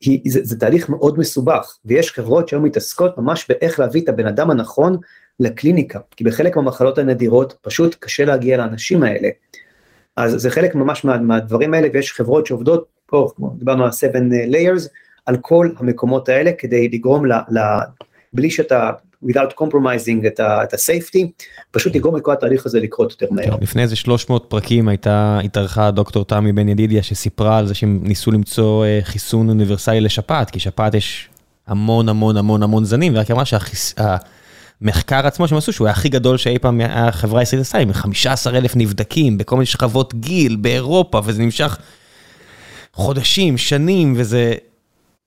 היא, זה, זה תהליך מאוד מסובך, ויש חברות שהיום מתעסקות ממש באיך להביא את הבן אדם הנכון לקליניקה, כי בחלק מהמחלות הנדירות פשוט קשה להגיע לאנשים האלה. אז זה חלק ממש מה, מהדברים האלה ויש חברות שעובדות פה, דיברנו על 7 layers, על כל המקומות האלה כדי לגרום ל, ל, בלי שאתה without compromising את ה-safety, פשוט לגרום לכל התהליך הזה לקרות יותר מהר. לפני איזה 300 פרקים הייתה, התארחה דוקטור תמי בן ידידיה שסיפרה על זה שהם ניסו למצוא אה, חיסון אוניברסלי לשפעת, כי שפעת יש המון המון המון המון זנים, ורק אמרה שהמחקר עצמו שהם עשו, שהוא היה הכי גדול שאי פעם החברה הישראלית עשתה, עם 15 אלף נבדקים בכל מיני שכבות גיל באירופה, וזה נמשך חודשים, שנים, וזה...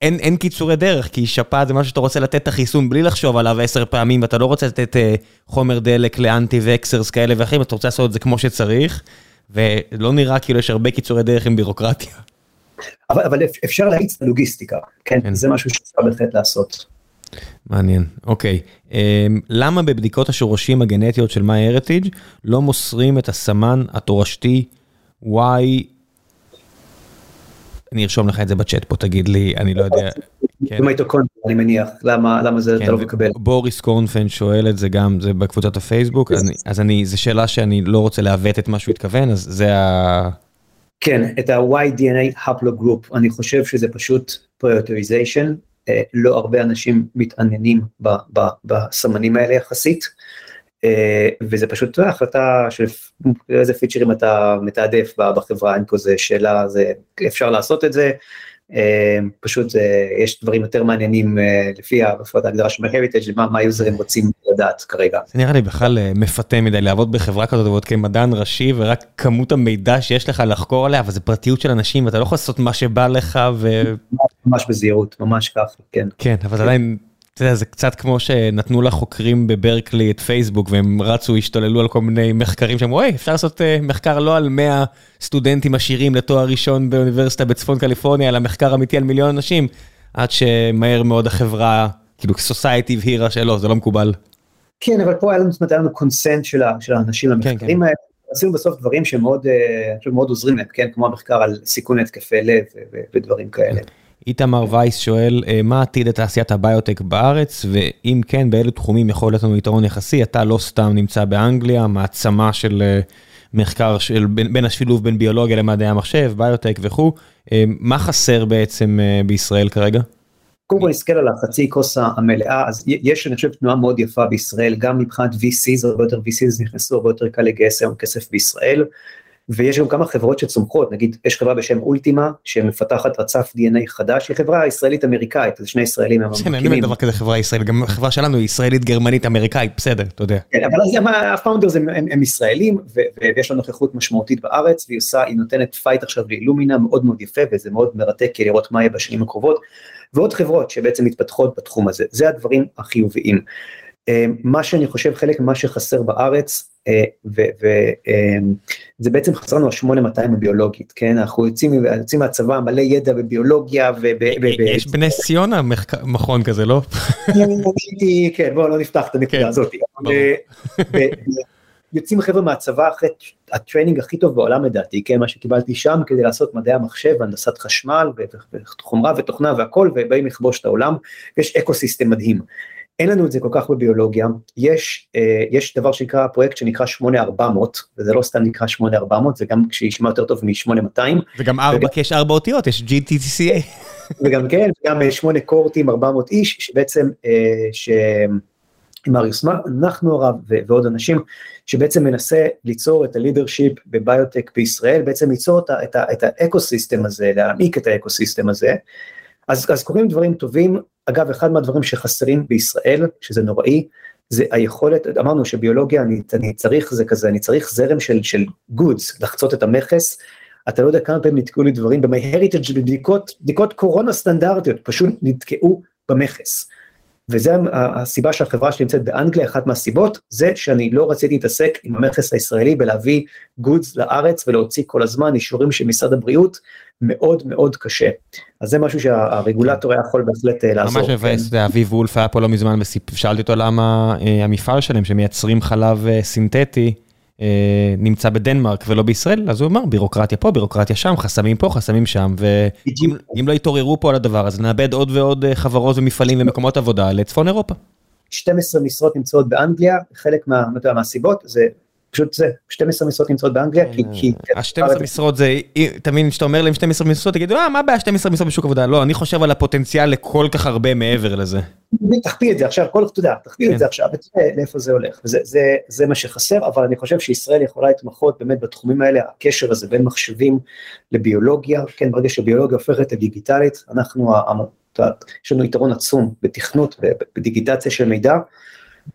אין, אין קיצורי דרך, כי שפעת זה משהו שאתה רוצה לתת את החיסון בלי לחשוב עליו עשר פעמים, ואתה לא רוצה לתת uh, חומר דלק לאנטי וקסרס כאלה ואחרים, אתה רוצה לעשות את זה כמו שצריך, ולא נראה כאילו יש הרבה קיצורי דרך עם בירוקרטיה. אבל, אבל אפשר להאיץ את הלוגיסטיקה, כן? כן? זה משהו שאפשר בהחלט לעשות. מעניין, אוקיי. Um, למה בבדיקות השורשים הגנטיות של MyHeritage לא מוסרים את הסמן התורשתי Y אני ארשום לך את זה בצ'אט פה, תגיד לי, אני לא יודע. כן. אני מניח, למה זה אתה כן, לא מקבל? בוריס קורנפן שואל את זה גם, זה בקבוצת הפייסבוק, אז אני, זו שאלה שאני לא רוצה לעוות את מה שהוא התכוון, אז זה ה... כן, את ה-Y-DNA haplogroup, אני חושב שזה פשוט prioritization, אה, לא הרבה אנשים מתעניינים בסמנים האלה יחסית. אה, וזה פשוט החלטה של איזה פיצ'רים אתה מתעדף בחברה, אין פה זה שאלה, זה אפשר לעשות את זה, אה, פשוט יש דברים יותר מעניינים אה, לפי ההגדרה של MyHeritage, מה היוזרים רוצים לדעת כרגע. זה נראה לי בכלל מפתה מדי לעבוד בחברה כזאת ועוד כמדען ראשי ורק כמות המידע שיש לך לחקור עליה, אבל זה פרטיות של אנשים ואתה לא יכול לעשות מה שבא לך ו... ממש בזהירות, ממש ככה, כן. כן, אבל עדיין אתה יודע, זה קצת כמו שנתנו לחוקרים בברקלי את פייסבוק והם רצו, השתוללו על כל מיני מחקרים שאמרו, היי, אפשר לעשות uh, מחקר לא על 100 סטודנטים עשירים לתואר ראשון באוניברסיטה בצפון קליפורניה, אלא מחקר אמיתי על מיליון אנשים, עד שמהר מאוד החברה, כאילו סוסייטי הבהירה שלא, זה לא מקובל. כן, אבל פה היה לנו, היה לנו קונסנט של האנשים למחקרים כן, כן. האלה. עשינו בסוף דברים שמאוד uh, מאוד עוזרים להם, כן, כמו המחקר על סיכון התקפי לב ודברים כאלה. איתמר וייס שואל, אה, מה עתיד לתעשיית הביוטק בארץ, ואם כן, באילו תחומים יכול להיות לנו יתרון יחסי? אתה לא סתם נמצא באנגליה, מעצמה של אה, מחקר של בין, בין השילוב בין ביולוגיה למדעי המחשב, ביוטק וכו', אה, מה חסר בעצם בישראל כרגע? קודם כל נסתכל על החצי כוס המלאה, אז יש אני חושב תנועה מאוד יפה בישראל, גם מבחינת VCs, הרבה יותר VCs נכנסו, הרבה יותר קל לגייס היום כסף בישראל. ויש גם כמה חברות שצומחות, נגיד יש חברה בשם אולטימה שמפתחת רצף DNA חדש, היא חברה ישראלית אמריקאית, זה שני ישראלים הם המקימים. אין דבר כזה חברה ישראלית, גם החברה שלנו היא ישראלית גרמנית אמריקאית, בסדר, אתה יודע. כן, אבל ה founders הם, הם, הם ישראלים ויש לה נוכחות משמעותית בארץ והיא עושה, היא נותנת fight עכשיו לאילומינה מאוד מאוד יפה וזה מאוד מרתק לראות מה יהיה בשנים הקרובות, ועוד חברות שבעצם מתפתחות בתחום הזה, זה הדברים החיוביים. אה, מה שאני חושב חלק ממה שחסר בארץ אה, וזה בעצם חסרה לנו ה-8200 הביולוגית, כן? אנחנו יוצאים, יוצאים מהצבא מלא ידע בביולוגיה ו... יש בנס ציונה מכון כזה, לא? כן, בואו לא נפתח את הנקודה כן, הזאת. יוצאים חבר'ה מהצבא אחרי ה training הכי טוב בעולם לדעתי, כן, מה שקיבלתי שם כדי לעשות מדעי המחשב, הנדסת חשמל וחומרה ותוכנה והכל, ובאים לכבוש את העולם, יש ecosystem מדהים. אין לנו את זה כל כך בביולוגיה, יש, אה, יש דבר שנקרא, פרויקט שנקרא 8400, וזה לא סתם נקרא 8400, זה גם כדי שישמע יותר טוב מ-8200. וגם 4, כי יש 4 אותיות, יש GTCA. וגם כן, גם 8 קורטים, 400 איש, שבעצם, אה, ש... מריוס אנחנו הרב ועוד אנשים שבעצם מנסה ליצור את הלידרשיפ בביוטק בישראל, בעצם ליצור את, את, את האקו סיסטם הזה, להעמיק את האקו סיסטם הזה, אז, אז קורים דברים טובים, אגב אחד מהדברים שחסרים בישראל, שזה נוראי, זה היכולת, אמרנו שביולוגיה אני, אני צריך זה כזה, אני צריך זרם של, של goods, לחצות את המכס, אתה לא יודע כמה פעמים נתקעו לי דברים ב-MyHeritage בבדיקות, בדיקות קורונה סטנדרטיות, פשוט נתקעו במכס. וזה הסיבה שהחברה שלי נמצאת באנגליה, אחת מהסיבות, זה שאני לא רציתי להתעסק עם המכס הישראלי ולהביא גודס לארץ ולהוציא כל הזמן אישורים של משרד הבריאות, מאוד מאוד קשה. אז זה משהו שהרגולטור היה יכול בהחלט אה, לעזור. ממש מבאס, אביב וולף היה פה לא מזמן ושאלתי אותו למה אה, המפעל שלהם שמייצרים חלב אה, סינתטי, נמצא בדנמרק ולא בישראל, אז הוא אמר בירוקרטיה פה, בירוקרטיה שם, חסמים פה, חסמים שם, ואם לא יתעוררו פה על הדבר הזה, נאבד עוד ועוד חברות ומפעלים ומקומות עבודה לצפון אירופה. 12 משרות נמצאות באנגליה, חלק מה, מהסיבות זה פשוט זה 12 משרות נמצאות באנגליה כי ה-12 משרות זה תמיד שאתה אומר להם 12 משרות תגידו אה מה הבעיה 12 משרות בשוק עבודה? לא אני חושב על הפוטנציאל לכל כך הרבה מעבר לזה. תכפיל את זה עכשיו? כל אתה יודע תכפיל את זה עכשיו לאיפה זה הולך. זה מה שחסר אבל אני חושב שישראל יכולה להתמחות באמת בתחומים האלה. הקשר הזה בין מחשבים לביולוגיה כן ברגע שביולוגיה הופכת לדיגיטלית אנחנו יש לנו יתרון עצום בתכנות בדיגיטציה של מידע.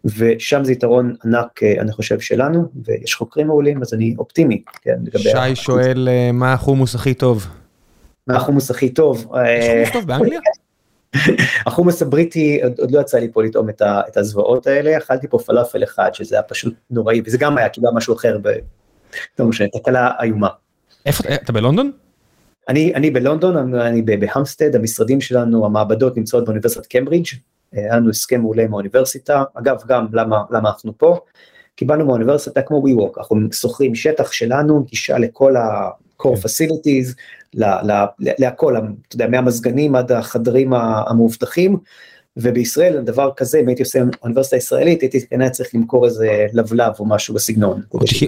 ושם זה יתרון ענק אני חושב שלנו ויש חוקרים מעולים אז אני אופטימי. כן, שי שואל מה החומוס הכי טוב. מה החומוס הכי טוב. יש חומוס טוב באנגליה? החומוס הבריטי עוד לא יצא לי פה לטעום את הזוועות האלה אכלתי פה פלאפל אחד שזה היה פשוט נוראי וזה גם היה כאילו משהו אחר. לא משנה תקלה איומה. איפה אתה בלונדון? אני אני בלונדון אני בהמסטד המשרדים שלנו המעבדות נמצאות באוניברסיטת קמברידג' היה לנו הסכם מעולה עם האוניברסיטה, אגב גם למה, למה אנחנו פה, קיבלנו מהאוניברסיטה כמו WeWork, אנחנו שוכרים שטח שלנו, גישה לכל ה-core כן. facilities, להכל, אתה יודע, מהמזגנים עד החדרים המאובטחים, ובישראל דבר כזה אם הייתי עושה אוניברסיטה ישראלית הייתי כנראה צריך למכור איזה לבלב או משהו בסגנון.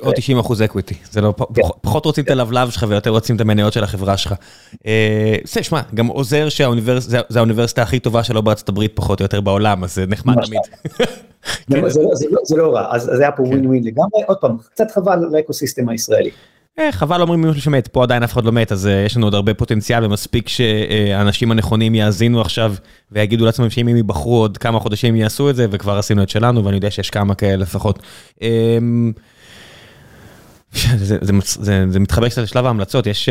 או 90 אחוז equity זה לא כן. פחות רוצים את הלבלב שלך ויותר רוצים את המניות של החברה שלך. אה, שמע גם עוזר שהאוניברסיטה זה האוניברסיטה הכי טובה שלו בארצות הברית פחות או יותר בעולם אז זה נחמד תמיד. לא, לא, זה לא רע אז זה היה פה ווין ווין לגמרי עוד פעם קצת חבל ל ecosystem הישראלי. אה, חבל אומרים מישהו שמת, פה עדיין אף אחד לא מת, אז אה, יש לנו עוד הרבה פוטנציאל ומספיק שהאנשים הנכונים יאזינו עכשיו ויגידו לעצמם שאם הם ייבחרו עוד כמה חודשים יעשו את זה, וכבר עשינו את שלנו ואני יודע שיש כמה כאלה לפחות. אמ, זה, זה, מתחבק קצת לשלב ההמלצות, יש,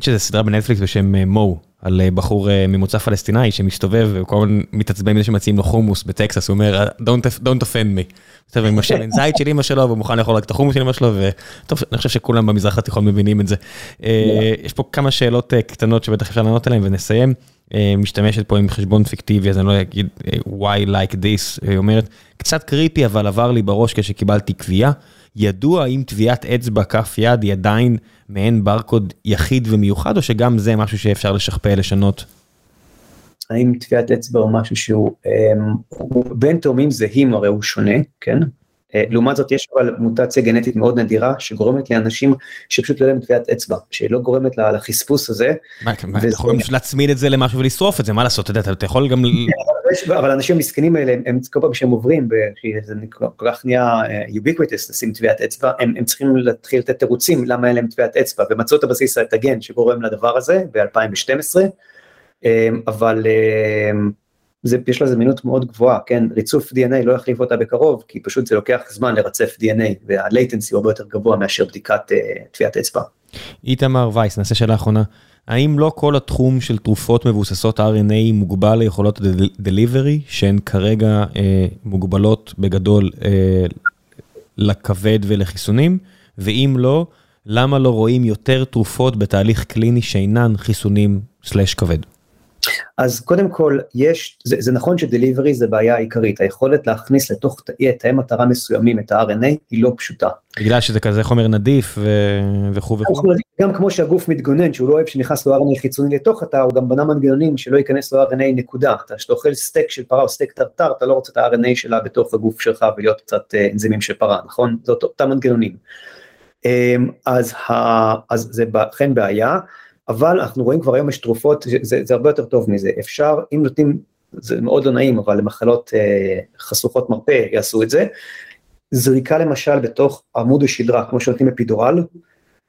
יש איזה סדרה בנטפליקס בשם מו, על בחור ממוצא פלסטיני שמסתובב וכל הזמן מתעצבן מזה שמציעים לו חומוס בטקסס, הוא אומר don't, don't offend me. מסתובב עם השמן זית של אמא שלו ומוכן לאכול רק את החומוס של אמא שלו וטוב אני חושב שכולם במזרח התיכון מבינים את זה. יש פה כמה שאלות קטנות שבטח אפשר לענות עליהן ונסיים. משתמשת פה עם חשבון פיקטיבי אז אני לא אגיד why like this, היא אומרת קצת קריפי אבל עבר לי בראש כשקיבלתי קביעה. ידוע אם טביעת אצבע כף יד היא עדיין מעין ברקוד יחיד ומיוחד או שגם זה משהו שאפשר לשכפל לשנות. האם טביעת אצבע הוא משהו שהוא בין תאומים זהים הרי הוא שונה כן אה, לעומת זאת יש אבל מוטציה גנטית מאוד נדירה שגורמת לאנשים שפשוט לא יודעים טביעת אצבע שלא גורמת לחספוס הזה. מה, אתה יכול להצמיד את זה למשהו ולשרוף את זה מה לעשות אתה יכול גם. כן, אבל האנשים המסכנים האלה הם כל פעם שהם עוברים זה כל כך נהיה ubiquitous לשים טביעת אצבע הם צריכים להתחיל לתת תירוצים למה אין להם טביעת אצבע ומצאו את הבסיס את הגן שגורם לדבר הזה ב-2012 אבל. זה, יש לה זמינות מאוד גבוהה, כן, ריצוף DNA לא יחליף אותה בקרוב, כי פשוט זה לוקח זמן לרצף DNA, והלייטנסי הוא הרבה יותר גבוה מאשר בדיקת uh, טביעת אצבע. איתמר וייס, נעשה שאלה אחרונה. האם לא כל התחום של תרופות מבוססות RNA מוגבל ליכולות דליברי, שהן כרגע אה, מוגבלות בגדול אה, לכבד ולחיסונים? ואם לא, למה לא רואים יותר תרופות בתהליך קליני שאינן חיסונים סלאש כבד? אז קודם כל יש, זה, זה נכון ש delivery זה בעיה עיקרית, היכולת להכניס לתוך תאי תאי מטרה מסוימים את ה-RNA היא לא פשוטה. בגלל שזה כזה חומר נדיף וכו' וכו'. גם כמו שהגוף מתגונן שהוא לא אוהב שנכנס לו RNA חיצוני לתוך התא, הוא גם בנה מנגנונים שלא ייכנס לו RNA נקודה. כשאתה אוכל סטייק של פרה או סטייק טרטר, אתה לא רוצה את ה-RNA שלה בתוך הגוף שלך ולהיות קצת אה, אנזימים של פרה, נכון? זאת אותם מנגנונים. אמ, אז, ה, אז זה אכן בעיה. אבל אנחנו רואים כבר היום יש תרופות, זה, זה הרבה יותר טוב מזה, אפשר, אם נותנים, זה מאוד לא נעים, אבל למחלות אה, חשוכות מרפא יעשו את זה, זריקה למשל בתוך עמוד השדרה, כמו שנותנים אפידורל,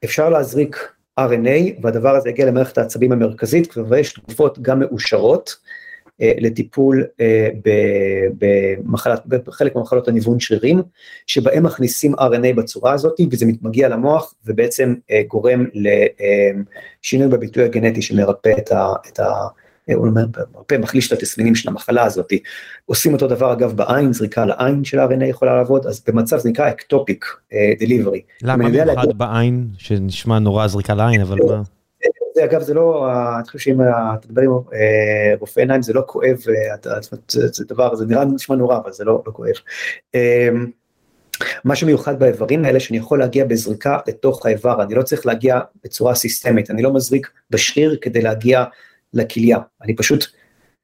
אפשר להזריק RNA, והדבר הזה יגיע למערכת העצבים המרכזית, ויש תרופות גם מאושרות, לטיפול אה, במחלת, בחלק ממחלות הניוון שרירים, שבהם מכניסים RNA בצורה הזאת, וזה מגיע למוח ובעצם אה, גורם לשינוי בביטוי הגנטי שמרפא את ה... את ה הוא מרפא מחליש את התסמינים של המחלה הזאת. עושים אותו דבר אגב בעין, זריקה לעין של RNA יכולה לעבוד, אז במצב זה נקרא ectopic delivery. למה במיוחד בעין, שנשמע נורא זריקה לעין, אבל מה? זה אגב זה לא, אני חושב שאם אתה מדבר עם אה, רופא עיניים זה לא כואב, אה, זה דבר, זה נראה נשמע נורא אבל זה לא, לא כואב. אמ, מה שמיוחד באיברים האלה שאני יכול להגיע בזריקה לתוך האיבר, אני לא צריך להגיע בצורה סיסטמית, אני לא מזריק בשריר כדי להגיע לכליה, אני פשוט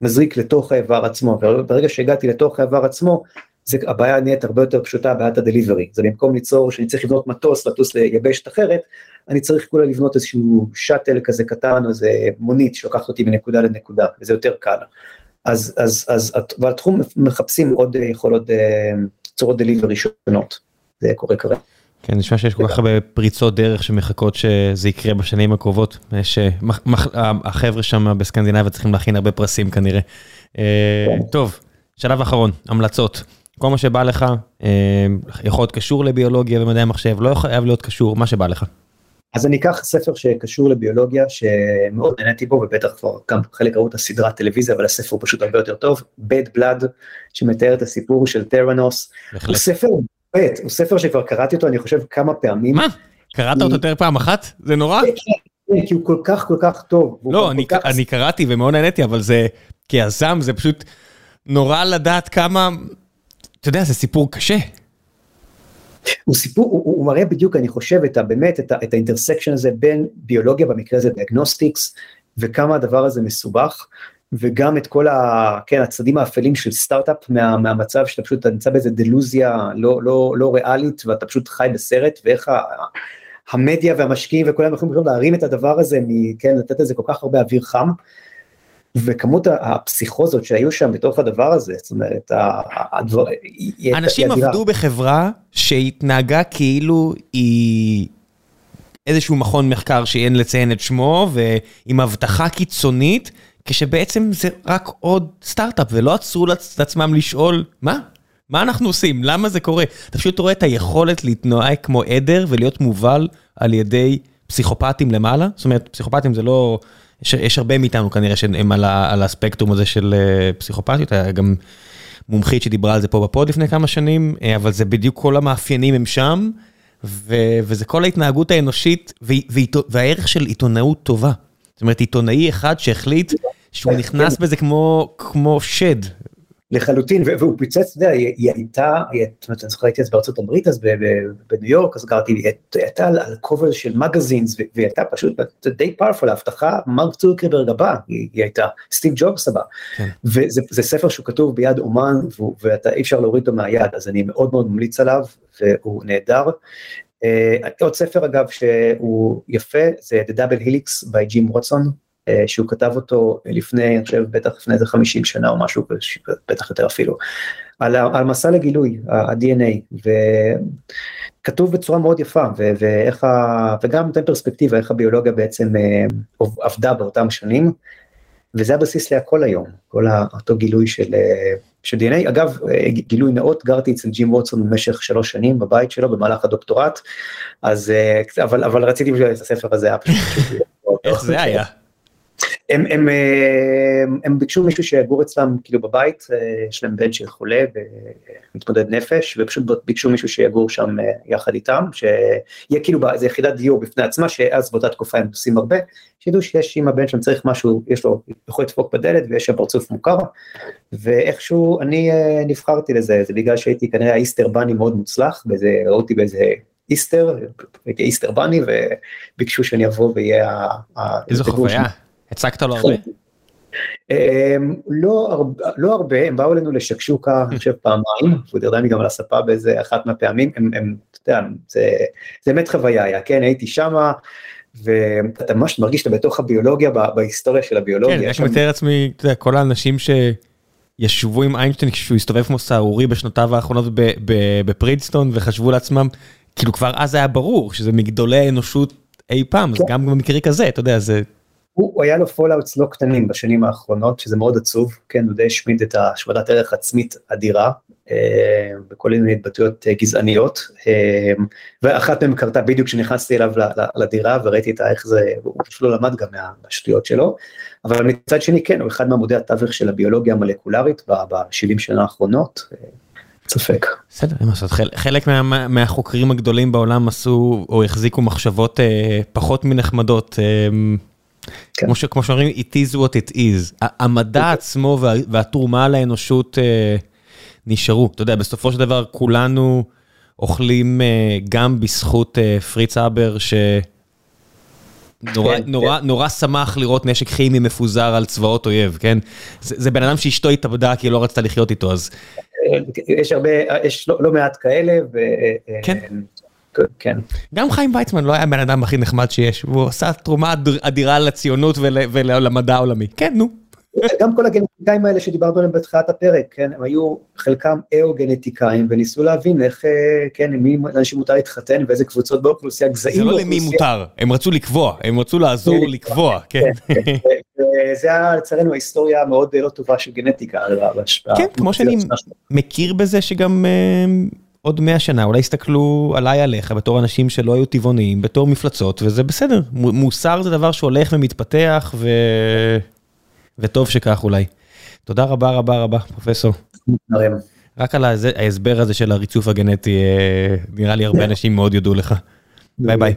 מזריק לתוך האיבר עצמו, וברגע שהגעתי לתוך האיבר עצמו, זה, הבעיה נהיית הרבה יותר פשוטה, בעיית הדליברי. זה במקום ליצור שאני צריך לבנות מטוס, לטוס ליבשת אחרת, אני צריך כולה לבנות איזשהו שאטל כזה קטן, או איזה מונית שלוקחת אותי מנקודה לנקודה, וזה יותר קל. אז, אז, אז, והתחום מחפשים עוד יכולות, צורות דליברי שונות, זה קורה כרגע. כן, נשמע שיש כל כך הרבה פריצות דרך שמחכות שזה יקרה בשנים הקרובות. יש, החבר'ה שם בסקנדינביה צריכים להכין הרבה פרסים כנראה. טוב, שלב אחרון, המלצות. כל מה שבא לך, יכול להיות קשור לביולוגיה ומדעי המחשב, לא חייב להיות קשור, מה שבא לך. אז אני אקח ספר שקשור לביולוגיה, שמאוד נהניתי בו, ובטח כבר גם חלק ראו את הסדרת טלוויזיה, אבל הספר הוא פשוט הרבה יותר טוב, Bad Blood, שמתאר את הסיפור של טרנוס. הוא ספר בית, הוא ספר שכבר קראתי אותו, אני חושב כמה פעמים. מה? קראת אותו יותר פעם אחת? זה נורא? כן, כי הוא כל כך כל כך טוב. לא, אני קראתי ומאוד נהניתי, אבל זה, כיזם זה פשוט נורא לדעת כמה, אתה יודע, זה סיפור קשה. הוא סיפור, הוא, הוא מראה בדיוק, אני חושב, את ה, באמת, את, ה, את ה intersection הזה בין ביולוגיה, במקרה הזה diagnostics, וכמה הדבר הזה מסובך, וגם את כל ה, כן, הצדדים האפלים של סטארט-אפ, מה, מהמצב שאתה פשוט נמצא באיזה דלוזיה לא, לא, לא ריאלית, ואתה פשוט חי בסרט, ואיך ה, המדיה והמשקיעים וכולם יכולים להרים את הדבר הזה, כן, לתת לזה כל כך הרבה אוויר חם. וכמות הפסיכוזות שהיו שם בתוך הדבר הזה, זאת אומרת, הדבר... אנשים עבדו בחברה שהתנהגה כאילו היא איזשהו מכון מחקר שאין לציין את שמו, ועם הבטחה קיצונית, כשבעצם זה רק עוד סטארט-אפ, ולא עצרו לעצמם לשאול, מה? מה אנחנו עושים? למה זה קורה? אתה פשוט רואה את היכולת להתנועה כמו עדר ולהיות מובל על ידי פסיכופטים למעלה, זאת אומרת, פסיכופטים זה לא... יש, יש הרבה מאיתנו כנראה שהם על, על הספקטרום הזה של uh, פסיכופתיות, היה גם מומחית שדיברה על זה פה בפוד לפני כמה שנים, uh, אבל זה בדיוק כל המאפיינים הם שם, ו, וזה כל ההתנהגות האנושית, ו, ו, והערך של עיתונאות טובה. זאת אומרת, עיתונאי אחד שהחליט שהוא נכנס בזה כמו, כמו שד, לחלוטין, והוא פיצץ, אתה יודע, היא הייתה, זאת אומרת, אני זוכר הייתי אז בארצות הברית, אז בניו יורק, אז גרתי, היא הייתה על קובר של מגזינס, והיא הייתה פשוט די פארפול, ההבטחה, מרק צורקרברג הבא, היא הייתה, סטיב ג'ובס הבא, כן. וזה ספר שהוא כתוב ביד אומן, ואי אפשר להוריד אותו מהיד, אז אני מאוד מאוד ממליץ עליו, והוא נהדר. Uh, עוד ספר אגב שהוא יפה, זה The Double Helix by Jim Watson, אה, שהוא כתב אותו לפני, אני חושב, בטח לפני איזה 50 שנה או משהו, בטח יותר אפילו, על, על מסע לגילוי, ה-DNA, וכתוב בצורה מאוד יפה, ו- ואיך ה... וגם נותן פרספקטיבה, איך הביולוגיה בעצם אה, עבדה באותם שנים, וזה הבסיס להכל היום, כל אותו גילוי של, אה, של DNA. אגב, גילוי נאות, גרתי אצל ג'ים ווטסון במשך שלוש שנים בבית שלו במהלך הדוקטורט, אז, אבל, אבל רציתי בשביל את הספר הזה, היה פשוט... איך זה היה? הם, הם, אה, הם, הם ביקשו מישהו שיגור אצלם כאילו בבית, אה, יש להם בן שחולה ומתמודד נפש, ופשוט ביקשו מישהו שיגור שם אה, יחד איתם, שיהיה כאילו באיזה יחידת דיור בפני עצמה, שאז באותה תקופה הם עושים הרבה, שידעו שיש אם הבן שם צריך משהו, יש לו, יכול לדפוק בדלת ויש שם פרצוף מוכר, ואיכשהו אני נבחרתי לזה, זה בגלל שהייתי כנראה האיסטר בני מאוד מוצלח, באיזה, ראו אותי באיזה איסטר, הייתי איסטר בני, וביקשו שאני אבוא ויהיה... איזו חוויה. הצגת לו הרבה? אמ, לא, לא הרבה, הם באו אלינו לשקשוקה, אני חושב פעמיים, והוא דרדמי גם על הספה באיזה אחת מהפעמים, הם, הם, אתה יודע, זה, זה באמת חוויה היה, כן, הייתי שמה, ואתה ממש מרגיש שאתה בתוך הביולוגיה, בהיסטוריה של הביולוגיה. כן, אני מתאר לעצמי, אתה יודע, כל האנשים שישבו עם איינשטיין כשהוא הסתובב כמו סהרורי בשנותיו האחרונות בפרינסטון, וחשבו לעצמם, כאילו כבר אז היה ברור שזה מגדולי האנושות אי פעם, אז כן. גם במקרה כזה, אתה יודע, זה... הוא, היה לו fallouts לא קטנים בשנים האחרונות, שזה מאוד עצוב, כן, הוא די השמיד את השמדת ערך עצמית אדירה, אה, בכל מיני התבטאויות אה, גזעניות, אה, ואחת מהן קרתה בדיוק כשנכנסתי אליו לדירה וראיתי איך זה, הוא פשוט לא למד גם מהשטויות שלו, אבל מצד שני כן, הוא אחד מעמודי התווך של הביולוגיה המולקולרית ב-70 שנה האחרונות. ספק. בסדר, אין מה לעשות, חלק מה, מהחוקרים הגדולים בעולם עשו או החזיקו מחשבות אה, פחות מנחמדות. אה, כן. כמו, ש, כמו שאומרים, it is what it is. המדע אוקיי. עצמו וה, והתרומה לאנושות אה, נשארו. אתה יודע, בסופו של דבר כולנו אוכלים אה, גם בזכות אה, פריץ אבר, שנורא כן, נורא, כן. נורא שמח לראות נשק כימי מפוזר על צבאות אויב, כן? זה, זה בן אדם שאשתו התאבדה כי היא לא רצתה לחיות איתו, אז... יש הרבה, יש לא, לא מעט כאלה, ו... כן. כן. גם חיים ויצמן לא היה הבן אדם הכי נחמד שיש, הוא עשה תרומה אדירה לציונות ולמדע העולמי. כן, נו. גם כל הגנטיקאים האלה שדיברנו עליהם בתחילת הפרק, כן, הם היו חלקם אאו-גנטיקאים וניסו להבין איך, כן, עם מי אנשים מותר להתחתן ואיזה קבוצות באוכלוסייה, גזעים באוכלוסייה. זה לא למי מותר, הם רצו לקבוע, הם רצו לעזור לקבוע, כן. זה היה לצערנו ההיסטוריה המאוד לא טובה של גנטיקה. כן, כמו שאני מכיר בזה שגם עוד 100 שנה אולי יסתכלו עליי עליך בתור אנשים שלא היו טבעוניים, בתור מפלצות, וזה בסדר. מוסר זה דבר שהולך ומתפתח ו... וטוב שכך אולי. תודה רבה רבה רבה, פרופסור. רק על ההסבר הזה של הריצוף הגנטי, נראה לי הרבה אנשים מאוד יודו לך. ביי ביי.